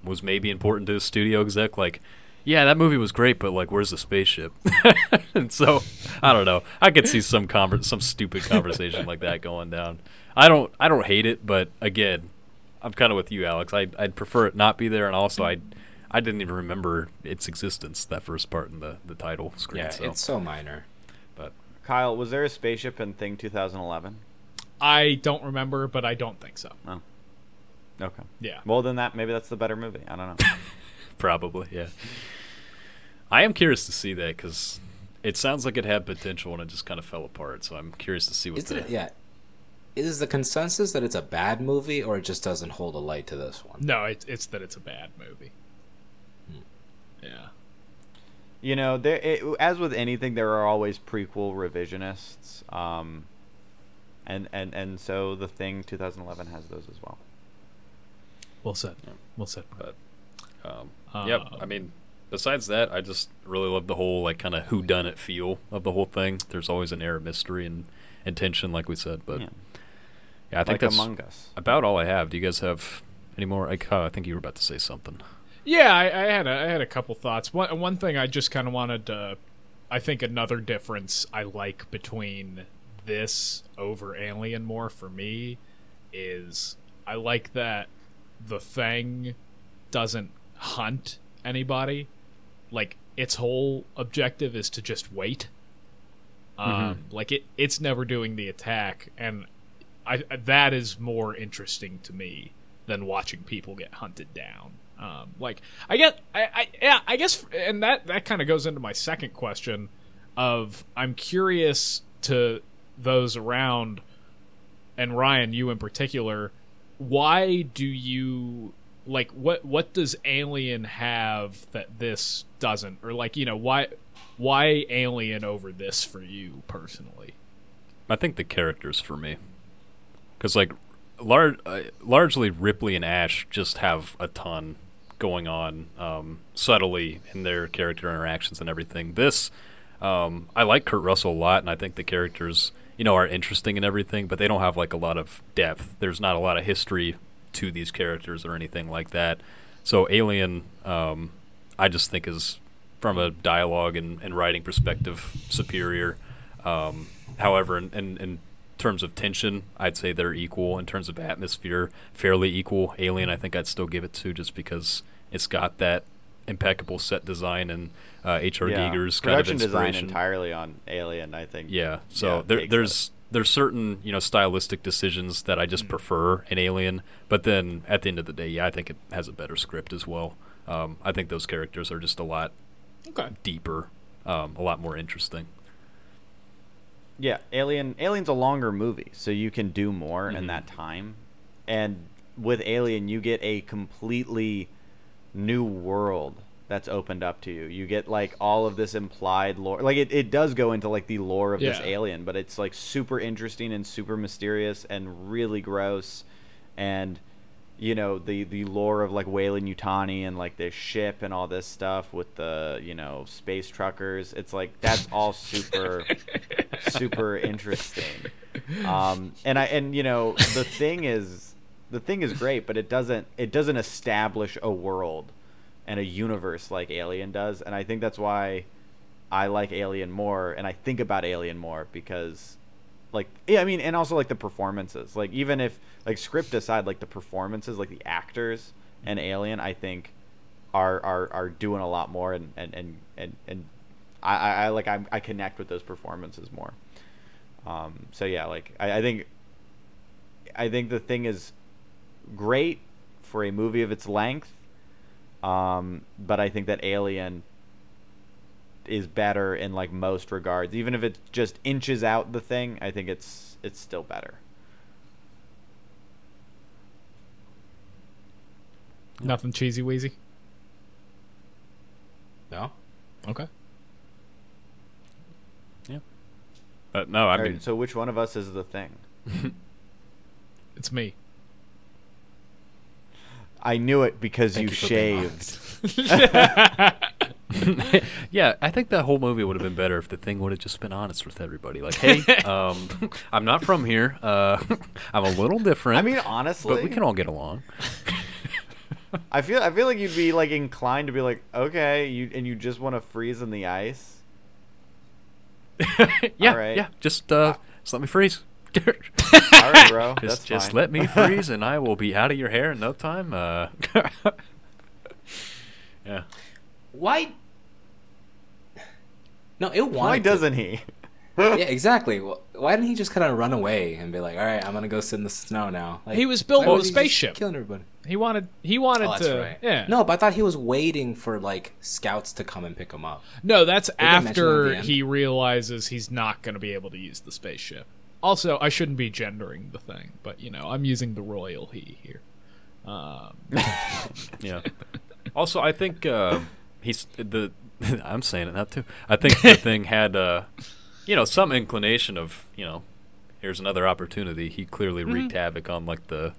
was maybe important to a studio exec. Like, yeah, that movie was great, but like, where's the spaceship? and so I don't know. I could see some conver- some stupid conversation like that going down. I don't I don't hate it, but again, I'm kind of with you, Alex. I'd I'd prefer it not be there, and also I I didn't even remember its existence that first part in the the title screen. Yeah, so. it's so minor. but Kyle, was there a spaceship in Thing 2011? I don't remember, but I don't think so. Oh. Okay. Yeah. Well, then that maybe that's the better movie. I don't know. probably yeah. I am curious to see that because it sounds like it had potential and it just kind of fell apart. So I'm curious to see what Isn't the it? Yeah. Is the consensus that it's a bad movie or it just doesn't hold a light to this one? No, it's it's that it's a bad movie. Yeah. you know, there it, as with anything, there are always prequel revisionists. Um, and and and so the Thing 2011 has those as well. Well said. Yeah. Well said. But um, yep. I mean, besides that, I just really love the whole like kind of who done it feel of the whole thing. There's always an air of mystery and, and tension, like we said. But Yeah. yeah, I think like that's Among Us. about all I have. Do you guys have any more? I, Kyle, I think you were about to say something. Yeah, I, I had a, I had a couple thoughts. One one thing I just kind of wanted to, I think another difference I like between this over Alien more for me is I like that the thing doesn't hunt anybody. Like its whole objective is to just wait. Um, like it it's never doing the attack, and I that is more interesting to me than watching people get hunted down. Um, like I get, I, I yeah, I guess, and that that kind of goes into my second question of I'm curious to those around, and Ryan, you in particular, why do you like what what does Alien have that this doesn't, or like you know why why Alien over this for you personally? I think the characters for me, because like, lar- uh, largely Ripley and Ash just have a ton going on um, subtly in their character interactions and everything. This, um, I like Kurt Russell a lot, and I think the characters, you know, are interesting and everything, but they don't have like a lot of depth. There's not a lot of history to these characters or anything like that. So Alien, um, I just think is from a dialogue and, and writing perspective superior. Um, however, in terms of tension, I'd say they're equal. In terms of atmosphere, fairly equal. Alien, I think I'd still give it to just because it's got that impeccable set design and uh, H.R. Giger's kind of production design entirely on Alien. I think. Yeah. So Yeah, there, there's there's certain you know stylistic decisions that I just prefer in Alien, but then at the end of the day, yeah, I think it has a better script as well. Um, I think those characters are just a lot Okay. deeper, um, a lot more interesting. Yeah, Alien. Alien's a longer movie, so you can do more in Mhm. that time. And with Alien, you get a completely new world that's opened up to you. You get like all of this implied lore. Like it, it does go into like the lore of this alien, but it's like super interesting and super mysterious and really gross. And you know the the lore of like Weyland-Yutani and like this ship and all this stuff with the you know space truckers. It's like that's all super super interesting. Um, and I and you know the thing is the thing is great, but it doesn't it doesn't establish a world and a universe like Alien does, and I think that's why I like Alien more and I think about Alien more because like yeah, I mean and also like the performances. Like even if like script aside, like the performances, like the actors and Alien I think are are, are doing a lot more and and and and, and I, I, I like I, I connect with those performances more. Um, so yeah, like I, I think I think the thing is great for a movie of its length. Um, but I think that Alien is better in like most regards. Even if it just inches out the thing, I think it's it's still better. Nothing cheesy wheezy. No? Okay. Yeah. But no, I All mean, right, so which one of us is the thing? It's me. I knew it because Thank you you shaved. yeah, I think that whole movie would have been better if the thing would have just been honest with everybody. Like, hey, um, I'm not from here. Uh, I'm a little different. I mean, honestly, but we can all get along. I feel I feel like you'd be like inclined to be like, okay, you and you just want to freeze in the ice. yeah, Alright. yeah. Just, uh, just let me freeze. All right, bro. just, That's just fine. let me freeze, and I will be out of your hair in no time. Uh, yeah. Why? No, it wanted. Why doesn't he? yeah, exactly. Why didn't he just kind of run away and be like, "All right, I'm gonna go sit in the snow now"? Like, He was building why a was he just spaceship. killing everybody. He wanted. He wanted Oh, that's to. right. Yeah. No, but I thought he was waiting for like scouts to come and pick him up. No, that's they mention that after he realizes he's not going to be able to use the spaceship. Also, I shouldn't be gendering the thing, but you know, I'm using the royal he here. Um, Yeah. also, I think uh, he's the. I'm saying it now too. I think the thing had, uh, you know, some inclination of, you know, here's another opportunity. He clearly Mm-hmm. wreaked havoc on like the,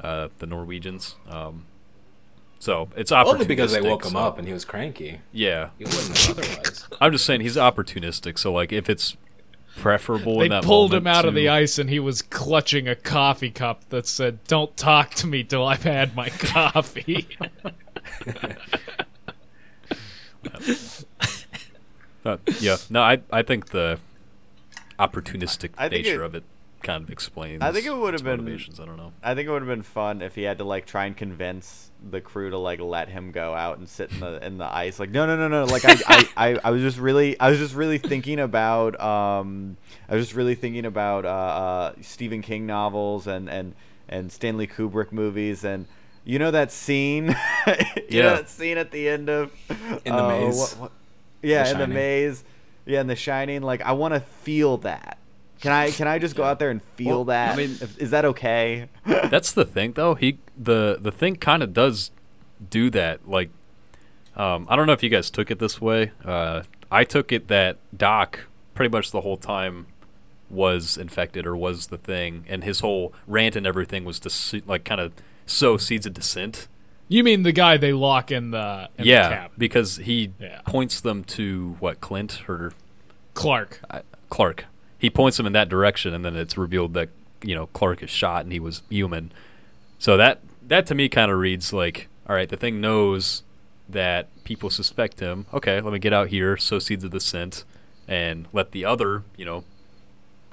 uh, the Norwegians. Um, so it's opportunistic. Only because they opportunistic, woke him up and he was cranky. Yeah, He wouldn't have otherwise. I'm just saying he's opportunistic. So like, if it's preferable, they in that pulled him moment out of the ice, and he was clutching a coffee cup that said, "Don't talk to me till I've had my coffee." Uh, yeah, no, I I think the opportunistic I think nature it- of it kind of explains. I think it would have been- motivations. I don't know. I think it would have been fun if he had to like try and convince the crew to like let him go out and sit in the in the ice. Like no no no no. Like I I, I, I was just really I was just really thinking about um I was just really thinking about uh, uh Stephen King novels and and and Stanley Kubrick movies and. You know that scene? you Yeah. know that scene at the end of In the uh, maze? what- what- yeah, The in the maze. Yeah, in The Shining. Like I want to feel that. Can I can I just go out there and feel Well, that? I mean- is that okay? That's the thing, though. He the the thing kind of does do that. Like, um, I don't know if you guys took it this way. Uh, I took it that Doc pretty much the whole time was infected or was the thing, and his whole rant and everything was to like kind of sow seeds of dissent. you mean the guy they lock in the in the yeah, cabin? because he Yeah. points them to what Clint or Clark? uh, Clark. He points them in that direction, and then it's revealed that you know Clark is shot and he was human. So that that to me kind of reads like, all right, the thing knows that people suspect him. Okay, let me get out here, sow seeds of dissent, and let the other you know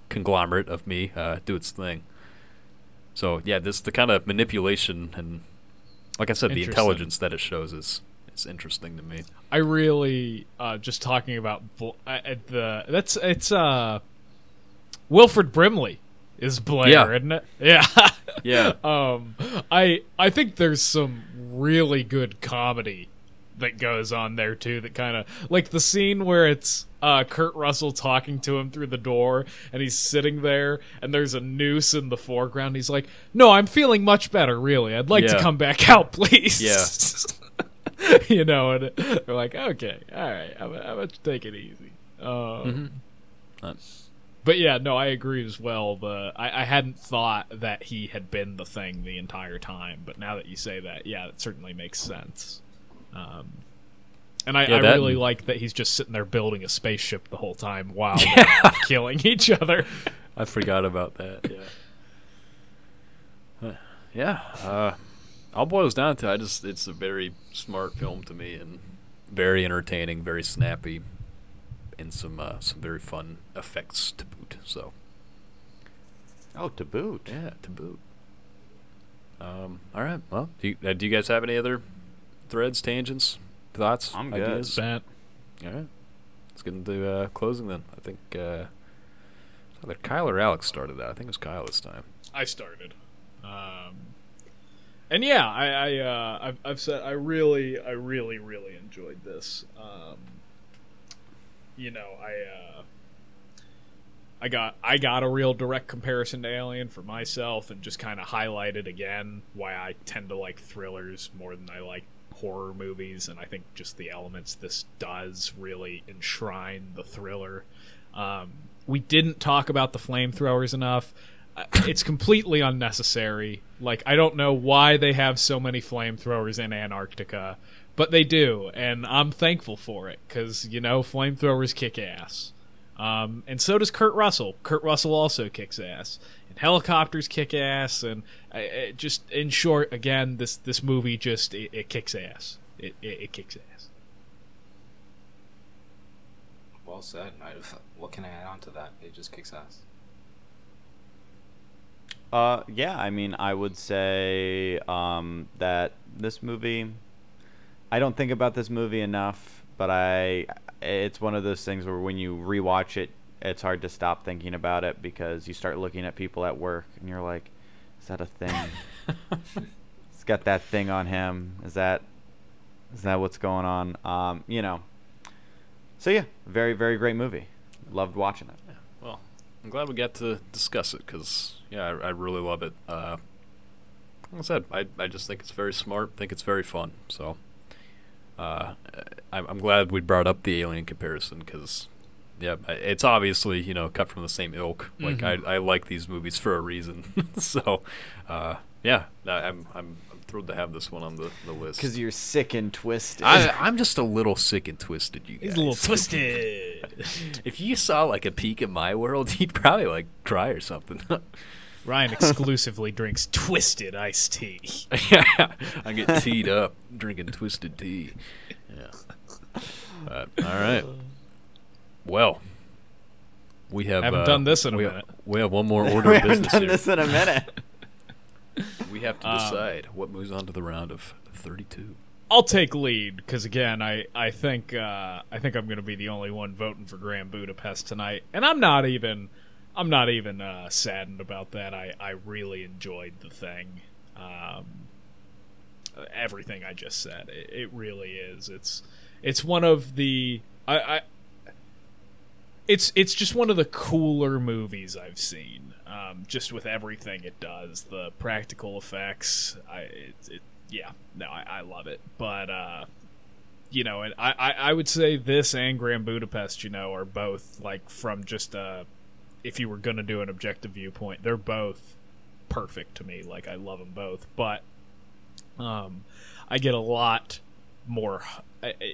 conglomerate of me uh, do its thing. So yeah, this the kind of manipulation and, like I said, the intelligence that it shows is is interesting to me. I really uh, just talking about Bl- uh, at the that's it's uh Wilford Brimley is Blair, Yeah. isn't it? Yeah. Yeah. um I I think there's some really good comedy that goes on there too that kind of like the scene where it's uh Kurt Russell talking to him through the door and he's sitting there and there's a noose in the foreground he's like no I'm feeling much better really I'd like to come back out please Yeah. you know and they're like okay all right I'm, I'm gonna take it easy um, Uh, but yeah, no, I agree as well. The I, I hadn't thought that he had been the thing the entire time, but now that you say that, yeah, it certainly makes sense. Um, and I, Yeah, I that really like that he's just sitting there building a spaceship the whole time while they're killing each other. I forgot about that. Yeah. Uh, yeah. Uh, all boils down to I just it's a very smart film to me and very entertaining, very snappy, and some uh, some very fun effects to boot. So oh, to boot. yeah, to boot. Um. All right. Well, do you, uh, do you guys have any other threads, tangents, thoughts, I'm good. ideas? Spent. All right. Let's get into uh, closing then. I think uh, either Kyle or Alex started that. I think it was Kyle this time. I started. Um, and yeah, I, I uh, I've, I've said I really, I really, really enjoyed this. Um, you know, I uh, I got I got a real direct comparison to Alien for myself, and just kind of highlighted again why I tend to like thrillers more than I like horror movies, and I think just the elements this does really enshrine the thriller. Um, we didn't talk about the flamethrowers enough. Uh, It's completely unnecessary. Like I don't know why they have so many flamethrowers in Antarctica, but they do, and I'm thankful for it because you know flamethrowers kick ass, um, and so does Kurt Russell. Kurt Russell also kicks ass, and helicopters kick ass, and uh, it just in short, again, this this movie just it, it kicks ass. It, it it kicks ass. Well said. I, what can I add on to that? It just kicks ass. Uh, yeah, I mean, I would say um, that this movie. I don't think about this movie enough, but I. It's one of those things where when you rewatch it, it's hard to stop thinking about it because you start looking at people at work and you're like, "Is that a thing? He's got that thing on him. Is that? Is that what's going on? Um, you know." So yeah, very very great movie. Loved watching it. Yeah, Well, I'm glad we got to discuss it because yeah, I, I really love it. Uh, like I said, I I just think it's very smart. Think it's very fun. So, uh, I'm I'm glad we brought up the alien comparison because. Yeah, it's obviously you know cut from the same ilk. Like I, I like these movies for a reason. so, uh, yeah, I, I'm I'm I'm thrilled to have this one on the, the list. Because you're sick and twisted. I, I'm just a little sick and twisted, you guys. He's a little twisted. If you saw like a peek at my world, you'd probably like cry or something. Ryan exclusively drinks twisted iced tea. yeah, I get teed up drinking twisted tea. Yeah. But, all right. Well, we have Haven't uh, done this in a we minute. Have, we have one more order we of haven't business done here. this in a minute. We have to Um, decide what moves on to the round of 32. I'll take lead because again, I I think uh, I think I'm going to be the only one voting for Grand Budapest tonight, and I'm not even I'm not even uh, saddened about that. I I really enjoyed the thing. Um, everything I just said, it, it really is. It's it's one of the I, I it's it's just one of the cooler movies I've seen. Um, just with everything it does, the practical effects, I it, it yeah, no, I, I love it. But uh, you know, and I, I I would say this and Grand Budapest, you know, are both like from just uh, if you were gonna do an objective viewpoint, they're both perfect to me. Like I love them both, but um, I get a lot more,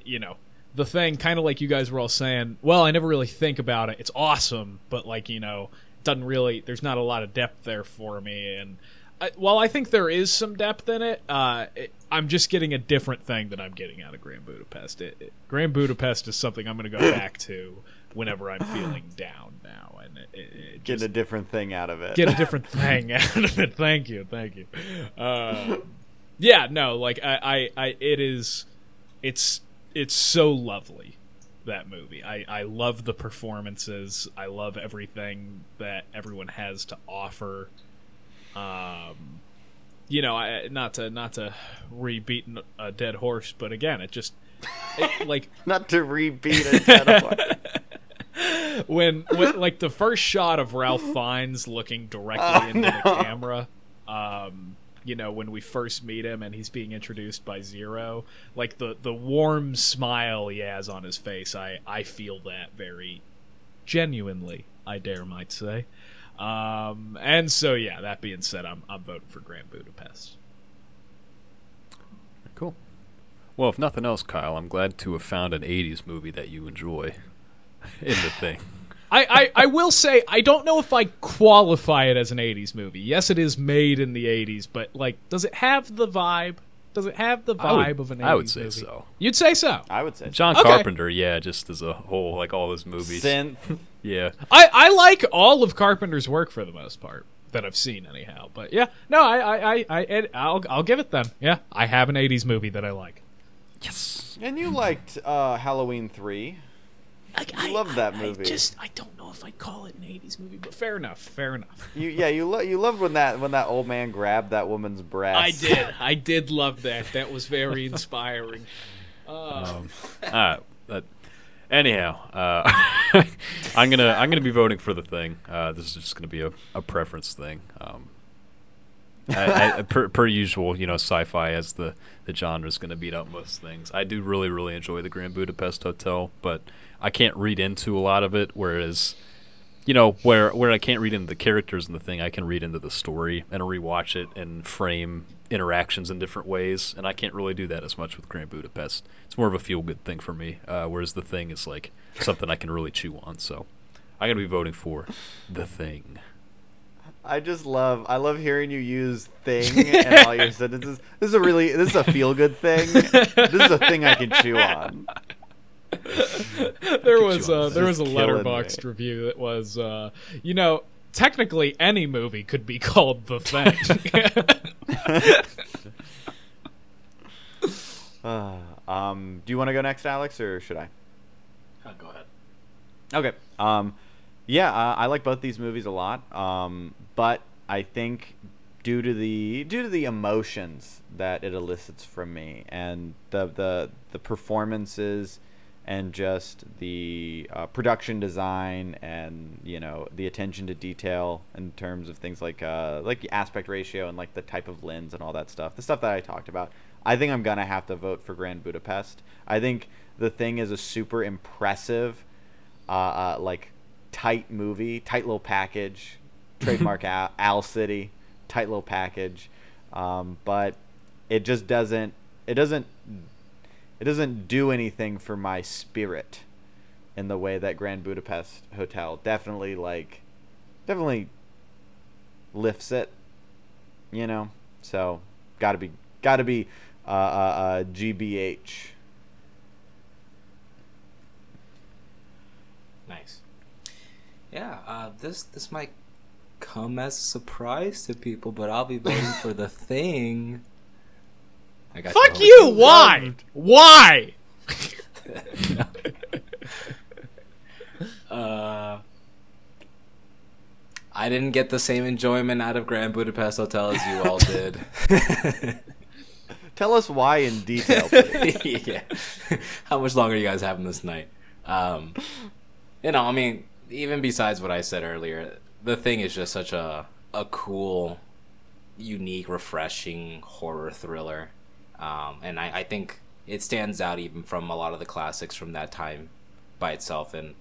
you know. The thing, kind of like you guys were all saying, well, I never really think about it. It's awesome, but like you know, it doesn't really. There's not a lot of depth there for me, and I, while I think there is some depth in it, uh, it, I'm just getting a different thing that I'm getting out of Grand Budapest. It, it, Grand Budapest is something I'm going to go back to whenever I'm feeling down now, and it, it, it Get a different thing out of it. get a different thing out of it. Thank you, thank you. Uh, yeah, no, like I, I, I, it is, it's, it's so lovely that movie. I, I love the performances. I love everything that everyone has to offer. Um, you know, I, not to not to rebeat a dead horse, but again, it just it, like Not to repeat a dead horse. when, when like the first shot of Ralph Fiennes looking directly Oh, into the camera, um, you know, when we first meet him and he's being introduced by Zero, like the the warm smile he has on his face, I I feel that very genuinely, I dare might say. Um, and so yeah, that being said, I'm I'm voting for Grand Budapest. Cool. Well, if nothing else, Kyle, I'm glad to have found an 80s movie that you enjoy in the thing. I, I, I will say I don't know if I qualify it as an 80s movie. Yes, it is made in the 80s, but like, does it have the vibe? Does it have the I would- vibe of an 80s movie? I would say movie? so. You'd say so. I would say. John Okay. Carpenter, yeah, just as a whole, like all his movies. Synth. Yeah. I, I like all of Carpenter's work for the most part that I've seen, anyhow. But yeah, no, I I I, I it, I'll I'll give it then. Yeah, I have an 80s movie that I like. Yes. And you liked uh, Halloween 3. I, love that movie. I just I don't know if I'd call it an 80s movie, but fair enough. Fair enough. You yeah, you lo- you loved when that when that old man grabbed that woman's breast. I did. I did love that. That was very inspiring. Uh, All right. That, anyhow, uh, I'm gonna I'm gonna be voting for the thing. Uh, this is just gonna be a, a preference thing. Um, I, I, per, per usual, you know, sci-fi as the the genre is gonna beat out most things. I do really really enjoy the Grand Budapest Hotel, but I can't read into a lot of it. Whereas, you know, where where I can't read into the characters and the thing, I can read into the story and rewatch it and frame interactions in different ways, and I can't really do that as much with Grand Budapest. It's more of a feel good thing for me, uh, whereas the thing is like something I can really chew on. So I'm gonna be voting for the thing. I just love I love hearing you use thing and all your sentences. This is a really this is a feel good thing. This is a thing I can chew on. there was uh, there was a This is killing Letterboxd me. review that was uh, you know technically any movie could be called the thing Uh, um, do you want to go next, Alex, or should I? go ahead. Okay. Um, yeah, uh, I like both these movies a lot. Um, but I think due to the due to the emotions that it elicits from me and the the the performances and just the uh, production design and you know the attention to detail in terms of things like uh, like the aspect ratio and like the type of lens and all that stuff the stuff that I talked about. I think I'm gonna have to vote for Grand Budapest. I think the thing is a super impressive uh, uh, like tight movie, tight little package, trademark Al, Al City, tight little package, um, but it just doesn't it doesn't it doesn't do anything for my spirit in the way that Grand Budapest Hotel definitely like definitely lifts it, you know. So got to be got to be uh, uh, uh, GBH. Nice. Yeah, uh, this this might come as a surprise to people, but I'll be voting for the thing. I got fuck you vote. why why Uh, I didn't get the same enjoyment out of Grand Budapest Hotel as you all did. Tell us why in detail, please. yeah. How much longer are you guys having this night? Um, you know, I mean, even besides what I said earlier, the thing is just such a a cool, unique, refreshing horror thriller, um, and I, I think it stands out even from a lot of the classics from that time by itself. And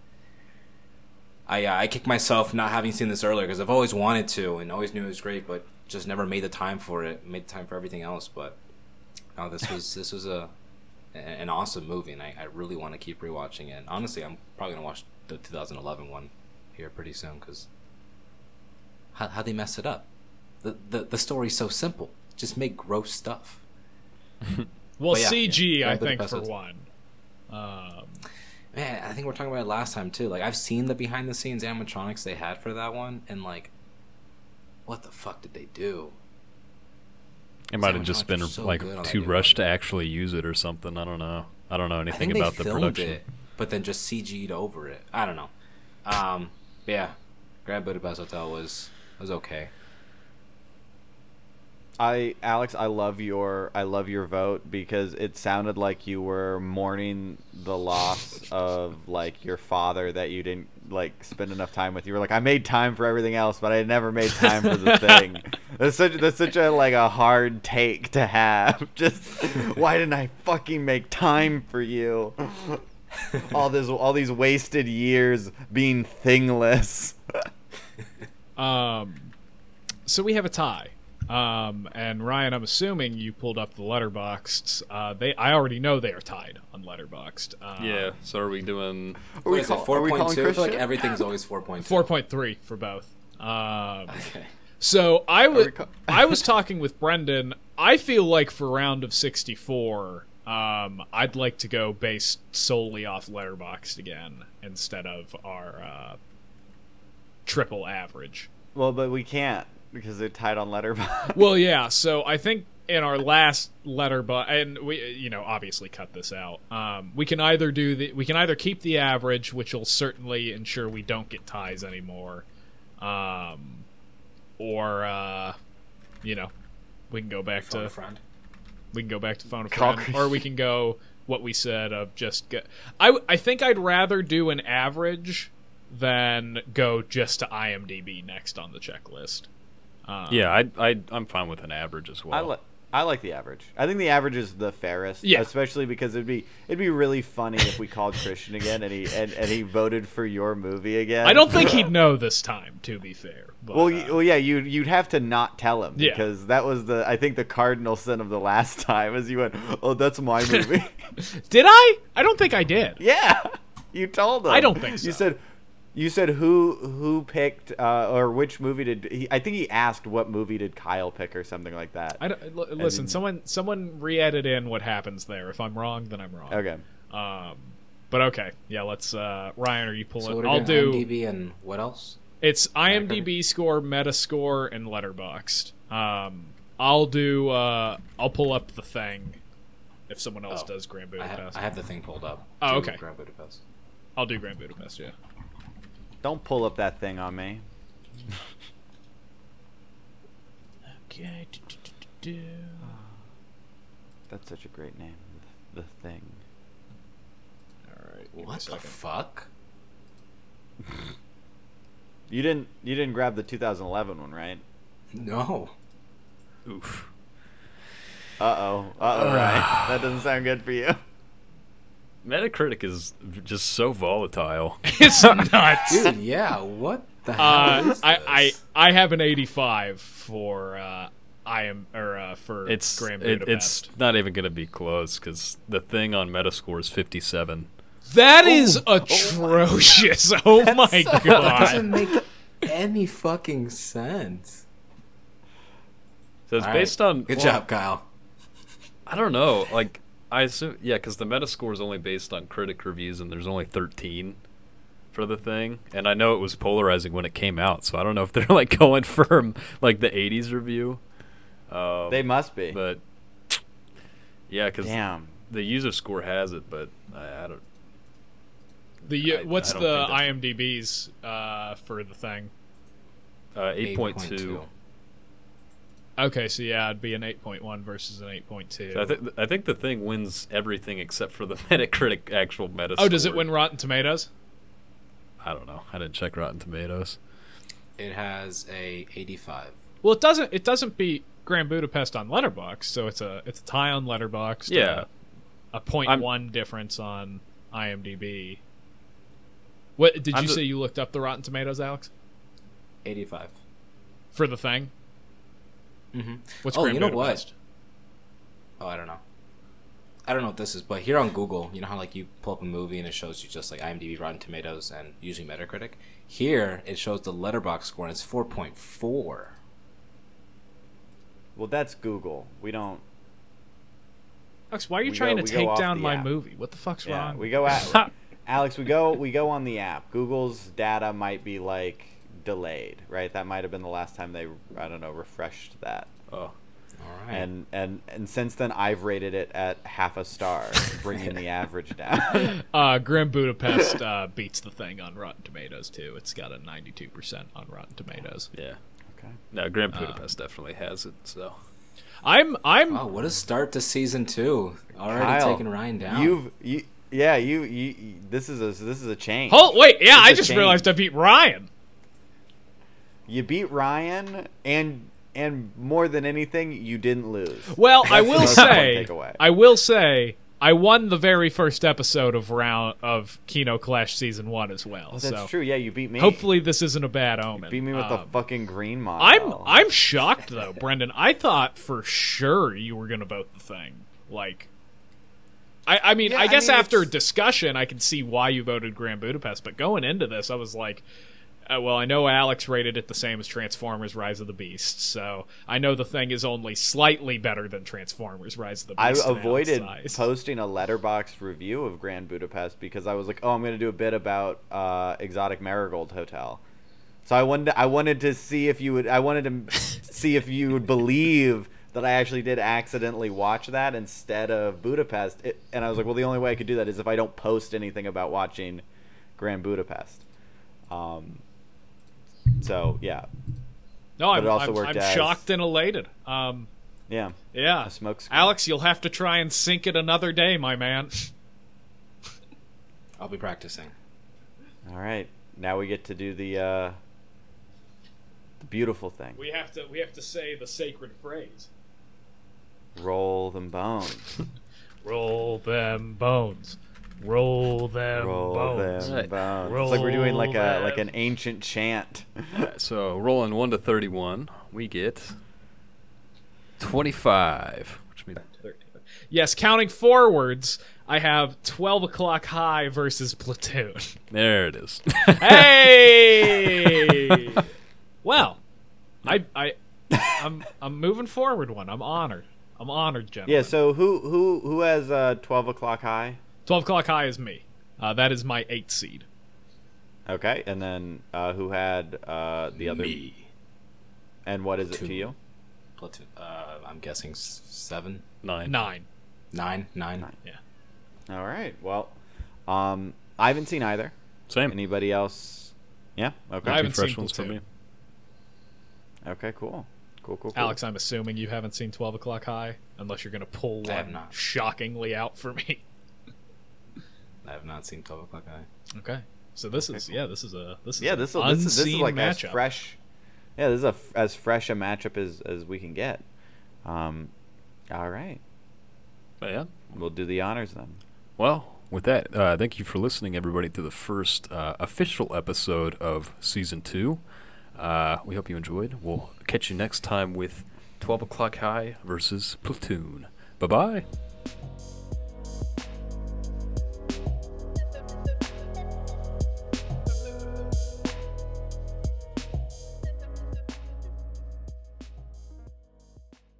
I uh, I kick myself not having seen this earlier because I've always wanted to and always knew it was great, but just never made the time for it. Made the time for everything else, but no, this was this was a a- an awesome movie, and I, I really want to keep rewatching it. And honestly, I'm probably gonna watch the 2011 one here pretty soon because how how they mess it up. The, the the story's so simple. Just make gross stuff. well yeah, cg yeah, i think for one um, Man, I think we are talking about it last time too. Like I've seen the behind the scenes animatronics they had for that one, and like, what the fuck did they do? It might have just been so like good on that too new rushed to actually use it or something. I don't know. I don't know anything about the production. it, but then just CG'd over it. I don't know. Um, yeah, Grand Budapest Hotel was was okay. I Alex, I love your I love your vote because it sounded like you were mourning the loss of like your father that you didn't like spend enough time with. You were like, I made time for everything else, but I never made time for the thing. That's such that's such a like a hard take to have. Just why didn't I fucking make time for you? all this all these wasted years being thingless. Um, so we have a tie. Um, and Ryan, I'm assuming you pulled up the Letterboxd. Uh, they, I already know they are tied on Letterboxd. Um, Yeah. So are we doing? Are What we, is call, it? Four are we calling two. I feel like everything's always four point two. four point three for both. Um, Okay. so I was we co- I was talking with Brendan. I feel like for round of 64, um, I'd like to go based solely off Letterboxd again instead of our uh, triple average. Well, but we can't because they're tied on Letterboxd. Well, yeah. So I think in our last letter, but and we, you know, obviously cut this out. Um, we can either do the, we can either keep the average, which will certainly ensure we don't get ties anymore, um, or uh, you know, we can go back Phone to a friend. we can go back to phone a Call friend, or we can go what we said of just go. I think I'd rather do an average than go just to IMDb next on the checklist. Um, Yeah, I I I'm fine with an average as well. I li- I like the average. I think the average is the fairest. Yeah. Especially because it'd be it'd be really funny if we called Christian again and he and, and he voted for your movie again. I don't think he'd know this time. To be fair, but, Well, uh, well, yeah, you you'd have to not tell him Yeah. because that was the I think the cardinal sin of the last time is you went, oh, that's my movie. did I? I don't think I did. yeah, you told him. I don't think so. You said. You said who who picked uh, or which movie did he? I think he asked what movie did Kyle pick or something like that. I don't, l- listen. didn't- Someone someone re-edit in what happens there. If I'm wrong, then I'm wrong. Okay. Um, but okay, yeah. Let's. Uh, Ryan, are you pulling? So I'll do. IMDb and what else? It's IMDb score, Metascore, and Letterboxd. Um, I'll do. Uh, I'll pull up the thing. If someone else Oh, does Grand I have, I have the thing pulled up. Oh, okay. Grand Budapest. I'll do Grand Budapest. Yeah. Don't pull up that thing on me. Okay. That's such a great name. The thing. All right. give me a What the second. fuck? You didn't you didn't grab the 2011 one, right? No. Oof. Uh oh. Uh oh. Right. That doesn't sound good for you. Metacritic is just so volatile. it's nuts. Dude, yeah, what the hell Uh, is I, I this? I have an 85 for uh, I am or uh, for It's Grand it, it's not even gonna be close because the thing on Metascore is 57. That is atrocious. Oh, my That god. doesn't make any fucking sense. So it's All right. based on Good well, job, Kyle. I don't know. Like I assume, yeah, because the Metascore is only based on critic reviews, and there's only 13 for the thing. And I know it was polarizing when it came out, so I don't know if they're like going for like the 80s review. Um, They must be. but yeah, because Damn. the user score has it, but I, I don't. The I- what's I the don't think IMDb's uh, for the thing? Uh, 8.2. 8.2. Okay, so yeah, it'd be an 8.1 versus an 8.2. So I think I think the thing wins everything except for the Metacritic actual Metascore. oh, does it win Rotten Tomatoes? I don't know. I didn't check Rotten Tomatoes. It has a 85. Well, it doesn't. It doesn't beat Grand Budapest on Letterboxd, so it's a it's a tie on Letterboxd. Yeah. a, a point one difference on IMDb. What did I'm you the- say? You looked up the Rotten Tomatoes, Alex, 85. for the thing? Mm-hmm. What's Oh, Grand you know Budapest? what? Oh, I don't know. I don't know what this is, but here on Google, you know how like you pull up a movie and it shows you just like IMDb, Rotten Tomatoes, and usually Metacritic. Here it shows the Letterboxd score and it's 4.4. Well, that's Google. We don't. Alex, why are you We trying go- to take down my app. movie? What the fuck's Yeah, wrong? we go at Alex. We go. We go on the app. Google's data might be like delayed, right? That might have been the last time they, I don't know, refreshed that. Oh, All right. And and and since then, I've rated it at half a star, bringing the average down. uh, Grand Budapest uh, beats the thing on Rotten Tomatoes too. It's got a ninety-two percent on Rotten Tomatoes. yeah. okay. No, Grand Budapest definitely has it. So I'm I'm oh, what a start to season two! Already Kyle, taking Ryan down. You've you. Yeah, you, you, you. This is a this is a change. Hold wait, yeah, It's I a just change. realized I beat Ryan. You beat Ryan, and and more than anything, you didn't lose. Well, I That's the will say. I will say, I won the very first episode of round of Kino Clash season one as well. That's so true. Yeah, you beat me. hopefully this isn't a bad omen. beat me with the Um, fucking green model. I'm I'm shocked though, Brendan. I thought for sure you were gonna vote the thing. Like, I I mean, Yeah, I I guess mean, after it's- discussion, I can see why you voted Grand Budapest. But going into this, I was like. Uh, well, I know Alex rated it the same as Transformers: Rise of the Beast, so I know the thing is only slightly better than Transformers: Rise of the I Beast. in avoided posting a Letterboxd review of Grand Budapest because I was like, oh, I'm going to do a bit about uh, Exotic Marigold Hotel. So I wanted I wanted to see if you would I wanted to see if you would believe that I actually did accidentally watch that instead of Budapest. It, and I was like, well, the only way I could do that is if I don't post anything about watching Grand Budapest. Um, so yeah, No, I'm, it also I'm, worked I'm as- shocked and elated. Um, yeah, yeah, a smoke screen. Alex, you'll have to try and sink it another day, my man. I'll be practicing. All right, now we get to do the uh, the beautiful thing. We have to we have to say the sacred phrase. Roll them bones. Roll them bones. Roll them Roll bones. them Right. bones. it's like we're doing like a like an ancient chant. So rolling one to thirty-one, we get twenty-five, which means Yes, counting forwards, I have 12 o'clock high versus Platoon. there it is. hey! well, I, I, I'm, I'm moving forward one. I'm honored. I'm honored, gentlemen. yeah. So who who who has uh, twelve o'clock high? 12 o'clock high is me. Uh, that is my eight seed. Okay, and then uh, who had uh, the other? Me. And what is it Two. to you? Platoon. Uh, I'm guessing s- seven, Nine. Nine. nine, nine. Nine. Yeah. All right. Well, um, I haven't seen either. Same. Anybody else? Yeah. Okay. I haven't Two fresh seen ones for Platoon. Okay. me. Cool. Cool. Cool. Cool. Alex, I'm assuming you haven't seen 12 o'clock high, unless you're going to pull I have one not. shockingly out for me. I have not seen Twelve O'clock Eye. Okay. So this Okay, is cool. yeah, this is a this is Yeah. This is this is this is unseen like as fresh. Yeah. This is a f- as fresh a matchup as as we can get. Um. All right. But yeah. We'll do the honors then. Well, with that, uh, thank you for listening, everybody, to the first uh, official episode of season two. Uh, we hope you enjoyed. We'll catch you next time with 12 o'clock high versus platoon. Bye bye.